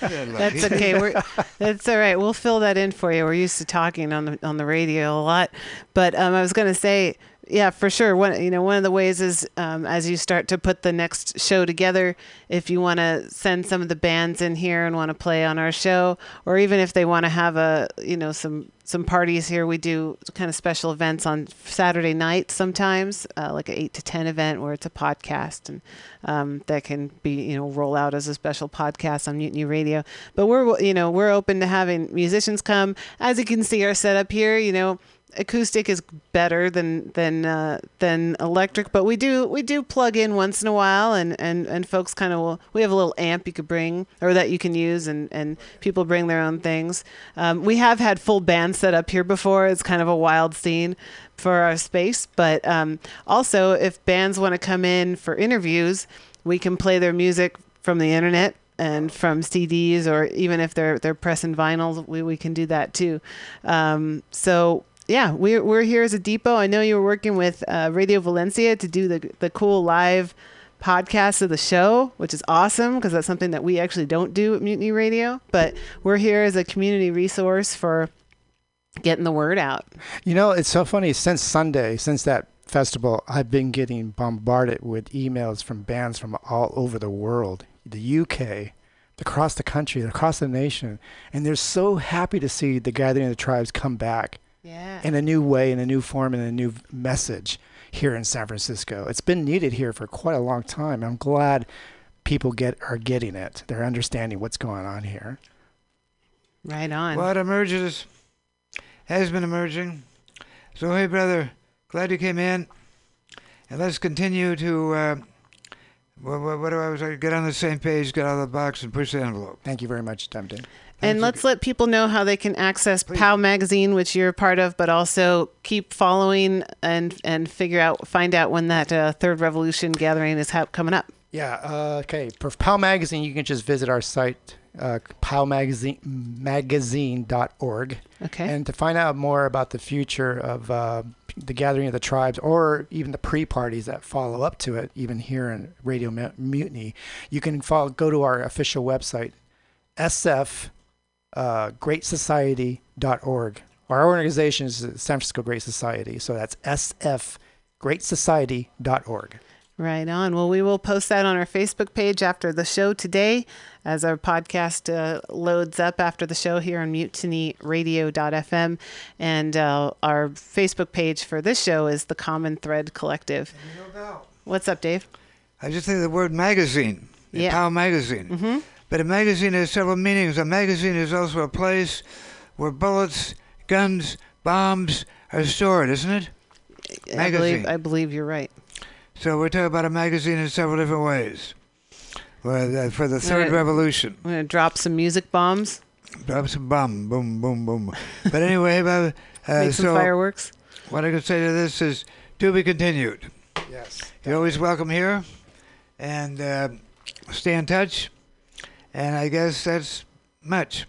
That's okay. We're, that's all right. We'll fill that in for you. We're used to talking on the on the radio a lot, but um, I was going to say, yeah, for sure. One, you know, one of the ways is um, as you start to put the next show together, if you want to send some of the bands in here and want to play on our show, or even if they want to have a, you know, some some parties here. We do kind of special events on Saturday nights sometimes, uh, like an eight to ten event where it's a podcast and um, that can be you know roll out as a special podcast on Mutiny Radio. But we're you know we're open to having musicians come. As you can see, our setup here, you know acoustic is better than than uh, than electric, but we do we do plug in once in a while, and and and folks kind of will. We have a little amp you could bring or that you can use, and and people bring their own things. Um, we have had full bands set up here before. It's kind of a wild scene for our space, but um, also if bands want to come in for interviews, we can play their music from the internet and from CDs or even if they're they're pressing vinyls, we, we can do that too. Um, so yeah, we're we're here as a depot. I know you were working with uh, Radio Valencia to do the the cool live podcast of the show, which is awesome because that's something that we actually don't do at Mutiny Radio. But we're here as a community resource for getting the word out. You know, it's so funny. Since Sunday, since that festival, I've been getting bombarded with emails from bands from all over the world, the UK, across the country, across the nation, and they're so happy to see the Gathering of the Tribes come back Yeah. in a new way, in a new form, in a new message here in San Francisco. It's been needed here for quite a long time. I'm glad people get are getting it. They're understanding what's going on here. Right on. What emerges has been emerging. So, hey, brother, glad you came in. And let's continue to, uh, what, what, what do I was, get on the same page, get out of the box, and push the envelope. Thank you very much, Dempton. And let's let people know how they can access POW magazine, which you're a part of, but also keep following and and figure out find out when that uh, third revolution gathering is ha- coming up. Yeah. Uh, okay. For POW Magazine, you can just visit our site, uh, powmagazine magazine.org. Okay. And to find out more about the future of uh, the gathering of the tribes, or even the pre-parties that follow up to it, even here in Radio Mutiny, you can follow, go to our official website, sf uh, greatsociety.org. Our organization is the San Francisco Great Society, so that's sfgreatsociety.org. Right on. Well, we will post that on our Facebook page after the show today as our podcast uh, loads up after the show here on mutinyradio.fm. And uh, our Facebook page for this show is the Common Thread Collective. What's up, Dave? I just think the word magazine. Yeah. Power magazine. Mm-hmm. But a magazine has several meanings. A magazine is also a place where bullets, guns, bombs are stored, isn't it? I Magazine. believe, I believe you're right. So we're talking about a magazine in several different ways. Well, the- for the third Right. revolution. I'm going to drop some music bombs, Drop some bomb, boom, boom, boom. But anyway, uh, uh, make some so fireworks. what I can say to this is to be continued. Yes. You're always welcome here, and uh, stay in touch. And I guess that's much.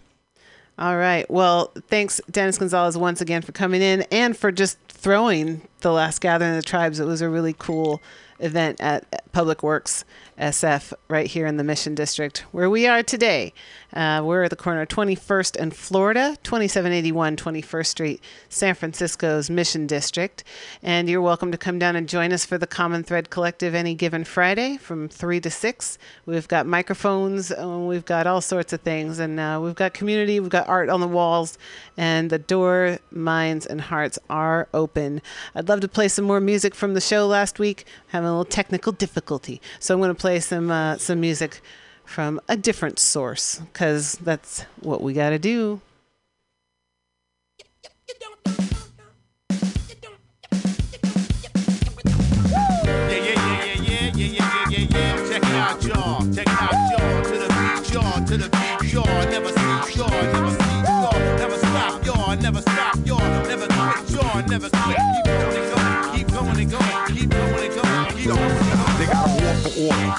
All right. Well, thanks, Dennis Gonzalez, once again for coming in and for just throwing the last gathering of the tribes. It was a really cool event at Public Works SF right here in the Mission District, where we are today. Uh, we're at the corner of 21st and Florida, 2781 21st Street, San Francisco's Mission District. And you're welcome to come down and join us for the Common Thread Collective any given Friday from 3 to 6. We've got microphones, uh, we've got all sorts of things, and uh, we've got community, we've got art on the walls, and the door, minds, and hearts are open. I'd love to play some more music from the show last week. Having a little technical difficulty, so I'm going to play some uh, some music from a different source because that's what we got to do.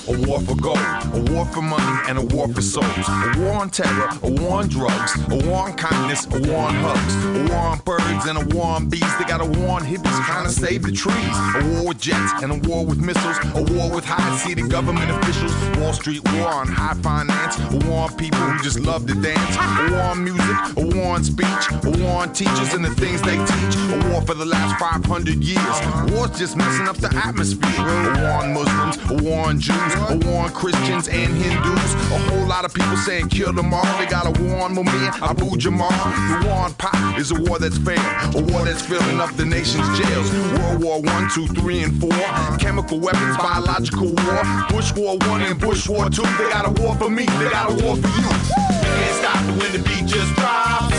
A war for gold, a war for money, and a war for souls. A war on terror, a war on drugs, a war on kindness, a war on hugs, a war on birds and a war on bees. They got a war on hippies trying to save the trees. A war with jets and a war with missiles, a war with high-seated government officials. Wall Street war on high finance, a war on people who just love to dance. A war on music, a war on speech, a war on teachers and the things they teach. A war for the last 500 years. War's just messing up the atmosphere. A war on Muslims, a war on Jews, a war on Christians and Hindus. A whole lot of people saying kill them all. They got a war on Mumia, Abu Jamal. The war on pop is a war that's fair, a war that's filling up the nation's jails. World War One, Two, Three, and Four. Chemical weapons, biological war. Bush War One and Bush War Two. They got a war for me. They got a war for you. Can't stop when the beat just drops.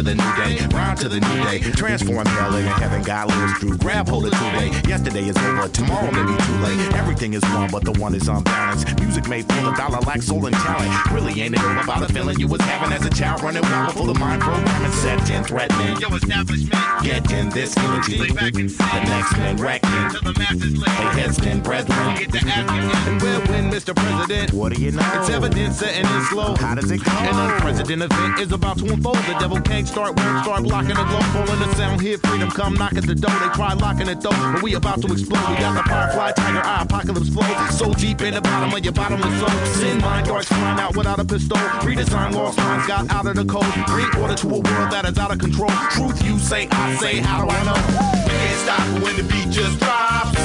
To the new day, rhyme to the new day. Transform hell into heaven, God lives through. Grab hold of today. Yesterday is over, tomorrow may be too late. Everything is one, but the one is unbalanced. Music made for the dollar, like soul and talent. Really ain't it all about the feeling you was having as a child, running wild full of mind programming, set in threatening. Yo, establishment, get in this energy. Lay back and see. The next man wrecking. Till the masses lay. They heads spin, brethren. Get the asking. And we'll win, Mr. President. What do you know? It's evident setting in slow. How does it go? An unprecedented event is about to unfold. The devil can't start, won't start blocking the glow. Falling the sound here, freedom come knock at the door. They try locking it though, but we about to explode. We got the firefly, tiger eye, apocalypse flow. So deep in the bottom of your bottomless soul. Sin mind darts flying out without a pistol. Redesign lost minds got out of the code. Bring order to a world that is out of control. Truth you say, I say, how do I know? We can't stop when the beat just drops.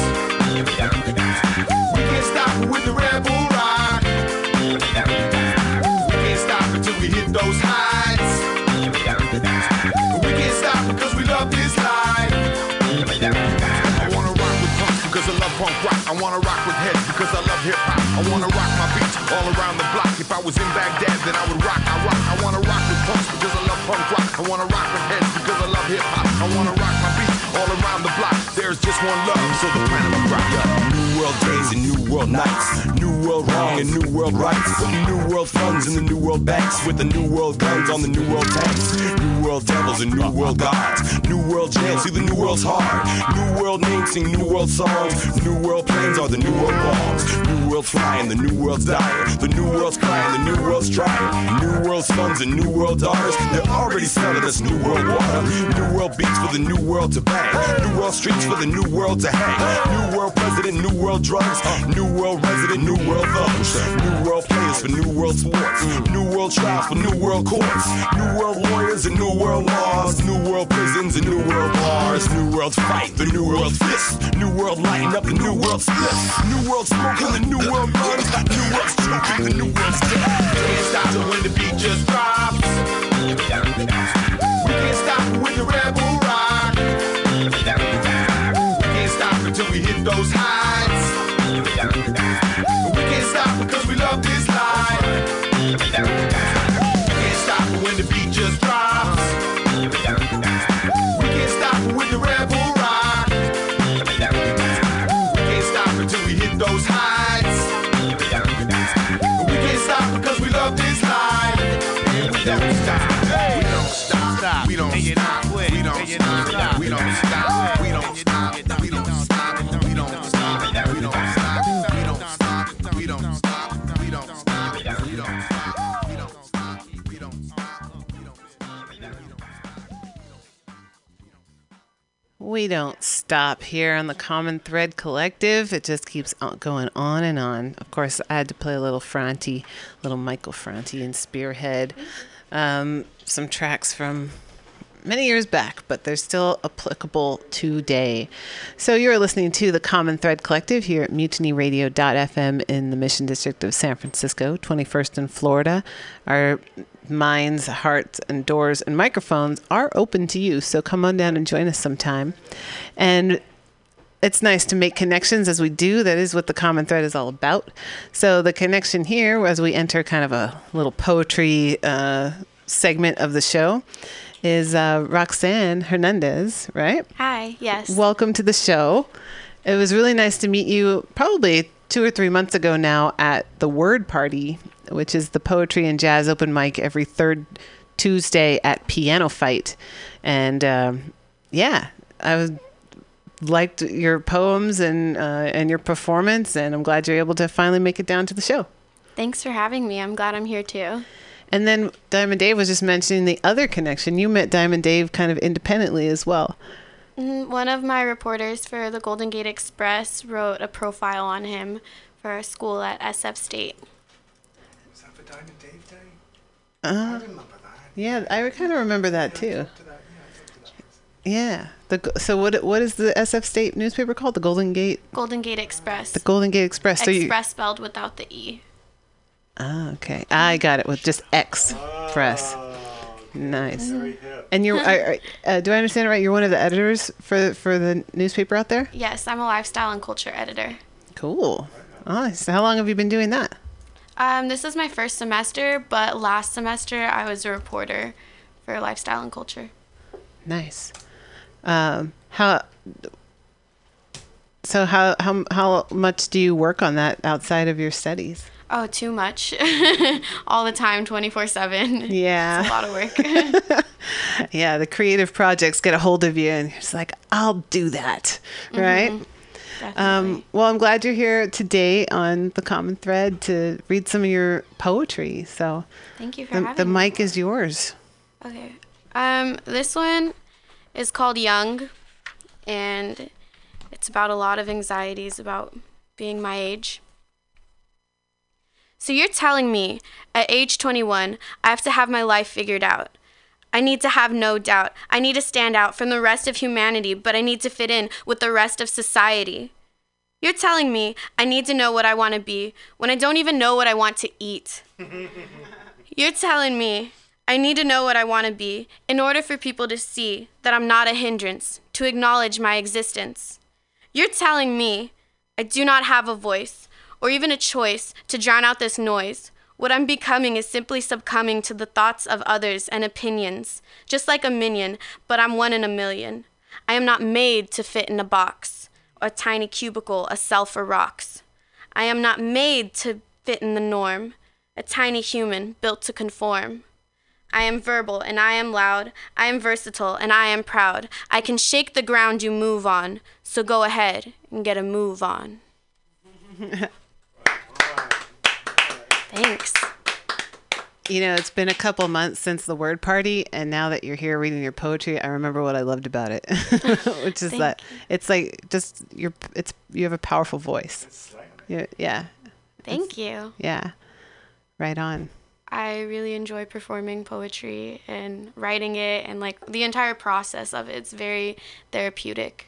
We can't stop with the Red punk rock. I wanna rock with heads because I love hip hop. I wanna rock my beats all around the block. If I was in Baghdad, then I would rock. I rock. I wanna rock with punks because I love punk rock. I wanna rock with heads because I love hip hop. I wanna rock my beats all around the block. There's just one love, so the planet will rock. World days and new world nights. New world wrong and new world rights. Putting new world funds in the new world banks with the new world guns on the new world tanks. New world devils and new world gods. New world jails, see the new world's hard. New world names sing new world songs. New world planes are the. New world the new world's dying. The new world's crying, the new world's trying. New world sons and new world daughters. They're already selling us new world water. New world beats for the new world to bang. New world streets for the new world to hang. New world president, new world drugs. New world resident, new world thugs. New world players for new world sports. New world trials for new world courts. New world lawyers and new world laws. New world prisons and new world bars. New world fight, the new world fist. New world lighting up the new world split. New world smoking the new world guns. New world stroking the new world's death. Can't stop when the beat just drops. We can't stop with the rebel rock. We can't stop until we hit those heights. We don't stop here on the Common Thread Collective. It just keeps going on and on. Of course, I had to play a little Franti, little Michael Franti and Spearhead. Um, some tracks from many years back, but they're still applicable today. So you're listening to the Common Thread Collective here at mutinyradio.fm in the Mission District of San Francisco, 21st in Florida. Our minds, hearts, and doors and microphones are open to you. So come on down and join us sometime. And it's nice to make connections as we do. That is what the common thread is all about. So the connection here, as we enter kind of a little poetry uh, segment of the show, is uh, Roxanne Hernandez, right? Hi, yes. Welcome to the show. It was really nice to meet you probably two or three months ago now at the Word Party, which is the poetry and jazz open mic every third Tuesday at Piano Fight. And um, yeah, I was liked your poems and uh, and your performance, and I'm glad you're able to finally make it down to the show. Thanks for having me. I'm glad I'm here too. And then Diamond Dave was just mentioning the other connection. You met Diamond Dave kind of independently as well. Mm, One of my reporters for the Golden Gate Express wrote a profile on him for our school at SF State. Uh, yeah, I kind of remember that too. Yeah. The so what what is the SF State newspaper called? The Golden Gate. Golden Gate Express. The Golden Gate Express. So you. Express spelled without the E. Ah, okay. I got it with just X press. Nice. And you're, I, I- uh, do I understand it right? You're one of the editors for for the newspaper out there. Yes, I'm a lifestyle and culture editor. Cool. Nice. so how long have you been doing that? Um, this is my first semester, but last semester I was a reporter for lifestyle and culture. Nice. Um, how? So how how how much do you work on that outside of your studies? Oh, too much. All the time, 24 7. Yeah. It's a lot of work. Yeah, the creative projects get a hold of you, and you're just like, I'll do that, right? Um, well, I'm glad you're here today on the Common Thread to read some of your poetry. So, Thank you for the, having the me. mic is yours. Okay. Um, this one is called Young, and it's about a lot of anxieties about being my age. So you're telling me at age 21, I have to have my life figured out. I need to have no doubt. I need to stand out from the rest of humanity, but I need to fit in with the rest of society. You're telling me I need to know what I want to be when I don't even know what I want to eat. You're telling me I need to know what I want to be in order for people to see that I'm not a hindrance, to acknowledge my existence. You're telling me I do not have a voice or even a choice to drown out this noise. What I'm becoming is simply succumbing to the thoughts of others and opinions, just like a minion, but I'm one in a million. I am not made to fit in a box. a tiny cubicle, a cell for rocks. I am not made to fit in the norm, a tiny human built to conform. I am verbal and I am loud. I am versatile and I am proud. I can shake the ground you move on, so go ahead and get a move on. Thanks. You know, it's been a couple months since the word party, and now that you're here reading your poetry, I remember what I loved about it, which is that it's like just you're it's you have a powerful voice. Yeah, yeah, Thank you. yeah. Right on. I really enjoy performing poetry and writing it and like the entire process of it. It's very therapeutic.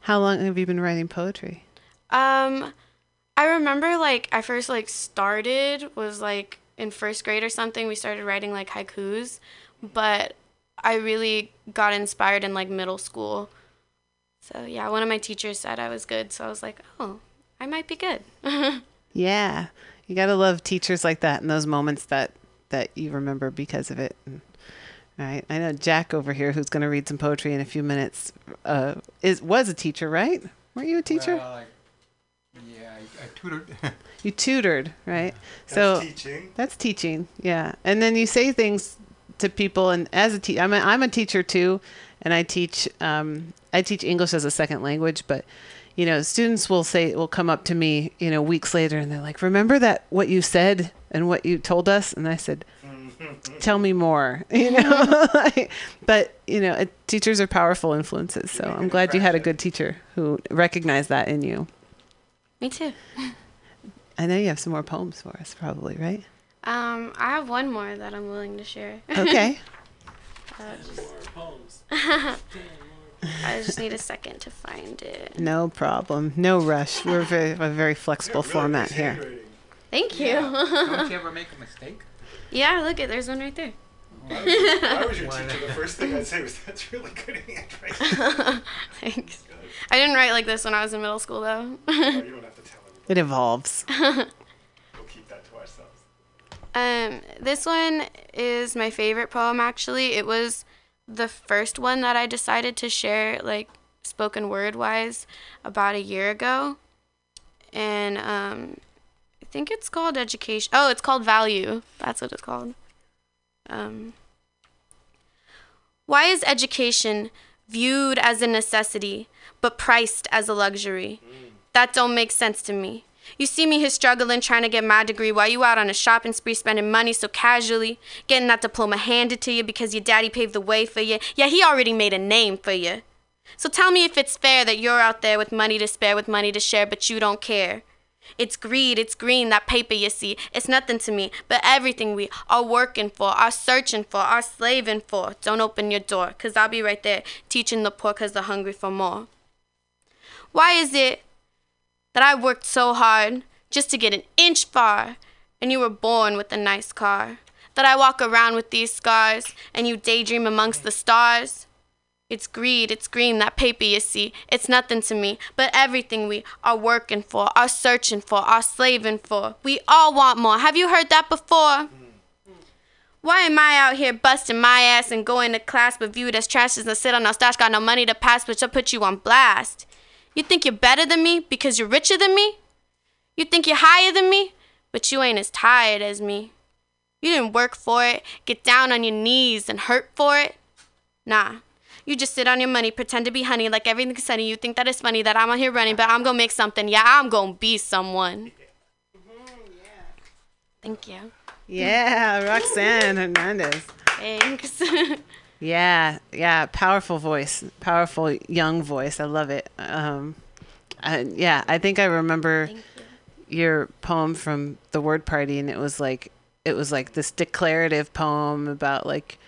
How long have you been writing poetry? Um I remember like I first like started was like in first grade or something. We started writing like haikus, but I really got inspired in like middle school. So yeah, one of my teachers said I was good, so I was like, "Oh, I might be good." Yeah, you gotta love teachers like that and those moments that that you remember because of it. And- Right. I know Jack over here, who's going to read some poetry in a few minutes, uh, is was a teacher, right? Weren't you a teacher? Well, I- yeah, I, I tutored. You tutored, right? That's so teaching. That's teaching, yeah. And then you say things to people, and as a teacher, I'm a, I'm a teacher too, and I teach um, I teach English as a second language, but you know, students will say will come up to me, you know, weeks later, and they're like, "Remember that what you said and what you told us?" And I said, "Tell me more," you know. but you know, it, teachers are powerful influences, so I'm glad you had a good teacher who recognized that in you. Me too. I know you have some more poems for us, probably, right? Um, I have one more that I'm willing to share. Okay. Uh, just- I just need a second to find it. No problem. No rush. We're very, a very flexible format here. Thank you. Don't you ever make a mistake? yeah, look it. There's one right there. If I was your teacher, the first thing I'd say was, "That's really good handwriting." Thanks. I didn't write like this when I was in middle school though. It evolves. We'll keep that to ourselves. Um, this one is my favorite poem actually. It was the first one that I decided to share like spoken word wise about a year ago. And um I think it's called education. Oh, it's called value. That's what it's called. Um Why is education viewed as a necessity but priced as a luxury? That don't make sense to me. You see me here struggling trying to get my degree while you out on a shopping spree spending money so casually, getting that diploma handed to you because your daddy paved the way for you. Yeah, he already made a name for you. So tell me if it's fair that you're out there with money to spare, with money to share, but you don't care. It's greed, it's green, that paper you see. It's nothing to me, but everything we are working for, are searching for, are slaving for. Don't open your door, cause I'll be right there teaching the poor cause they're hungry for more. Why is it that I worked so hard just to get an inch far and you were born with a nice car? That I walk around with these scars and you daydream amongst the stars? It's greed, it's green, that paper you see. It's nothing to me, but everything we are working for, are searching for, are slaving for. We all want more. Have you heard that before? Why am I out here busting my ass and going to class but viewed as trash as I sit on a stash, got no money to pass, but she'll put you on blast? You think you're better than me because you're richer than me? You think you're higher than me, but you ain't as tired as me. You didn't work for it, get down on your knees and hurt for it. Nah. You just sit on your money, pretend to be honey like everything's sunny. You think that it's funny that I'm out here running, but I'm gonna make something. Yeah, I'm gonna be someone. Mm-hmm, Thank you. Yeah, Roxanne Hernandez. Thanks. Yeah, yeah, powerful voice, powerful young voice. I love it. Um, I, yeah, I think I remember your poem from the word party, and it was like it was like this declarative poem about like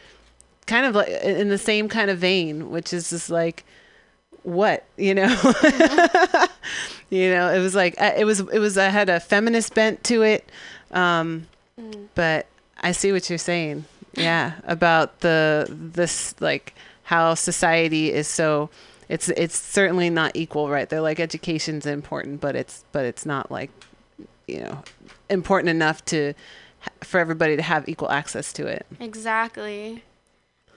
kind of like in the same kind of vein, which is just like what you know. you know, it was like uh, it was it was I had a feminist bent to it, um, but I see what you're saying. Yeah, about the this like how society is so it's it's certainly not equal, right? They're like education's important, but it's but it's not like you know important enough to for everybody to have equal access to it. Exactly.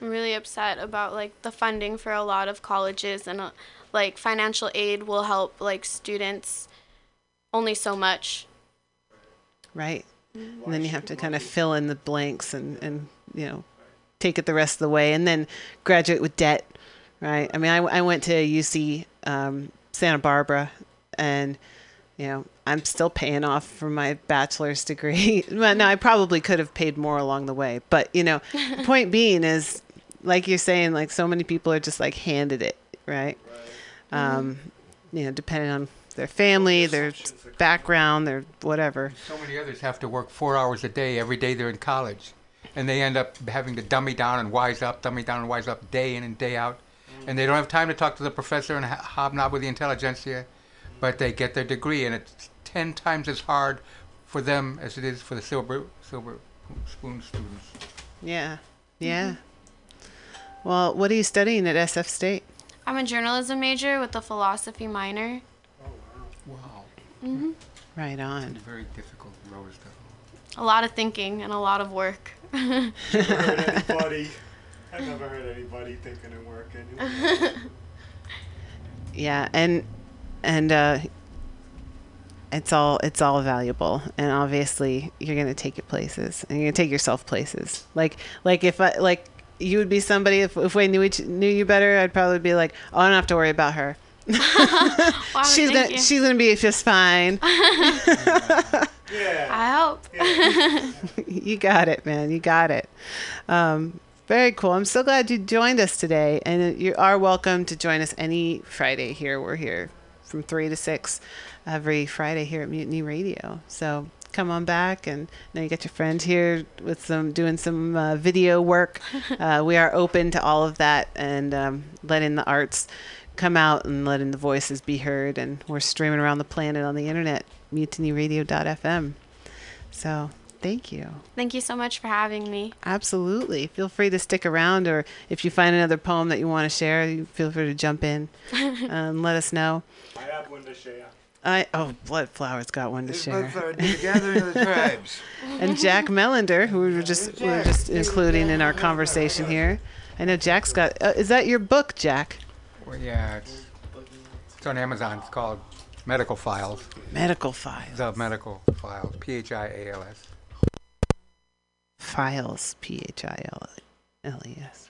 I'm really upset about like the funding for a lot of colleges and uh, like financial aid will help like students only so much. right? And then you have to kind of fill in the blanks and, and you know, take it the rest of the way and then graduate with debt, right? I mean, I, I went to UC um, Santa Barbara and, you know, I'm still paying off for my bachelor's degree. well, no, I probably could have paid more along the way. But, you know, the point being is, like you're saying, like so many people are just like handed it, right? Um, you know, depending on their family, their background, their whatever. So many others have to work four hours a day every day they're in college, and they end up having to dummy down and wise up, dummy down and wise up day in and day out, and they don't have time to talk to the professor and hobnob with the intelligentsia, but they get their degree, and it's ten times as hard for them as it is for the silver silver spoon students. Yeah. Yeah. Well, what are you studying at SF State? I'm a journalism major with a philosophy minor. Oh, wow, Mm-hmm. Right on. very difficult rows though. A lot of thinking and a lot of work. Never heard anybody. I never heard anybody thinking and working. Yeah, and and uh it's all it's all valuable and obviously you're going to take it places and you're going to take yourself places. Like like if I like you would be somebody if if we knew each, knew you better, I'd probably be like, "Oh, I don't have to worry about her." Wow, she's gonna you. she's gonna be just fine. I hope. you got it, man. You got it. Um, very cool. I'm so glad you joined us today, and you are welcome to join us any Friday here. We're here from three to six every Friday here at Mutiny Radio. So come on back, and now you got your friend here with some doing some uh, video work. Uh, we are open to all of that and um, letting the arts come out and letting the voices be heard. And we're streaming around the planet on the internet, mutinyradio.fm. So thank you. Thank you so much for having me. Absolutely. Feel free to stick around, or if you find another poem that you want to share, feel free to jump in and let us know. I have one to share. I oh, Bloodflower's got one to share. Bloodflower, the gathering of the tribes. and Jack Mellender, who we were just we were just including in our conversation here. I know Jack's got. Uh, is that your book, Jack? Well, yeah, it's, it's on Amazon. It's called Medical Files. Medical Files. The Medical Files. P H I A L S. Files. P H I L L E S.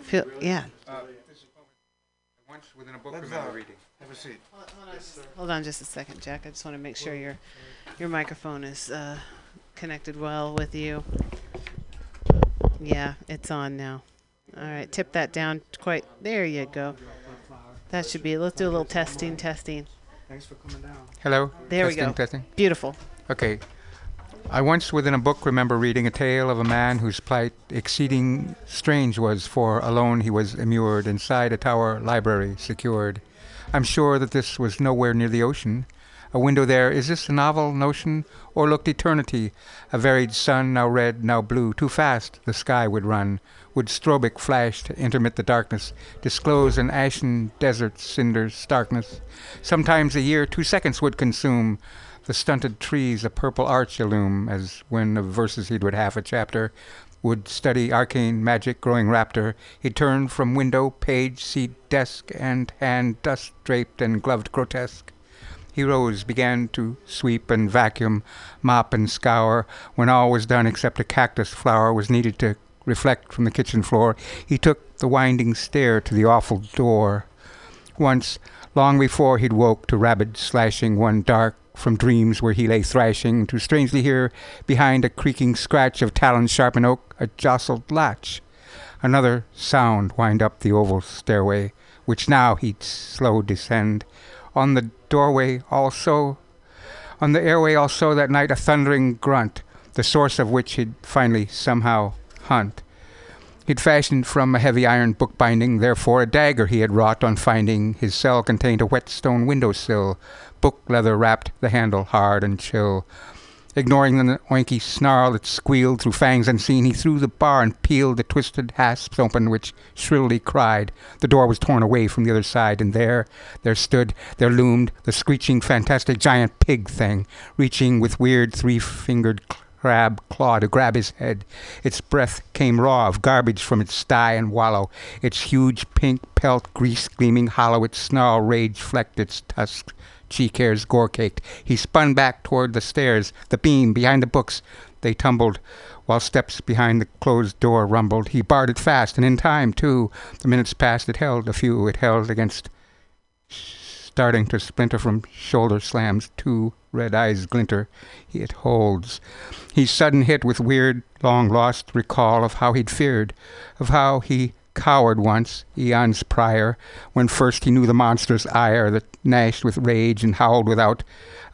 Feel yeah. Once within a book, Let's, remember uh, reading. Have a seat. Hold on just a second, Jack. I just want to make sure your your microphone is uh, connected well with you. Yeah, it's on now. All right, tip that down quite. There you go. That should be. Let's do a little testing, testing. Thanks for coming down. Hello. There testing, we go. Testing. Beautiful. Okay. I once within a book remember reading a tale of a man whose plight exceeding strange was, for alone he was immured inside a tower library secured. I'm sure that this was nowhere near the ocean. A window there, is this a novel notion, or looked eternity? A varied sun, now red, now blue, too fast the sky would run. Would strobic flash to intermit the darkness, disclose an ashen desert cinder's starkness? Sometimes a year two seconds would consume the stunted trees a purple arch illume, as when of verses he'd read half a chapter, would study arcane magic growing raptor, he'd turn from window, page, seat, desk, and hand dust draped and gloved grotesque. He rose, began to sweep and vacuum, mop and scour. When all was done except a cactus flower was needed to reflect from the kitchen floor, he took the winding stair to the awful door. Once, long before he'd woke to rabid slashing one dark from dreams where he lay thrashing, to strangely hear behind a creaking scratch of talons sharp in oak a jostled latch. Another sound wind up the oval stairway, which now he'd slow descend. On the doorway also, on the airway also that night a thundering grunt, the source of which he'd finally somehow hunt. He'd fashioned from a heavy iron bookbinding, therefore a dagger he had wrought on finding his cell contained a whetstone window-sill, book leather wrapped the handle hard and chill. Ignoring the oinky snarl that squealed through fangs unseen, he threw the bar and peeled the twisted hasps open, which shrilly cried. The door was torn away from the other side, and there, there stood, there loomed the screeching, fantastic giant pig thing, reaching with weird three-fingered crab claw to grab his head. Its breath came raw of garbage from its sty and wallow. Its huge pink pelt, grease gleaming hollow, its snarl rage flecked its tusks. Cheek hairs gore caked. He spun back toward the stairs, the beam, behind the books. They tumbled, while steps behind the closed door rumbled. He barred it fast, and in time, too. The minutes passed, it held a few, it held against starting to splinter from shoulder slams. Two red eyes glinter. It holds. He's sudden hit with weird, long lost recall of how he'd feared, of how he cowered once, eons prior, when first he knew the monster's ire that gnashed with rage and howled without,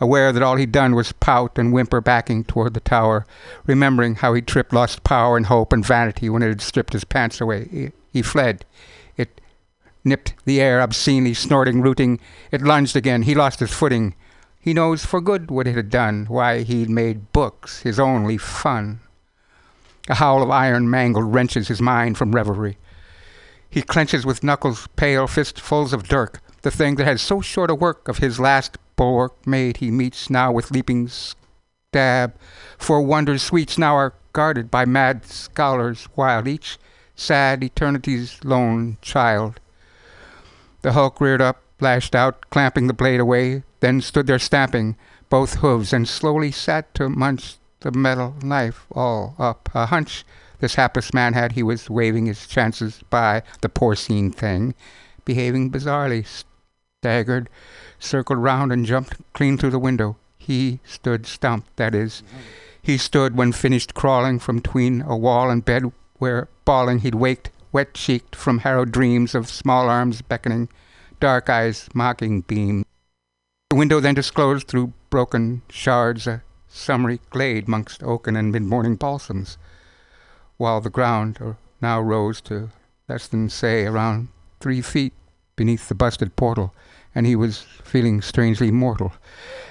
aware that all he'd done was pout and whimper backing toward the tower, remembering how he'd tripped lost power and hope and vanity when it had stripped his pants away. He, he fled. It nipped the air obscenely, snorting, rooting. It lunged again. He lost his footing. He knows for good what it had done, why he'd made books his only fun. A howl of iron mangled wrenches his mind from revelry. He clenches with knuckles pale, fistfuls of dirk, the thing that had so short a work of his last bulwark made. He meets now with leaping stab, for wonders sweets now are guarded by mad scholars while each sad eternity's lone child. The hulk reared up, lashed out, clamping the blade away, then stood there stamping both hooves, and slowly sat to munch the metal knife all up. A hunch this hapless man had he was waving his chances by the porcine thing, behaving bizarrely, staggered, circled round, and jumped clean through the window. He stood stumped, that is. He stood when finished crawling from tween a wall and bed where, bawling, he'd waked, wet cheeked from harrowed dreams of small arms beckoning, dark eyes mocking beam. The window then disclosed through broken shards a summery glade mongst oaken and mid-morning balsams, while the ground uh, now rose to less than, say, around three feet beneath the busted portal, and he was feeling strangely mortal.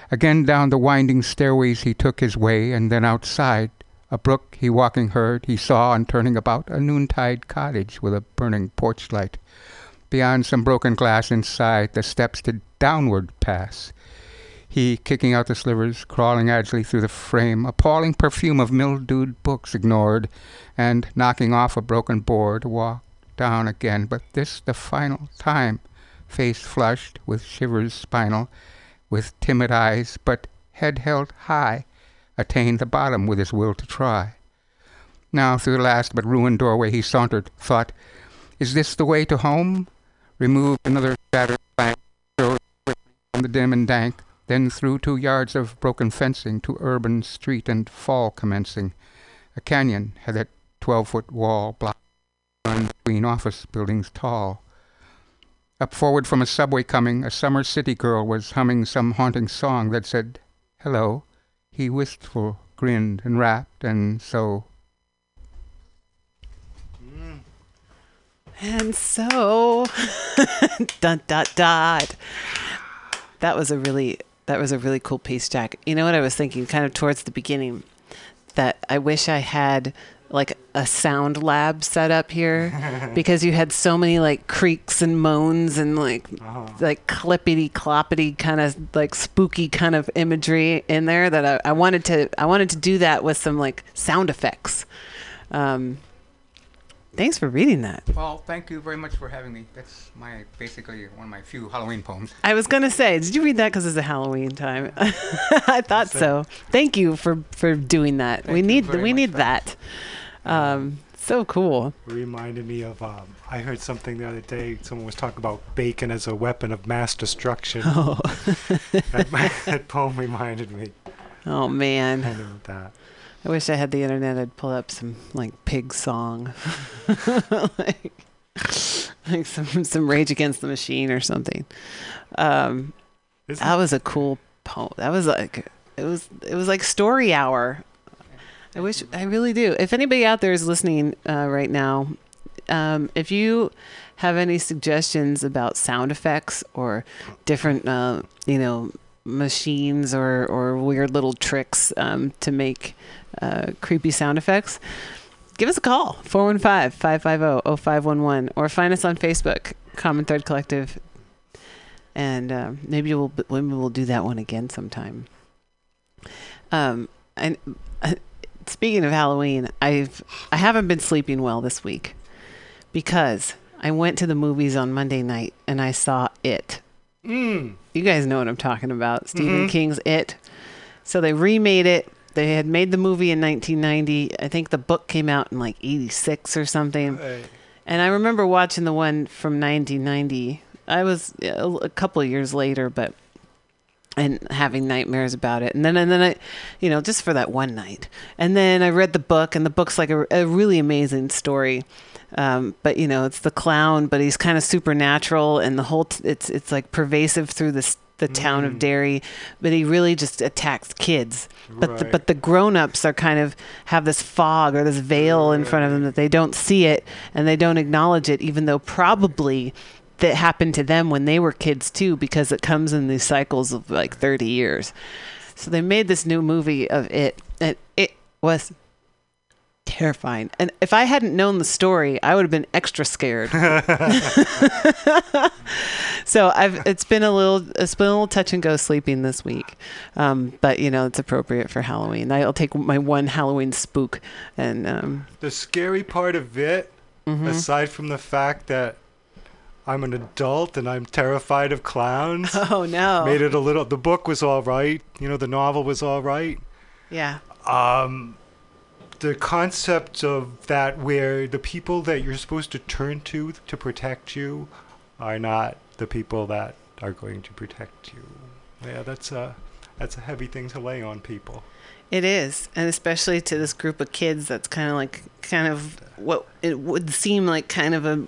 Again down the winding stairways he took his way, and then outside, a brook he walking heard, he saw, and turning about, a noontide cottage with a burning porch light. Beyond some broken glass inside, the steps did downward pass. He, kicking out the slivers, crawling agilely through the frame, appalling perfume of mildewed books ignored, and, knocking off a broken board, walked down again, but this the final time, face flushed, with shivers spinal, with timid eyes, but head held high, attained the bottom with his will to try. Now through the last but ruined doorway he sauntered, thought, Is this the way to home? Removed another shattered plank, from the dim and dank, then through two yards of broken fencing to urban street and fall commencing. A canyon had that twelve-foot wall blocked between office buildings tall. Up forward from a subway coming, a summer city girl was humming some haunting song that said, Hello. He wistful grinned and rapped, and so And so, dot dot dot. That was a really that was a really cool piece, Jack. You know what I was thinking, kind of towards the beginning, that I wish I had like a sound lab set up here because you had so many like creaks and moans and like like clippity cloppity kind of like spooky kind of imagery in there that I, I wanted to I wanted to do that with some like sound effects. Um, thanks for reading that. Well, thank you very much for having me. That's my basically one of my few Halloween poems. I was gonna say, did you read that because it's a Halloween time? I thought so. Thank you for for doing that. we need very we need for that. Um, so cool. reminded me of um, I heard something the other day. Someone was talking about bacon as a weapon of mass destruction. Oh. that, that poem reminded me. Oh man. I know that. I wish I had the internet. I'd pull up some like pig song, like, like some some Rage Against the Machine or something. Um, that was a cool poem. That was like it was it was like story hour. I wish I really do. If anybody out there is listening uh, right now, um, if you have any suggestions about sound effects or different, uh, you know, machines or, or weird little tricks um, to make uh, creepy sound effects, give us a call 415 550 0511 or find us on Facebook, Common Thread Collective. And uh, maybe we'll maybe we'll do that one again sometime. Um, and uh, speaking of Halloween, I've I haven't been sleeping well this week because I went to the movies on Monday night and I saw It. Mm. You guys know what I'm talking about. Stephen Mhm. King's It. So they remade it. They had made the movie in 1990. I think the book came out in like 86 or something. Right. And I remember watching the one from 1990. I was a couple of years later, but and having nightmares about it. And then and then I, you know, just for that one night. And then I read the book, and the book's like a, a really amazing story. Um, but you know, it's the clown, but he's kind of supernatural, and the whole t- it's it's like pervasive through this the town of mm. Derry. But he really just attacks kids. But the, but the grown-ups are kind of have this fog or this veil in front of them that they don't see it and they don't acknowledge it, even though probably that happened to them when they were kids too, because it comes in these cycles of like 30 years. So they made this new movie of it, and it was terrifying. And if I hadn't known the story, I would have been extra scared. so I've it's been a little it's been a little touch and go sleeping this week, um, but you know it's appropriate for Halloween. I'll take my one Halloween spook, and um, The scary part of it, Mhm. aside from the fact that I'm an adult and I'm terrified of clowns. Oh, no. Made it a little. The book was all right. You know, the novel was all right. yeah, Um, the concept of that where the people that you're supposed to turn to to protect you are not the people that are going to protect you. Yeah, that's a that's a heavy thing to lay on people. It is, and especially to this group of kids that's kind of like kind of what it would seem like kind of a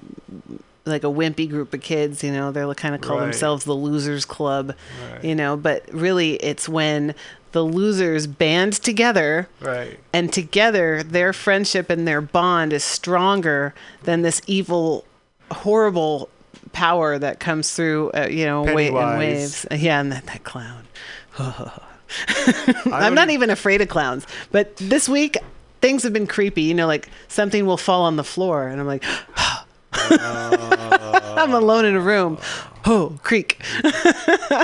like a wimpy group of kids, you know, they're kind of call Right. themselves the losers club, Right. you know, but really it's when the losers band together. Right. and together their friendship and their bond is stronger than this evil horrible power that comes through uh, you know wa- in Pennywise. waves. Yeah and that, that clown. I'm not even afraid of clowns. But this week things have been creepy. You know like something will fall on the floor and i'm like i'm alone in a room oh creak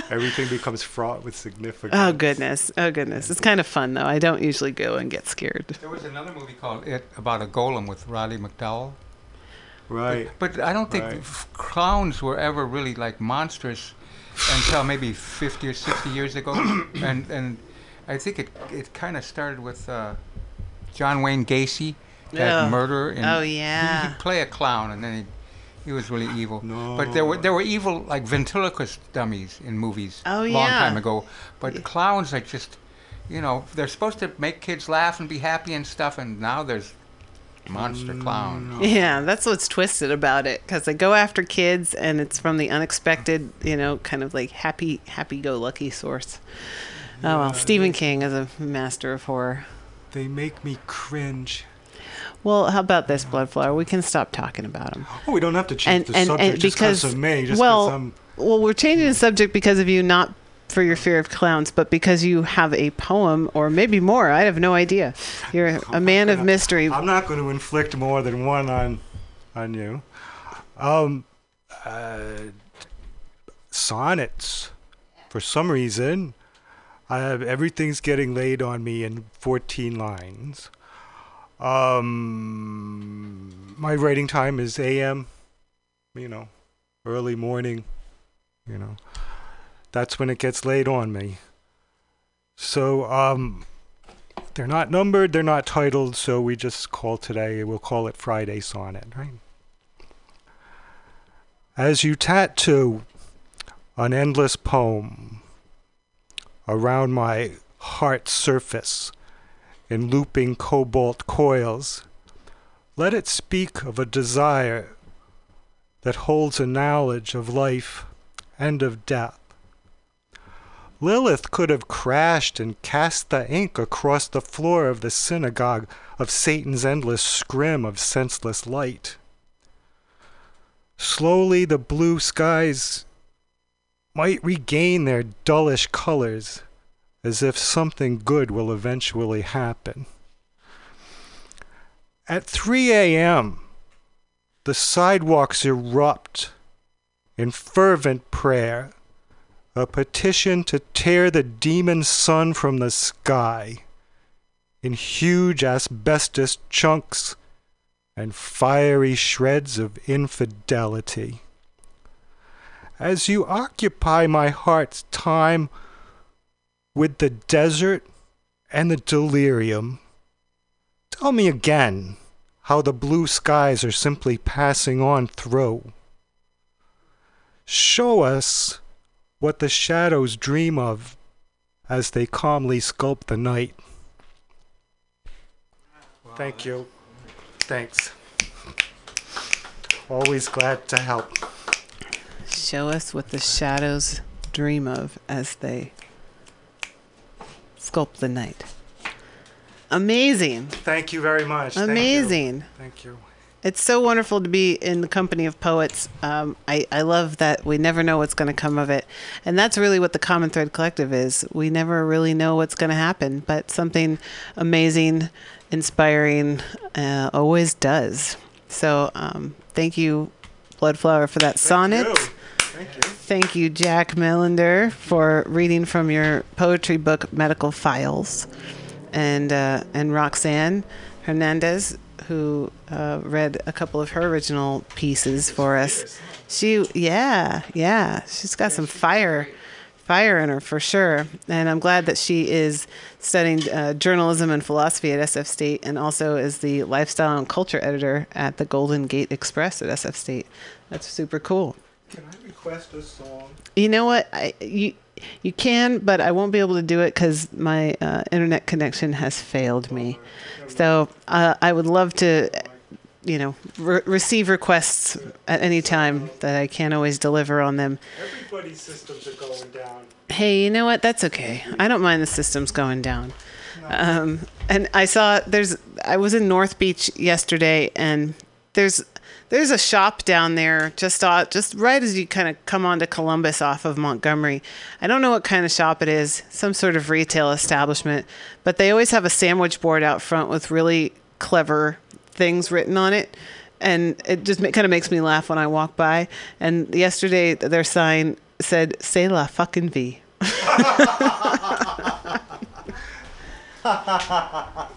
Everything becomes fraught with significance. oh goodness oh goodness it's kind of fun though i don't usually go and get scared There was another movie called It about a golem with Roddy McDowall. Right. But, but I don't think Right. clowns were ever really like monstrous until maybe 50 or 60 years ago. and and I think it it kind of started with uh, John Wayne Gacy, that Oh. murderer. And Oh, he- yeah. He'd play a clown and then he he was really evil. But there were there were evil like ventriloquist dummies in movies Oh, long yeah. time ago. But clowns are just you know, they're supposed to make kids laugh and be happy and stuff and now there's monster clowns. Yeah, that's what's twisted about it because they go after kids, and it's from the unexpected, you know, kind of like happy, happy-go-lucky source. Oh well, Stephen King is a master of horror. They make me cringe. Well, how about this, Bloodflower? We can stop talking about him. Oh, we don't have to change the subject just because of me. Well, I'm well, we're changing the subject because of you, not for your fear of clowns, but because you have a poem, or maybe more. I have no idea. You're a man of mystery. I'm not going to inflict more than one on on you. Um, uh, sonnets. For some reason, I have everything's getting laid on me in 14 lines. Um, my writing time is a.m. You know, early morning. You know, that's when it gets laid on me. So, um, they're not numbered, they're not titled, so we just call today, we'll call it Friday Sonnet, right? As you tattoo an endless poem around my heart's surface in looping cobalt coils, let it speak of a desire that holds a knowledge of life and of death. Lilith could have crashed and cast the ink across the floor of the synagogue of Satan's endless scrim of senseless light. Slowly the blue skies might regain their dullish colors as if something good will eventually happen. At 3 a.m., the sidewalks erupt in fervent prayer a petition to tear the demon sun from the sky in huge asbestos chunks and fiery shreds of infidelity. As you occupy my heart's time with the desert and the delirium, tell me again how the blue skies are simply passing on through. Show us what the shadows dream of as they calmly sculpt the night. Thank you. Thanks. Always glad to help. Show us what the shadows dream of as they sculpt the night. Amazing. Thank you very much. Thank you. Amazing. Thank you. It's so wonderful to be in the company of poets. Um, I, I love that we never know what's going to come of it. And that's really what the Common Thread Collective is. We never really know what's going to happen, but something amazing, inspiring uh, always does. So um, thank you, Bloodflower, for that sonnet. Thank you. Jack Melander, for reading from your poetry book, Medical Files, and uh, and Roxanne Hernandez, who uh, read a couple of her original pieces for us. She, yeah, yeah, she's got some fire, fire in her for sure. And I'm glad that she is studying uh, journalism and philosophy at SF State, and also is the lifestyle and culture editor at the Golden Gate Express at SF State. That's super cool. Can I request a song? You know what? I you you can, but I won't be able to do it because my uh, internet connection has failed me. So uh, I would love to, you know, re- receive requests at any time that I can't always deliver on them. Everybody's systems are going down. Hey, you know what? That's okay. I don't mind the systems going down. Um, and I saw there's. I was in North Beach yesterday, and there's there's a shop down there just off, just right as you kind of come onto Columbus off of Montgomery. I don't know what kind of shop it is, some sort of retail establishment, but they always have a sandwich board out front with really clever things written on it. And it just kind of makes me laugh when I walk by. And yesterday, their sign said, C'est la fucking vie.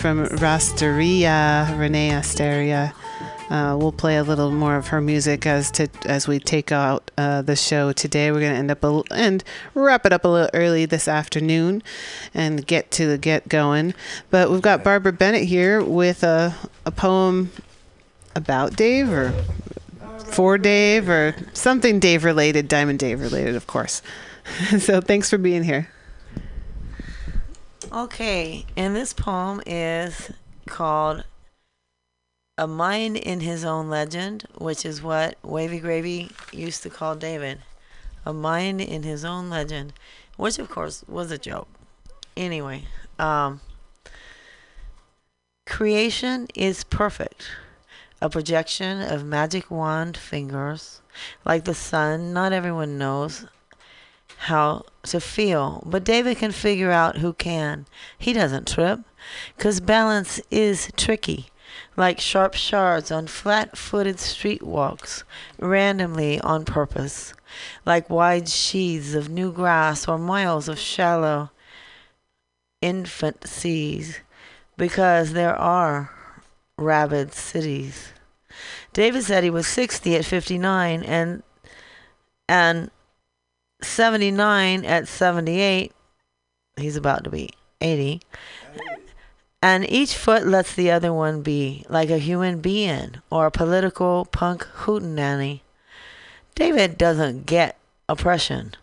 from Rasteria, Renee Asteria. Uh, we'll play a little more of her music as to as we take out uh, the show today. We're gonna end up a, and wrap it up a little early this afternoon, and get to the get going. But we've got Barbara Bennett here with a a poem about Dave or for Dave or something Dave related, Diamond Dave related, of course. so thanks for being here. Okay, and this poem is called A Mind in His Own Legend, which is what Wavy Gravy used to call David. A mind in his own legend, which of course was a joke. Anyway, um, creation is perfect. A projection of magic wand fingers. Like the sun, not everyone knows how to feel, but David can figure out who can. He doesn't trip because balance is tricky, like sharp shards on flat footed street walks, randomly on purpose, like wide sheaths of new grass or miles of shallow infant seas, because there are rabid cities. David said he was 60 at 59 and and 79 at 78. He's about to be 80. And each foot lets the other one be, like a human being or a political punk hootenanny. David doesn't get oppression.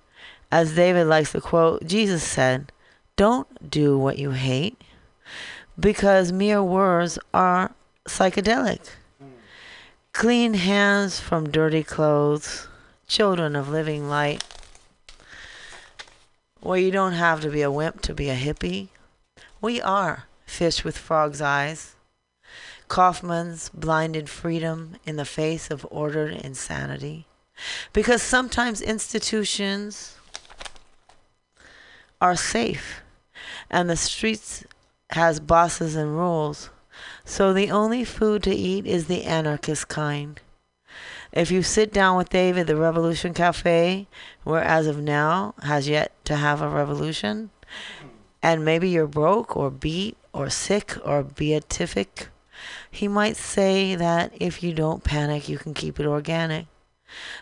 As David likes to quote, Jesus said, Don't do what you hate, because mere words are psychedelic. Clean hands from dirty clothes, children of living light. Well, you don't have to be a wimp to be a hippie. We are fish with frog's eyes. Kaufman's blinded freedom in the face of ordered insanity. Because sometimes institutions are safe and the streets has bosses and rules. So the only food to eat is the anarchist kind. If you sit down with Dave at the Revolution Cafe, where as of now has yet to have a revolution, and maybe you're broke or beat or sick or beatific, he might say that if you don't panic, you can keep it organic.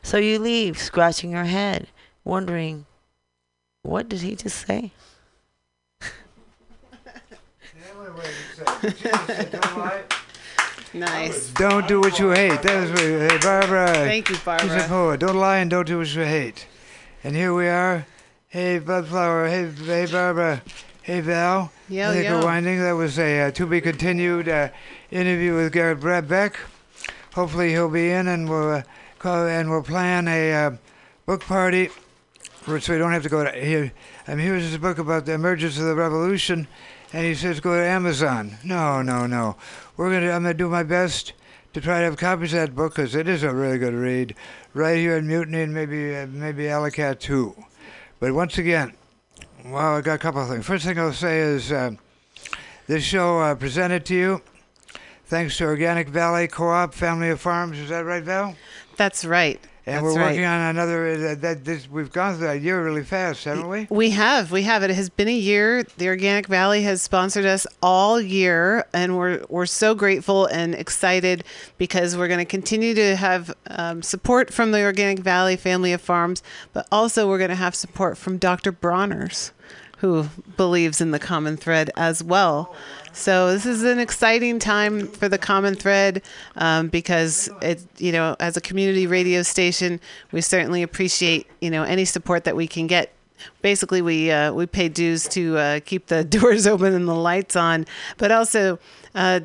So you leave, scratching your head, wondering, what did he just say? Nice. Don't do what you hate. That was what, hey Barbara. Thank you, She's Barbara. a poet. Don't lie and don't do what you hate. And here we are. Hey Bloodflower. Hey, hey Barbara. Hey Val. Yeah, I yo. winding. That was a uh, to be continued uh, interview with Garrick Brad Beck. Hopefully he'll be in and we'll uh, call and we'll plan a uh, book party. for- So we don't have to go to here. Um, here's his book about the emergence of the revolution, and he says go to Amazon. No, no, no. We're gonna. I'm gonna do my best to try to have copies of that book because it is a really good read. Right here in Mutiny and maybe uh, maybe Alley Cat too. But once again, well, I got a couple of things. First thing I'll say is uh, this show uh, presented to you thanks to Organic Valley Co-op Family of Farms. Is that right, Val? That's right. And That's we're right. working on another. Uh, that this we've gone through that year really fast, haven't we? We have, we have. It has been a year. The Organic Valley has sponsored us all year, and we're we're so grateful and excited because we're going to continue to have um, support from the Organic Valley family of farms, but also we're going to have support from Dr. Bronner's, who believes in the common thread as well. So this is an exciting time for the Common Thread um, because it, you know, as a community radio station, we certainly appreciate you know any support that we can get. Basically, we uh, we pay dues to uh, keep the doors open and the lights on, but also. Uh,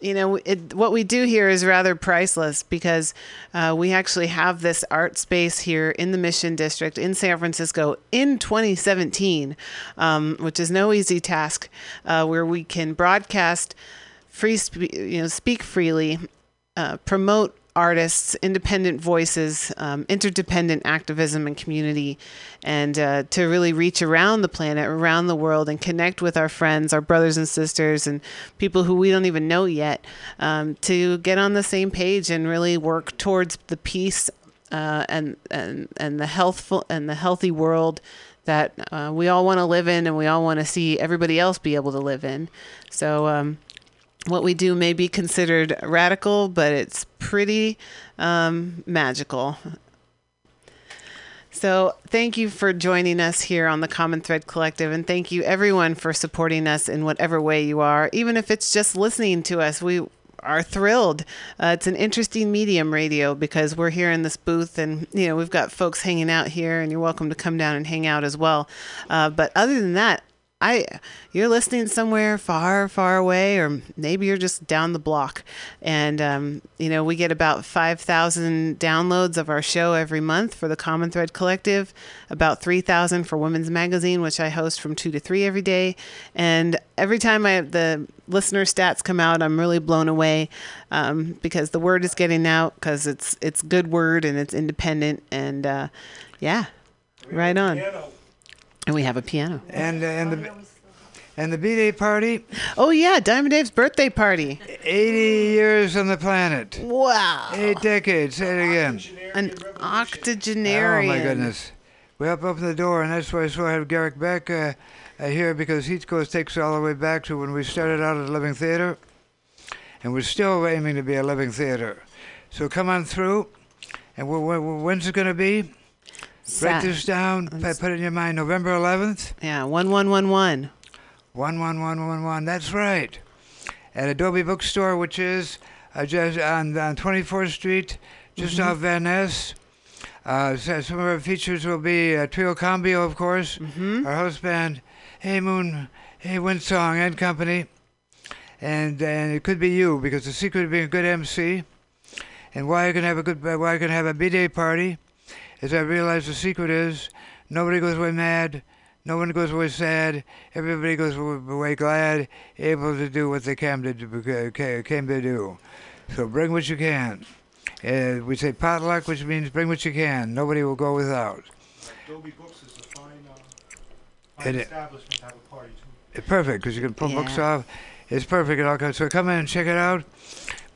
you know, it, what we do here is rather priceless because uh, we actually have this art space here in the Mission District in San Francisco in 2017, um, which is no easy task, uh, where we can broadcast free, spe- you know, speak freely, uh, promote artists, independent voices, um, interdependent activism and community, and uh, to really reach around the planet, around the world, and connect with our friends, our brothers and sisters, and people who we don't even know yet, um, to get on the same page and really work towards the peace uh, and and and the healthful and the healthy world that uh, we all want to live in, and we all want to see everybody else be able to live in. So. Um, what we do may be considered radical, but it's pretty um, magical. So, thank you for joining us here on the Common Thread Collective, and thank you everyone for supporting us in whatever way you are, even if it's just listening to us. We are thrilled. Uh, it's an interesting medium, radio, because we're here in this booth, and you know we've got folks hanging out here, and you're welcome to come down and hang out as well. Uh, but other than that, I you're listening somewhere far, far away, or maybe you're just down the block. And um, you know, we get about five thousand downloads of our show every month for the Common Thread Collective, about three thousand for Women's Magazine, which I host from two to three every day. And every time I the listener stats come out, I'm really blown away um, because the word is getting out because it's it's good word and it's independent and uh, yeah, right on. And we have a piano. And uh, and the and the B-Day party. Oh yeah, Diamond Dave's birthday party. 80 years on the planet. Wow. Eight decades. Say it again. An octogenarian. Oh my goodness. We up open the door, and that's why I so I have Garrick Beck uh, uh, here because Heat Coast takes us all the way back to when we started out at Living Theater, and we're still aiming to be a living theater. So come on through, and wh- wh- when's it going to be? Write this down. Put it in your mind. November 11th. Yeah, one one one one. One one one one one. That's right. At Adobe Bookstore, which is uh, just on, on 24th Street, just Mhm. off Van Ness. Uh, so some of our features will be uh, Trio Cambio, of course, Mm-hmm. our house band, Hey Moon, Hey Windsong and Company, and and it could be you because the secret of being a good MC, and why I can have a good why I can have a b-day party, is I realize the secret is nobody goes away mad, no one goes away sad, everybody goes away glad, able to do what they came to do, ca- came to do. So bring what you can. Uh, we say potluck, which means bring what you can. Nobody will go without. Adobe Books is a fine, uh, fine establishment to have a party too. It's perfect because you can pull books off. It's perfect. It all comes. So come in and check it out.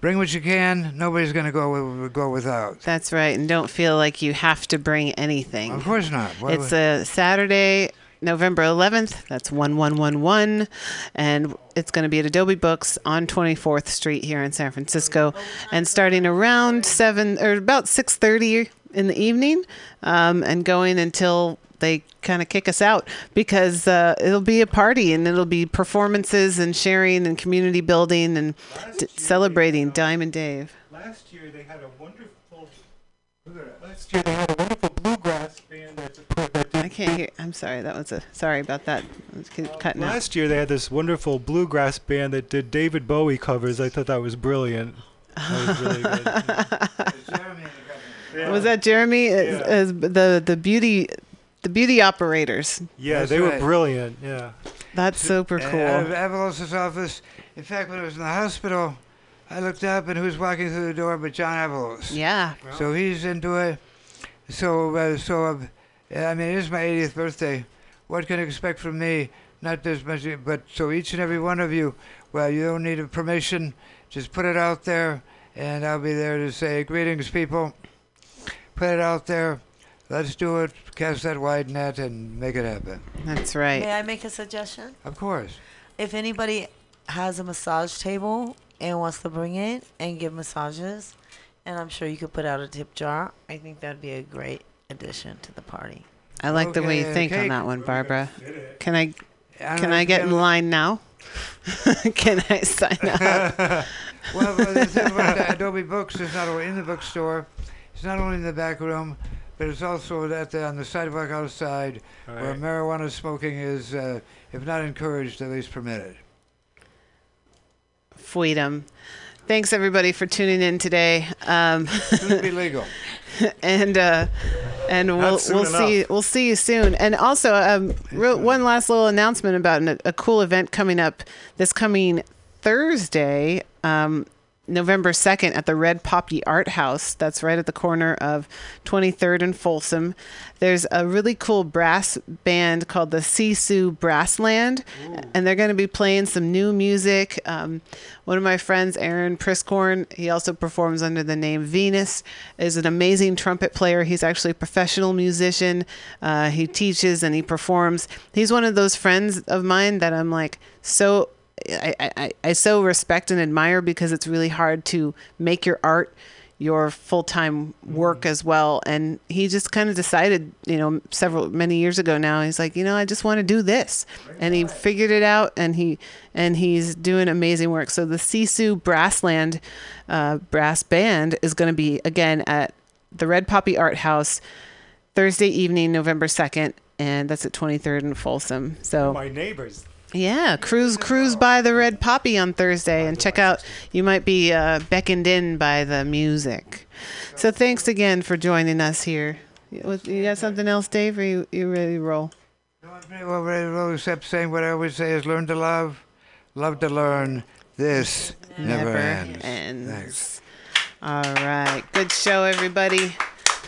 Bring what you can. Nobody's going to go go without. That's right, and don't feel like you have to bring anything. Of course not. Why It's would- a Saturday, November 11th. That's 1111. And it's going to be at Adobe Books on 24th Street here in San Francisco. And starting around 7 or about 6.30 in the evening um, and going until they kind of kick us out because uh, it'll be a party and it'll be performances and sharing and community building and d- celebrating Diamond Dave. Last year they had a wonderful. Last year they had a wonderful bluegrass band that, that I can't hear. I'm sorry. That was a sorry about that. Was cutting out. Last year they had this wonderful bluegrass band that did David Bowie covers. I thought that was brilliant. That was really good. Was that Jeremy? As, as the the beauty, the beauty operators. Yeah, That's they were brilliant. Yeah. That's super And Out of cool. Avalos' office. In fact, when I was in the hospital, I looked up and who's walking through the door but John Avalos. Yeah. So he's into it. So, uh, so uh, I mean, it is my 80th birthday. What can you expect from me? Not this much, but so each and every one of you. Well, you don't need a permission. Just put it out there, and I'll be there to say greetings, people. Put it out there. Let's do it. Cast that wide net and make it happen. That's right. May I make a suggestion? Of course. If anybody has a massage table and wants to bring it and give massages, and I'm sure you could put out a tip jar, I think that'd be a great addition to the party. I like the way you Okay, think on that one, Barbara. Can I I'm can not I get in gonna- line now? can I sign up? well, well, the thing about the Adobe Books is not only in the bookstore, it's not only in the back room, but it's also that the, on the sidewalk outside where marijuana smoking is, uh, if not encouraged, at least permitted. freedom. Thanks everybody for tuning in today. Um, Soon be legal. and uh, and we'll we'll see we'll see you soon. And also, um, real, one last little announcement about an, a cool event coming up this coming Thursday, um, November second, at the Red Poppy Art House. That's right at the corner of 23rd and Folsom. There's a really cool brass band called the Sisu Brassland, and they're going to be playing some new music. Um, one of my friends, Aaron Priscorn, he also performs under the name Venus, is an amazing trumpet player. He's actually a professional musician. Uh, he teaches and he performs. He's one of those friends of mine that I'm like so I, I, I so respect and admire because it's really hard to make your art your full-time work as well. And he just kind of decided you know several many years ago now he's like you know i just want to do this. And he figured it out and he and he's doing amazing work. So the sisu brassland uh, brass band is going to be again at the red poppy art house thursday evening november 2nd and that's at 23rd and folsom. So My neighbors. Yeah, cruise cruise by the Red Poppy on Thursday and check out. You might be uh, beckoned in by the music. So thanks again for joining us here. You got something else, Dave? Or you you ready to roll? No, I'm Pretty well ready to roll, except saying what I always say is learn to love, love to learn. This never, ends. ends. All right, good show, everybody.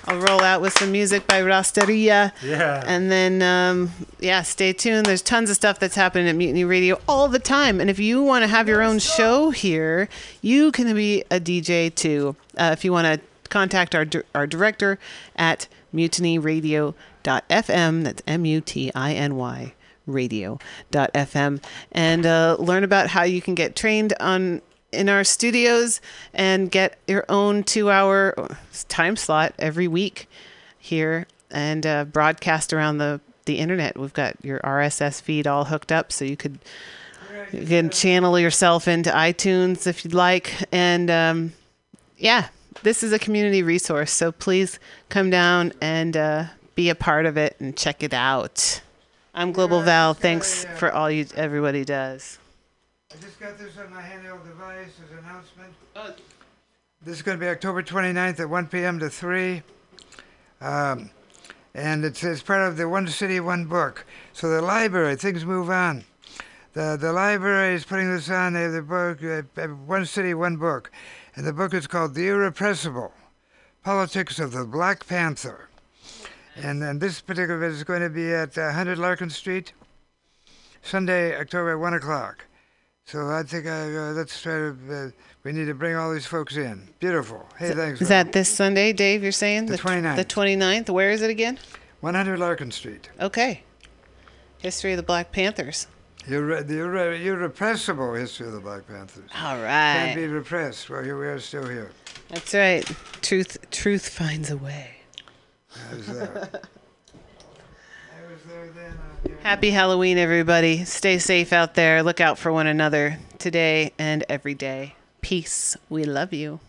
I'll roll out with some music by Rasteria. Yeah. And then, um, yeah, stay tuned. There's tons of stuff that's happening at Mutiny Radio all the time. And if you want to have your own show here, you can be a DJ too. Uh, if you want to contact our, our director at mutinyradio.fm, that's M U T I N Y radio.fm, and uh, learn about how you can get trained on in our studios and get your own two hour time slot every week here and uh, broadcast around the, the internet. We've got your RSS feed all hooked up so you could you can channel yourself into iTunes if you'd like. And um, yeah, this is a community resource. So please come down and uh, be a part of it and check it out. I'm Global Val. Thanks for all you everybody does. I just got this on my handheld device as an announcement. This is going to be October 29th at 1 p.m. to 3. Um, and it's, it's part of the One City, One Book. So the library, things move on. The, the library is putting this on, they have the book, uh, uh, One City, One Book. And the book is called The Irrepressible Politics of the Black Panther. And then this particular event is going to be at uh, 100 Larkin Street, Sunday, October 1 o'clock. So I think I, uh, let's try to, uh, we need to bring all these folks in. Beautiful. Hey, thanks. Is that this Sunday, Dave? You're saying The 29th. The 29th. Where is it again? 100 Larkin Street. Okay. History of the Black Panthers. Irre- the irre- irrepressible history of the Black Panthers. All right. Can't be repressed. Well, here we are still here. That's right. Truth truth finds a way. How's that? I was there then. uh, yeah. Happy Halloween, everybody. Stay safe out there. Look out for one another today and every day. Peace. We love you.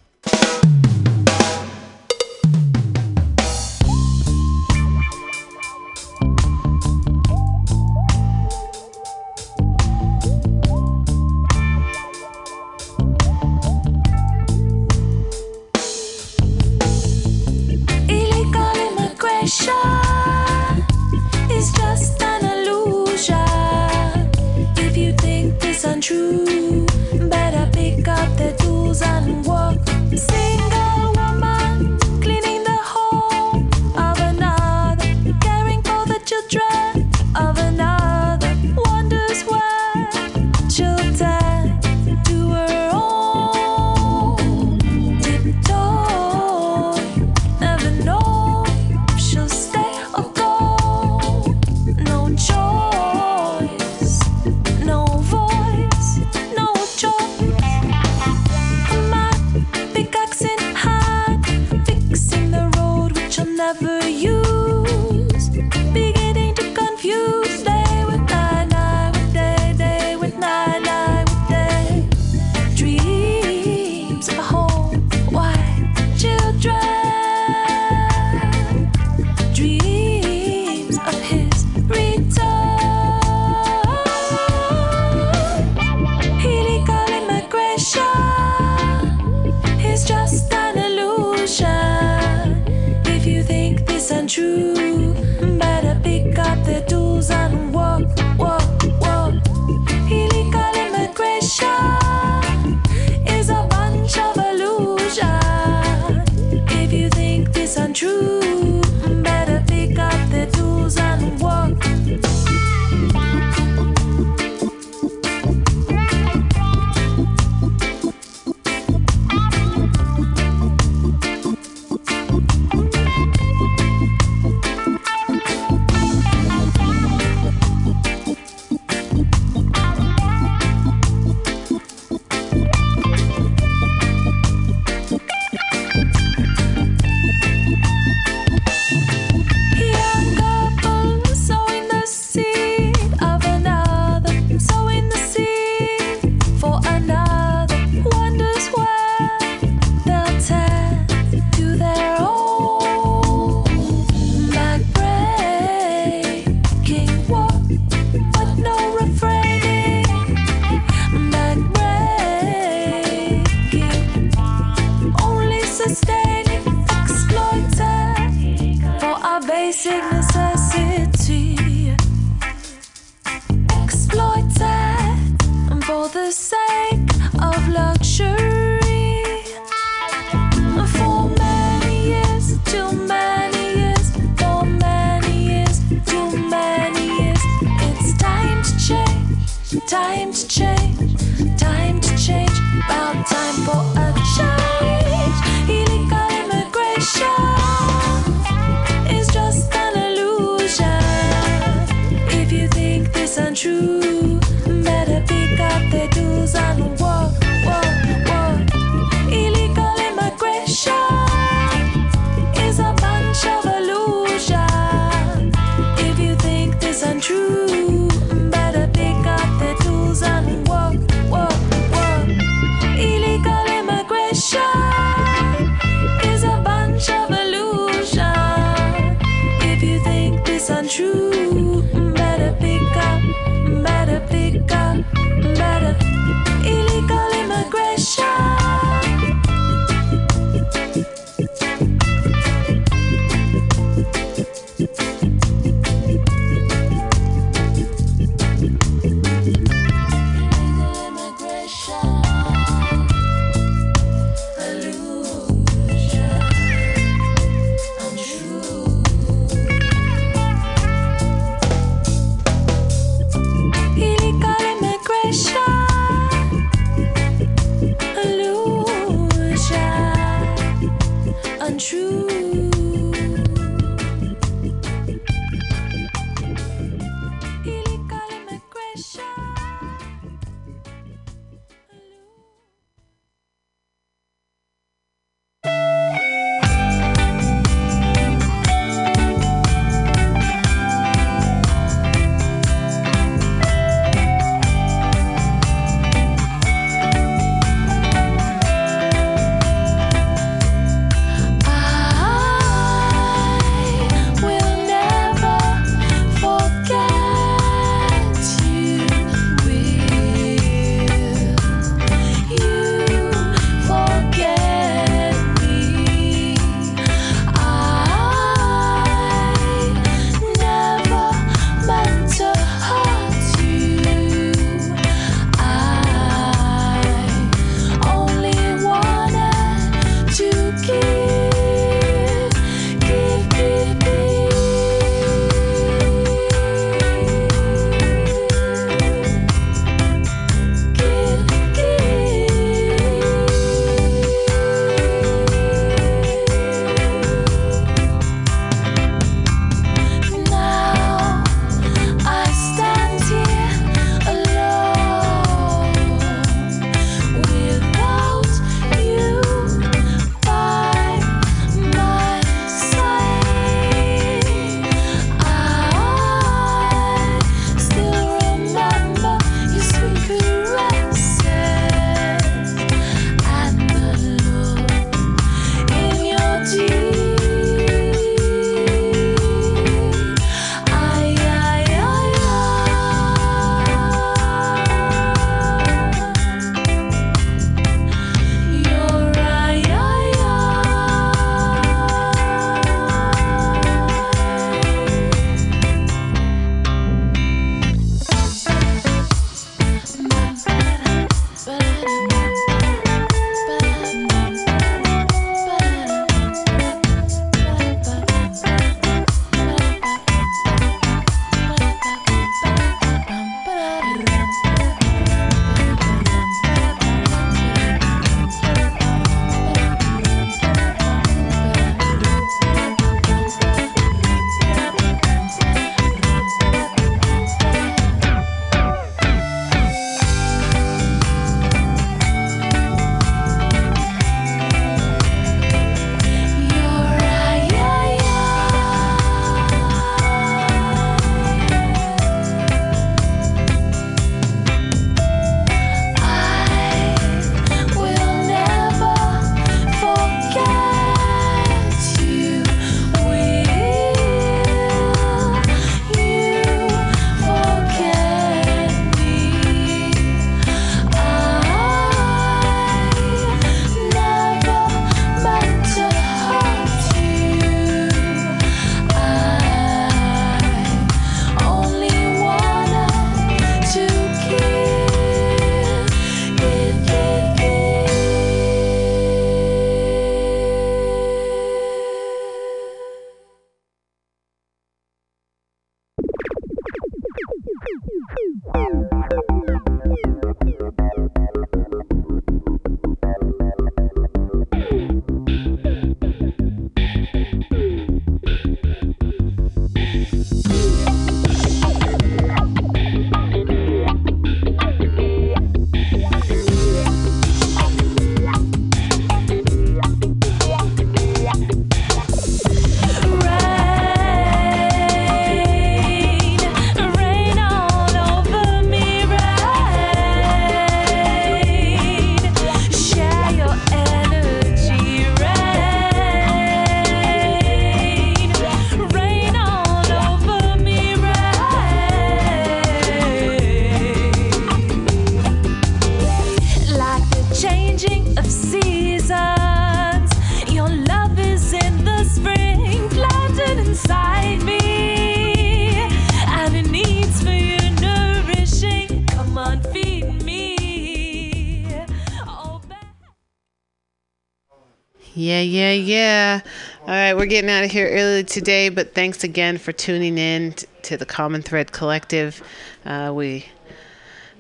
We're getting out of here early today, but thanks again for tuning in t- to the Common Thread Collective. Uh, we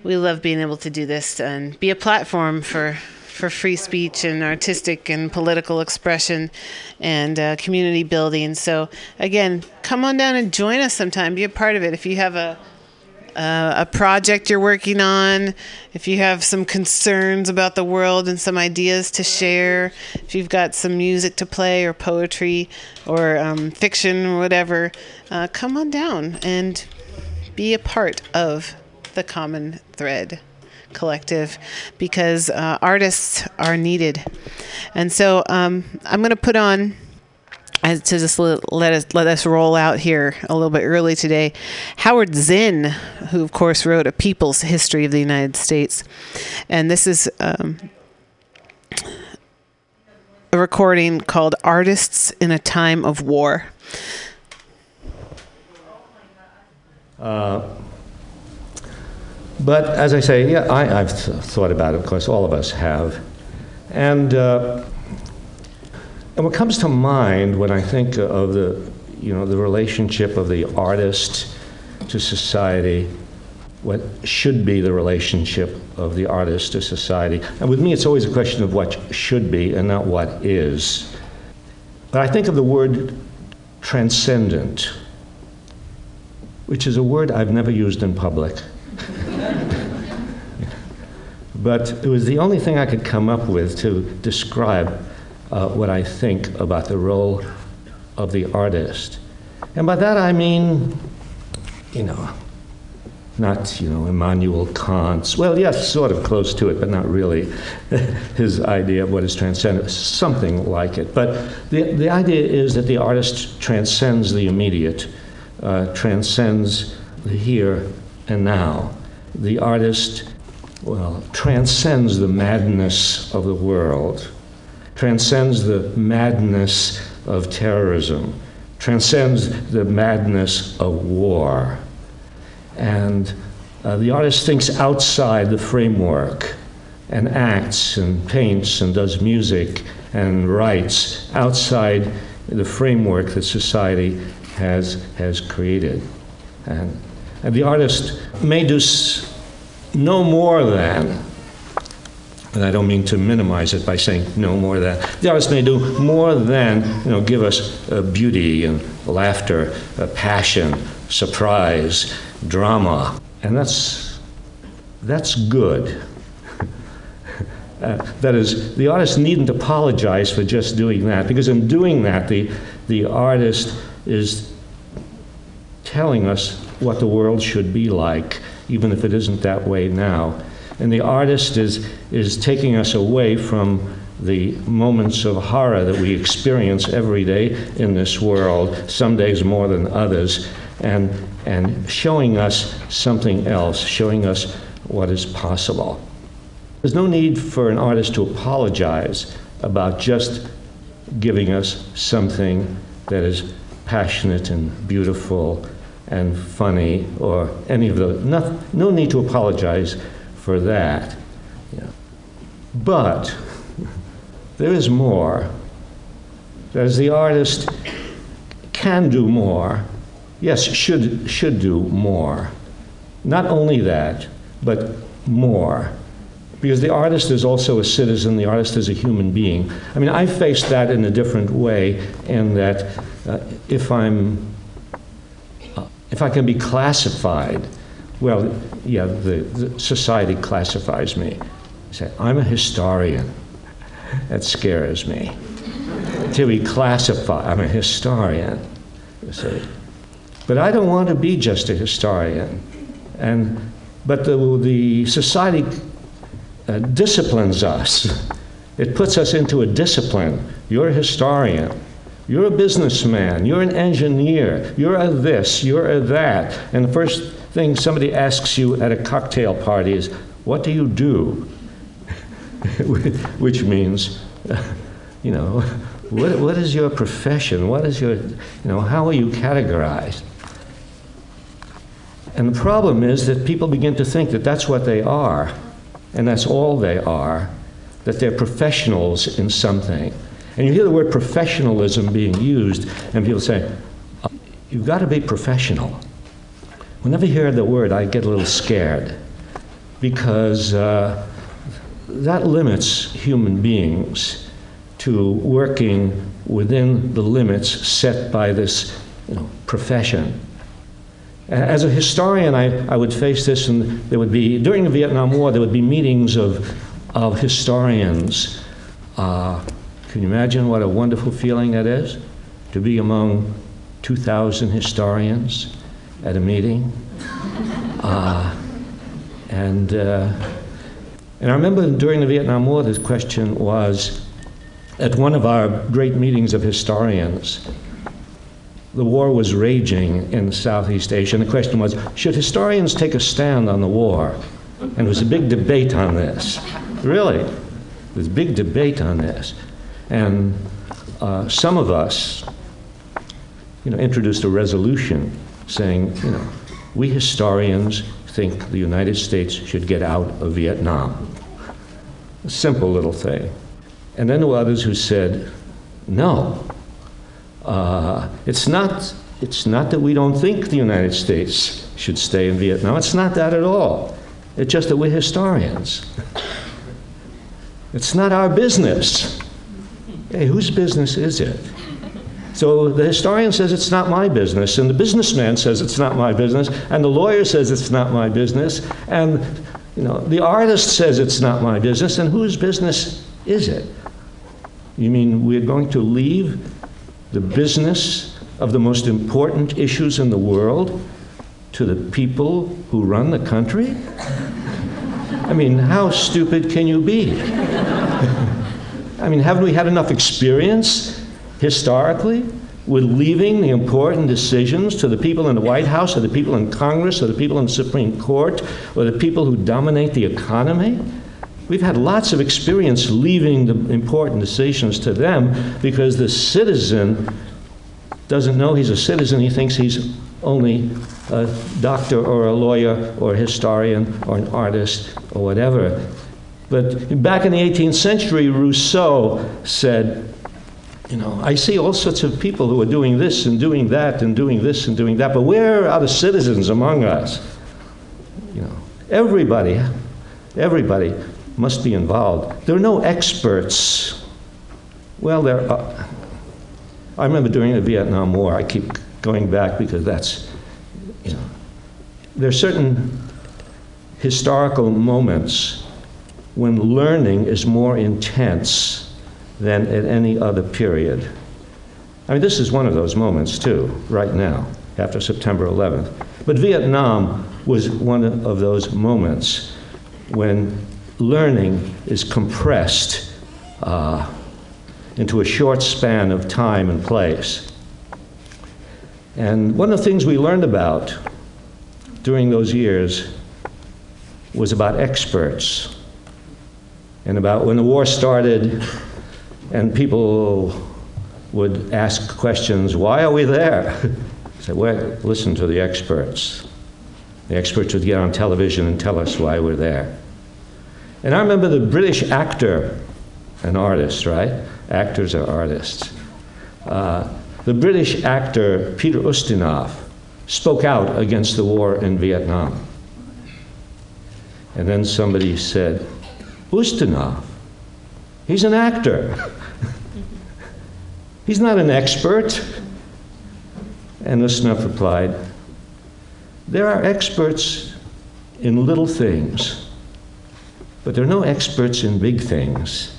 we love being able to do this and be a platform for for free speech and artistic and political expression and uh, community building. So again, come on down and join us sometime. Be a part of it. If you have a uh, a project you're working on, if you have some concerns about the world and some ideas to share, if you've got some music to play or poetry or um, fiction or whatever, uh, come on down and be a part of the Common Thread Collective because uh, artists are needed. And so um, I'm going to put on to just let, let us let us roll out here a little bit early today. Howard Zinn, who of course wrote a People's History of the United States, and this is um, a recording called "Artists in a Time of War." Uh, but as I say, yeah, I, I've th- thought about it. Of course, all of us have, and uh, and what comes to mind when I think of the, you know, the relationship of the artist to society, what should be the relationship of the artist to society, and with me, it's always a question of what should be and not what is. But I think of the word transcendent, which is a word I've never used in public. but it was the only thing I could come up with to describe uh, what I think about the role of the artist. And by that I mean, you know, not, you know, Immanuel Kant's, well, yes, sort of close to it, but not really his idea of what is transcendent, something like it. But the, the idea is that the artist transcends the immediate, uh, transcends the here and now. The artist, well, transcends the madness of the world, transcends the madness of terrorism, transcends the madness of war. And uh, the artist thinks outside the framework and acts and paints and does music and writes outside the framework that society has, has created. And, and the artist may do no more than, and I don't mean to minimize it by saying no more than, the artist may do more than, you know, give us uh, beauty and laughter, uh, passion, surprise, drama. And that's, that's good. Uh, that is, the artist needn't apologize for just doing that, because in doing that, the, the artist is telling us what the world should be like, even if it isn't that way now. And the artist is, is taking us away from the moments of horror that we experience every day in this world, some days more than others, and, and showing us something else, showing us what is possible. There's no need for an artist to apologize about just giving us something that is passionate and beautiful and funny or any of those. No, no need to apologize for that. Yeah. But there is more. As the artist can do more, yes, should, should do more. Not only that, but more. Because the artist is also a citizen, the artist is a human being. I mean, I face that in a different way, in that uh, if I'm uh, if I can be classified, well, yeah, the, the society classifies me. Say, I'm a historian. That scares me. to be classified, I'm a historian. You see. But I don't want to be just a historian. And, but the, the society uh, disciplines us. It puts us into a discipline. You're a historian. You're a businessman. You're an engineer. You're a this. You're a that. And the first thing somebody asks you at a cocktail party is, What do you do? which means, you know, what, what is your profession? What is your, you know, how are you categorized? And the problem is that people begin to think that that's what they are, and that's all they are, that they're professionals in something. And you hear the word professionalism being used, and people say, oh, You've got to be professional. Whenever I hear the word, I get a little scared because uh, that limits human beings to working within the limits set by this you know, profession. As a historian, I, I would face this, and there would be, during the Vietnam War, there would be meetings of, of historians. Uh, can you imagine what a wonderful feeling that is? To be among 2,000 historians at a meeting. Uh, and, uh, and I remember during the Vietnam War, this question was at one of our great meetings of historians. The war was raging in Southeast Asia, and the question was should historians take a stand on the war? And there was a big debate on this. Really, there was a big debate on this. And uh, some of us, you know, introduced a resolution saying, you know, we historians think the United States should get out of Vietnam. A simple little thing. And then there were others who said, no, uh, it's, not, it's not that we don't think the United States should stay in Vietnam. It's not that at all. It's just that we're historians. It's not our business. Hey, whose business is it? So the historian says it's not my business, and the businessman says it's not my business, and the lawyer says it's not my business, and you know the artist says it's not my business, and whose business is it? You mean we're going to leave the business of the most important issues in the world to the people who run the country? I mean, how stupid can you be? I mean, haven't we had enough experience historically with leaving the important decisions to the people in the White House or the people in Congress or the people in the Supreme Court or the people who dominate the economy? We've had lots of experience leaving the important decisions to them because the citizen doesn't know he's a citizen. He thinks he's only a doctor or a lawyer or a historian or an artist or whatever. But back in the 18th century, Rousseau said, you know, I see all sorts of people who are doing this and doing that and doing this and doing that, but where are the citizens among us? You know, everybody, everybody must be involved. There are no experts. Well, there are. I remember during the Vietnam War, I keep going back because that's, you know, there are certain historical moments when learning is more intense than at any other period. I mean, this is one of those moments, too, right now, after September 11th. But Vietnam was one of those moments when learning is compressed uh, into a short span of time and place. And one of the things we learned about during those years was about experts and about when the war started and people would ask questions why are we there? Say, well, listen to the experts. The experts would get on television and tell us why we're there. And I remember the British actor, an artist, right? Actors are artists. Uh, the British actor Peter Ustinov spoke out against the war in Vietnam. And then somebody said, Ustinov, he's an actor. he's not an expert. And Ustinov replied, There are experts in little things, but there are no experts in big things.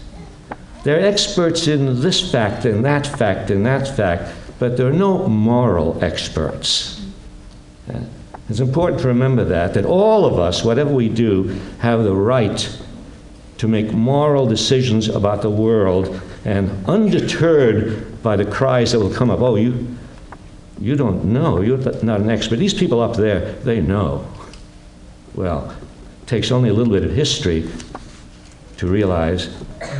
There are experts in this fact and that fact and that fact, but there are no moral experts. It's important to remember that, that all of us, whatever we do, have the right to make moral decisions about the world and undeterred by the cries that will come up, oh, you, you don't know, you're not an expert. These people up there, they know. Well, it takes only a little bit of history to realize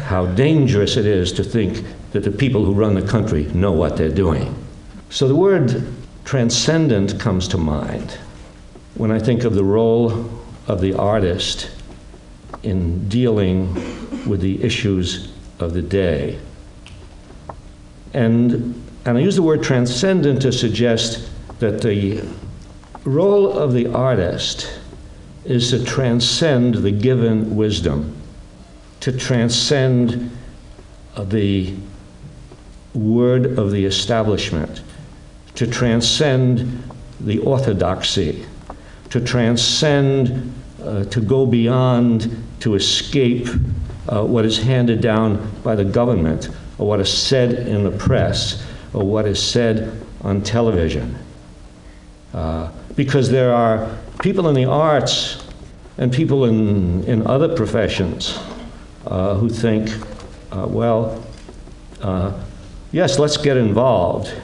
how dangerous it is to think that the people who run the country know what they're doing. So the word transcendent comes to mind when I think of the role of the artist in dealing with the issues of the day. And, and I use the word transcendent to suggest that the role of the artist is to transcend the given wisdom, to transcend the word of the establishment, to transcend the orthodoxy, to transcend, uh, to go beyond, to escape uh, what is handed down by the government, or what is said in the press, or what is said on television. Uh, because there are people in the arts and people in, in other professions uh, who think, uh, well, uh, yes, let's get involved,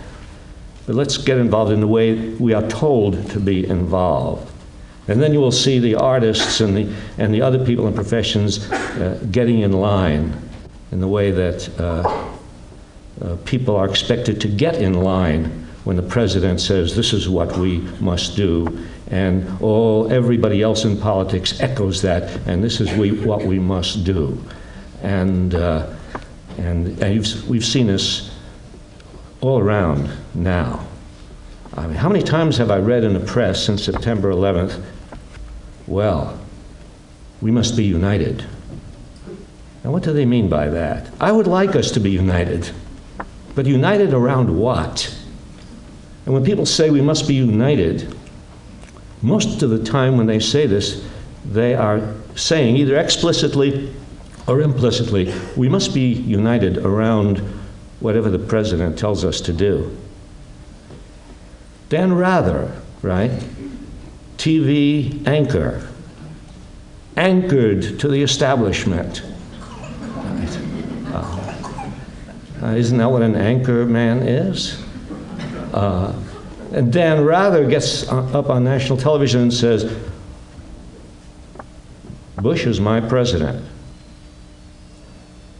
but let's get involved in the way we are told to be involved. And then you will see the artists and the, and the other people in professions uh, getting in line in the way that uh, uh, people are expected to get in line when the president says this is what we must do, and all everybody else in politics echoes that, and this is we, what we must do, and uh, and, and we've seen this all around now. I mean, how many times have I read in the press since September 11th? Well, we must be united. Now, what do they mean by that? I would like us to be united, but united around what? And when people say we must be united, most of the time when they say this, they are saying either explicitly or implicitly, we must be united around whatever the president tells us to do. Dan Rather, right? TV anchor, anchored to the establishment. Uh, uh, isn't that what an anchor man is? Uh, and Dan Rather gets up on national television and says, Bush is my president.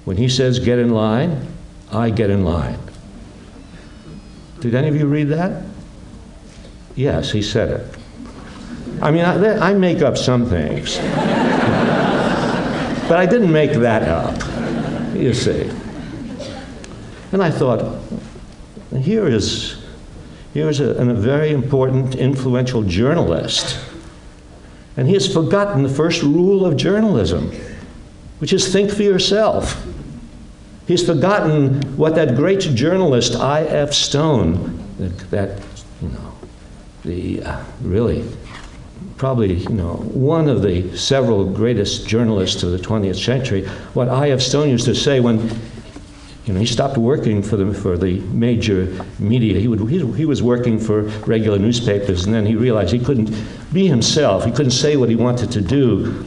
When he says get in line, I get in line. Did any of you read that? Yes, he said it. I mean, I, I make up some things. but I didn't make that up, you see. And I thought, here is Here's a, a very important, influential journalist. And he has forgotten the first rule of journalism, which is think for yourself. He's forgotten what that great journalist I.F. Stone, that, that you know, the uh, really probably you know one of the several greatest journalists of the 20th century, what I.F. Stone used to say when you know, he stopped working for the, for the major media. He, would, he, he was working for regular newspapers, and then he realized he couldn't be himself. He couldn't say what he wanted to do.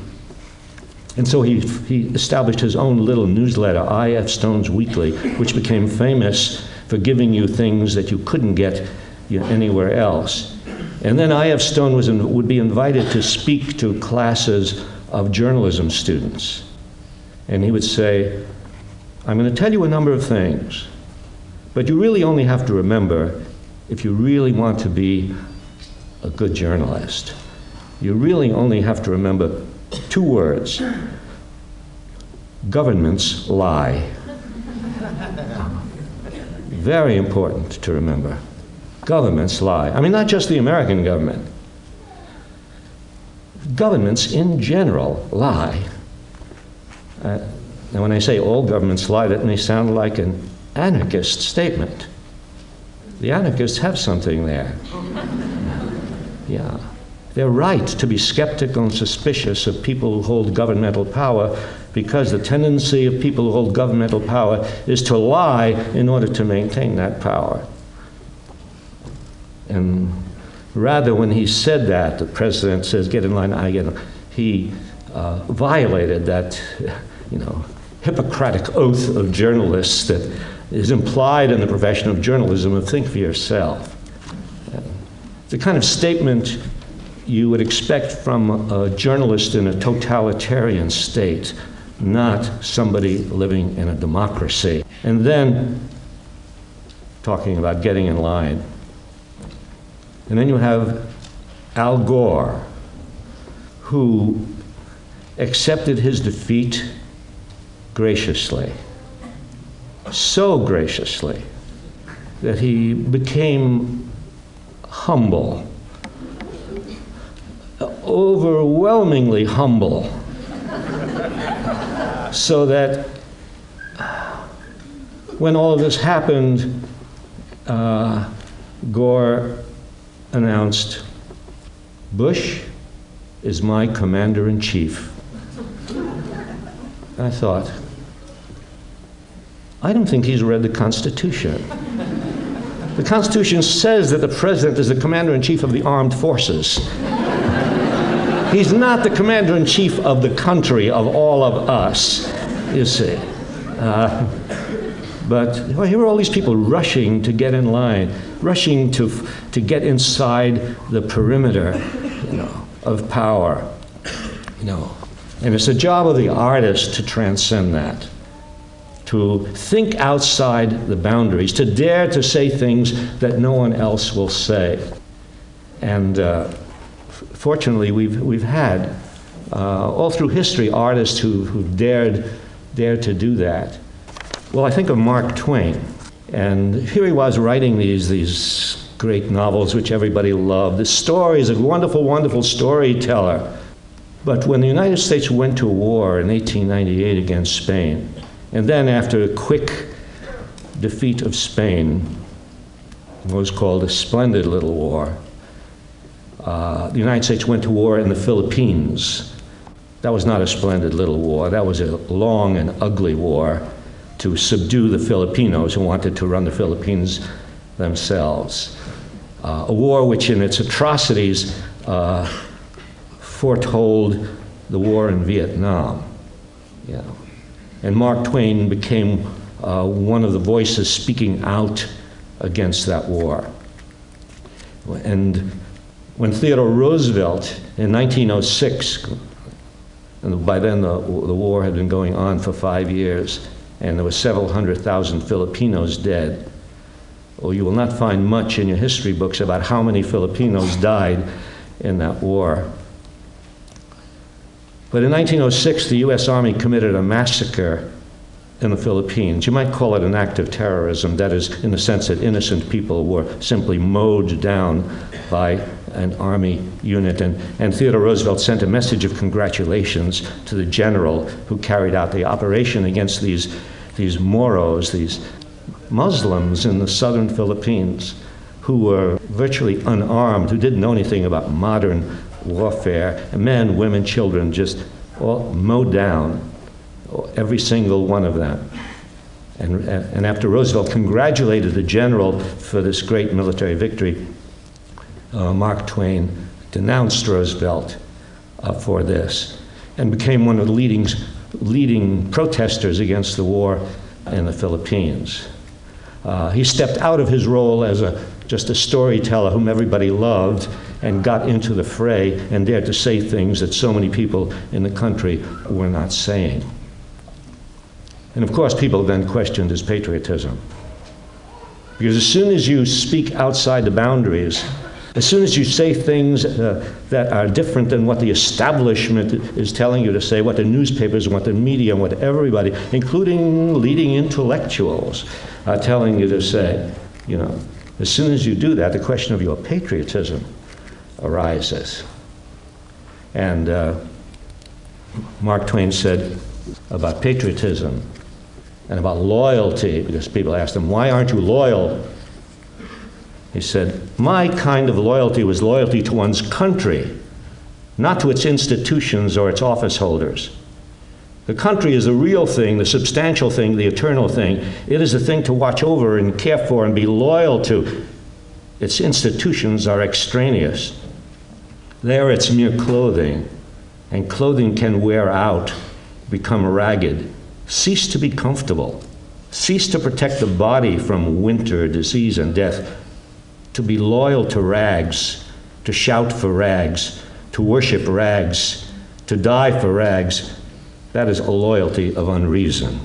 And so he, he established his own little newsletter, I.F. Stone's Weekly, which became famous for giving you things that you couldn't get you know, anywhere else. And then I.F. Stone was in, would be invited to speak to classes of journalism students. And he would say, I'm going to tell you a number of things, but you really only have to remember if you really want to be a good journalist. You really only have to remember two words governments lie. Very important to remember. Governments lie. I mean, not just the American government. Governments in general lie. Uh, now, when I say all governments lie, that may sound like an anarchist statement. The anarchists have something there. Yeah. They're right to be skeptical and suspicious of people who hold governmental power because the tendency of people who hold governmental power is to lie in order to maintain that power. And rather, when he said that, the president says, get in line, I get in he uh, violated that, you know, Hippocratic oath of journalists that is implied in the profession of journalism of think for yourself. The kind of statement you would expect from a journalist in a totalitarian state, not somebody living in a democracy. And then talking about getting in line. And then you have Al Gore, who accepted his defeat graciously, so graciously that he became humble, overwhelmingly humble, so that when all of this happened, uh, Gore announced, Bush is my commander in chief. I thought, I don't think he's read the Constitution. The Constitution says that the president is the commander in chief of the armed forces. He's not the commander in chief of the country, of all of us, you see. Uh, but well, here are all these people rushing to get in line, rushing to, to get inside the perimeter you know, of power. You know. And it's the job of the artist to transcend that, to think outside the boundaries, to dare to say things that no one else will say. And uh, fortunately, we've, we've had, uh, all through history, artists who, who dared, dared to do that. Well, I think of Mark Twain. And here he was writing these, these great novels which everybody loved. The stories, a wonderful, wonderful storyteller. But when the United States went to war in 1898 against Spain, and then after a quick defeat of Spain, what was called a splendid little war, uh, the United States went to war in the Philippines. That was not a splendid little war. That was a long and ugly war to subdue the Filipinos who wanted to run the Philippines themselves. Uh, a war which, in its atrocities, uh, foretold the war in Vietnam. And Mark Twain became uh, one of the voices speaking out against that war. And when Theodore Roosevelt in 1906, and by then the, the war had been going on for five years, and there were several hundred thousand Filipinos dead. Well, you will not find much in your history books about how many Filipinos died in that war. But in 1906, the U.S. Army committed a massacre in the Philippines. You might call it an act of terrorism, that is, in the sense that innocent people were simply mowed down by an army unit. And, and Theodore Roosevelt sent a message of congratulations to the general who carried out the operation against these, these Moros, these Muslims in the southern Philippines, who were virtually unarmed, who didn't know anything about modern warfare. Men, women, children just all mowed down, every single one of them. And, and after Roosevelt congratulated the general for this great military victory, uh, Mark Twain denounced Roosevelt uh, for this and became one of the leading, leading protesters against the war in the Philippines. Uh, he stepped out of his role as a, just a storyteller whom everybody loved and got into the fray and dared to say things that so many people in the country were not saying. And of course, people then questioned his patriotism. Because as soon as you speak outside the boundaries, as soon as you say things uh, that are different than what the establishment is telling you to say, what the newspapers, what the media, what everybody, including leading intellectuals, are telling you to say, you know, as soon as you do that, the question of your patriotism arises. And uh, Mark Twain said about patriotism and about loyalty, because people asked him, why aren't you loyal? He said, My kind of loyalty was loyalty to one's country, not to its institutions or its office holders. The country is the real thing, the substantial thing, the eternal thing. It is the thing to watch over and care for and be loyal to. Its institutions are extraneous. They are its mere clothing, and clothing can wear out, become ragged, cease to be comfortable, cease to protect the body from winter, disease, and death. To be loyal to rags, to shout for rags, to worship rags, to die for rags, That is a loyalty of unreason.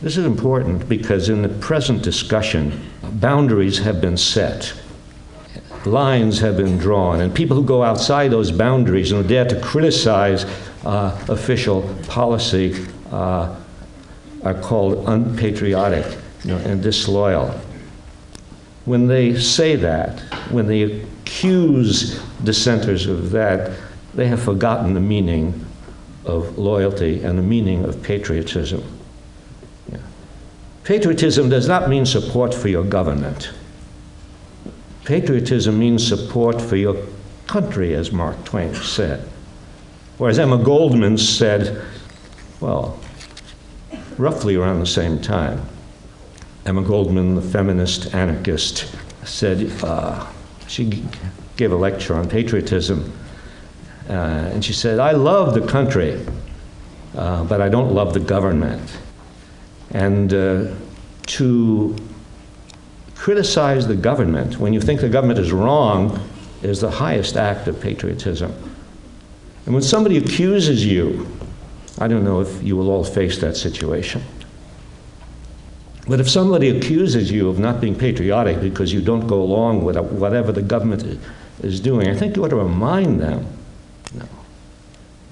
This is important because in the present discussion, boundaries have been set, lines have been drawn, and people who go outside those boundaries and dare to criticize uh, official policy uh, are called unpatriotic you know, and disloyal. When they say that, when they accuse dissenters of that, they have forgotten the meaning of loyalty and the meaning of patriotism. Yeah. Patriotism does not mean support for your government. Patriotism means support for your country, as Mark Twain said. Or as Emma Goldman said, well, roughly around the same time, Emma Goldman, the feminist anarchist, said, uh, she gave a lecture on patriotism, uh, and she said, I love the country, uh, but I don't love the government. And uh, to criticize the government when you think the government is wrong is the highest act of patriotism. And when somebody accuses you, I don't know if you will all face that situation. But if somebody accuses you of not being patriotic because you don't go along with whatever the government is doing, I think you ought to remind them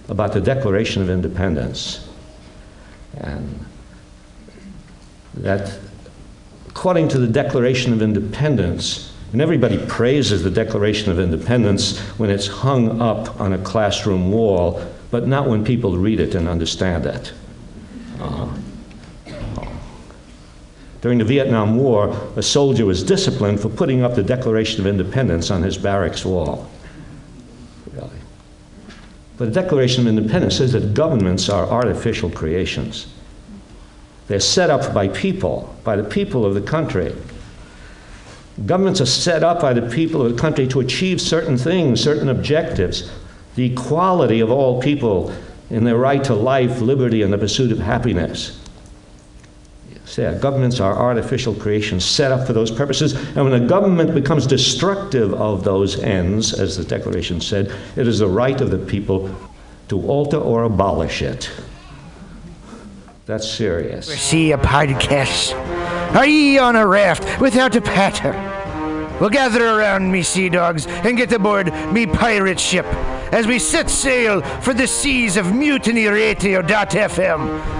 about the Declaration of Independence. And that, according to the Declaration of Independence, and everybody praises the Declaration of Independence when it's hung up on a classroom wall, but not when people read it and understand it. Uh, during the Vietnam War, a soldier was disciplined for putting up the Declaration of Independence on his barracks wall. Really. But the Declaration of Independence says that governments are artificial creations. They're set up by people, by the people of the country. Governments are set up by the people of the country to achieve certain things, certain objectives. The equality of all people in their right to life, liberty, and the pursuit of happiness. So, governments are artificial creations set up for those purposes, and when a government becomes destructive of those ends, as the Declaration said, it is the right of the people to alter or abolish it. That's serious. See a podcast. Are ye on a raft without a paddle? Well, gather around me, sea dogs, and get aboard me pirate ship as we set sail for the seas of mutiny mutinyradio.fm.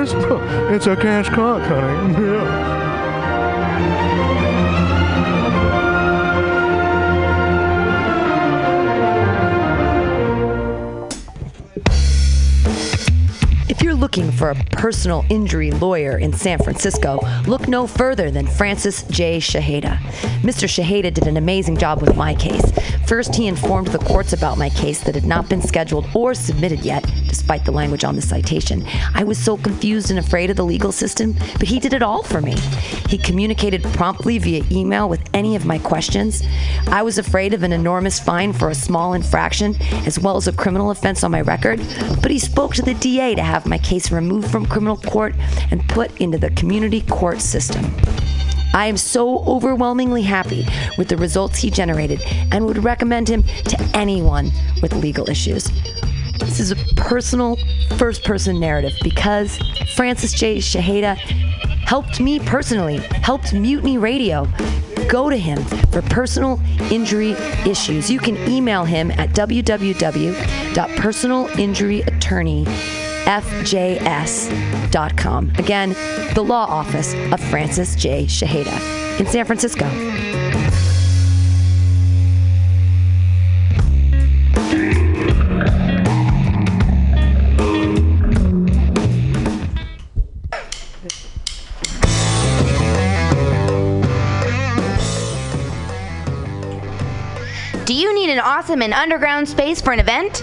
It's a cash cock, honey. Yeah. If you're looking for a personal injury lawyer in San Francisco, look no further than Francis J. Shaheda. Mr. Shaheda did an amazing job with my case. First, he informed the courts about my case that had not been scheduled or submitted yet, despite the language on the citation. I was so confused and afraid of the legal system, but he did it all for me. He communicated promptly via email with any of my questions. I was afraid of an enormous fine for a small infraction, as well as a criminal offense on my record, but he spoke to the DA to have my case removed from criminal court and put into the community court system. I am so overwhelmingly happy with the results he generated and would recommend him to anyone with legal issues. This is a personal, first person narrative because Francis J. Shaheda helped me personally, helped Mutiny Radio. Go to him for personal injury issues. You can email him at www.personalinjuryattorneyfjs.com. Again, the law office of Francis J. Shaheda in San Francisco. Awesome underground space for an event?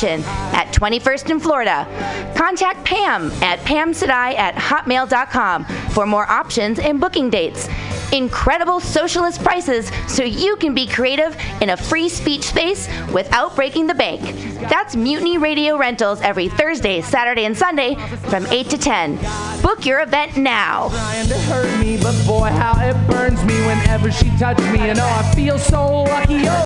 at 21st in Florida. Contact Pam at pamsadai at hotmail.com for more options and booking dates. Incredible socialist prices so you can be creative in a free speech space without breaking the bank. That's Mutiny Radio Rentals every Thursday, Saturday, and Sunday from 8 to 10. Book your event now. trying to hurt me, but boy, how it burns me whenever she touches me, and oh, I feel so lucky. Oh.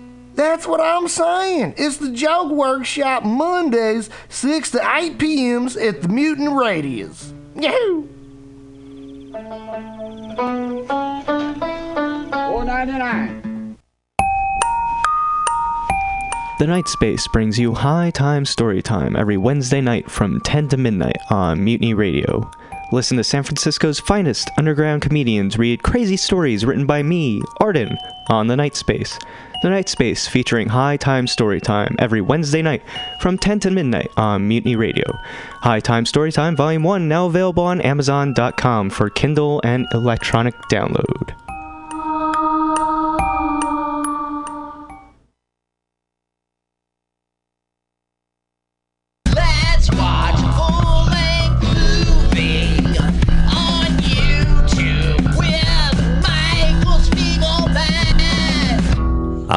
That's what I'm saying. It's the Joke Workshop Mondays, 6 to 8 p.m.s at the Mutant Radius. Yahoo! Four ninety nine. The Night Space brings you High Time Story Time every Wednesday night from 10 to midnight on Mutiny Radio. Listen to San Francisco's finest underground comedians read crazy stories written by me, Arden, on The Night Space. The Night Space featuring High Time Story Time every Wednesday night from 10 to midnight on Mutiny Radio. High Time Story Time Volume 1 now available on Amazon.com for Kindle and electronic download.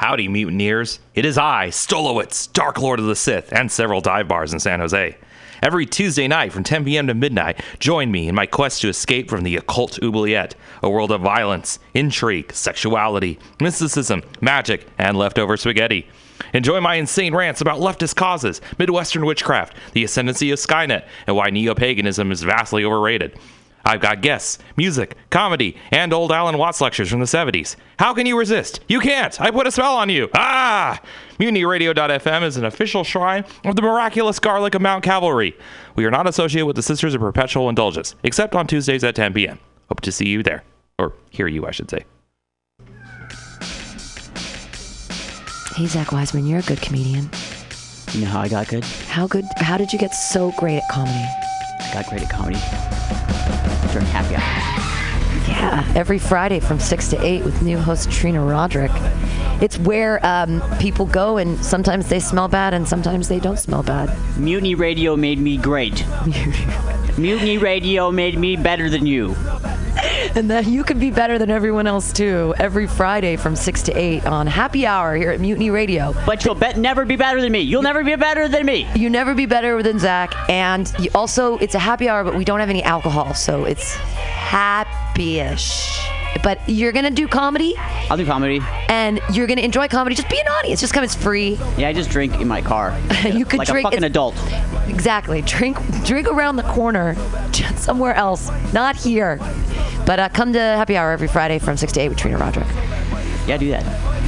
Howdy, mutineers. It is I, Stolowitz, Dark Lord of the Sith, and several dive bars in San Jose. Every Tuesday night from 10 p.m. to midnight, join me in my quest to escape from the occult oubliette, a world of violence, intrigue, sexuality, mysticism, magic, and leftover spaghetti. Enjoy my insane rants about leftist causes, Midwestern witchcraft, the ascendancy of Skynet, and why neo paganism is vastly overrated. I've got guests, music, comedy, and old Alan Watts lectures from the 70s. How can you resist? You can't! I put a spell on you! Ah! MutinyRadio.fm is an official shrine of the miraculous garlic of Mount Cavalry. We are not associated with the Sisters of Perpetual Indulgence, except on Tuesdays at 10 p.m. Hope to see you there. Or hear you, I should say. Hey, Zach Wiseman, you're a good comedian. You know how I got good? How good? How did you get so great at comedy? I got great at comedy during happy hour. Yeah, every Friday from 6 to 8 with new host Trina Roderick. It's where um, people go, and sometimes they smell bad, and sometimes they don't smell bad. Mutiny Radio made me great. Mutiny Radio made me better than you. And that you can be better than everyone else, too, every Friday from 6 to 8 on Happy Hour here at Mutiny Radio. But you'll bet never be better than me. You'll never be better than me. You never be better than Zach. And also, it's a happy hour, but we don't have any alcohol, so it's happy-ish. But you're gonna do comedy. I'll do comedy. And you're gonna enjoy comedy. Just be an audience. Just come. It's free. Yeah, I just drink in my car. you could like drink like a fucking adult. Exactly. Drink drink around the corner, somewhere else, not here. But uh, come to happy hour every Friday from six to eight with Trina Roderick. Yeah, do that.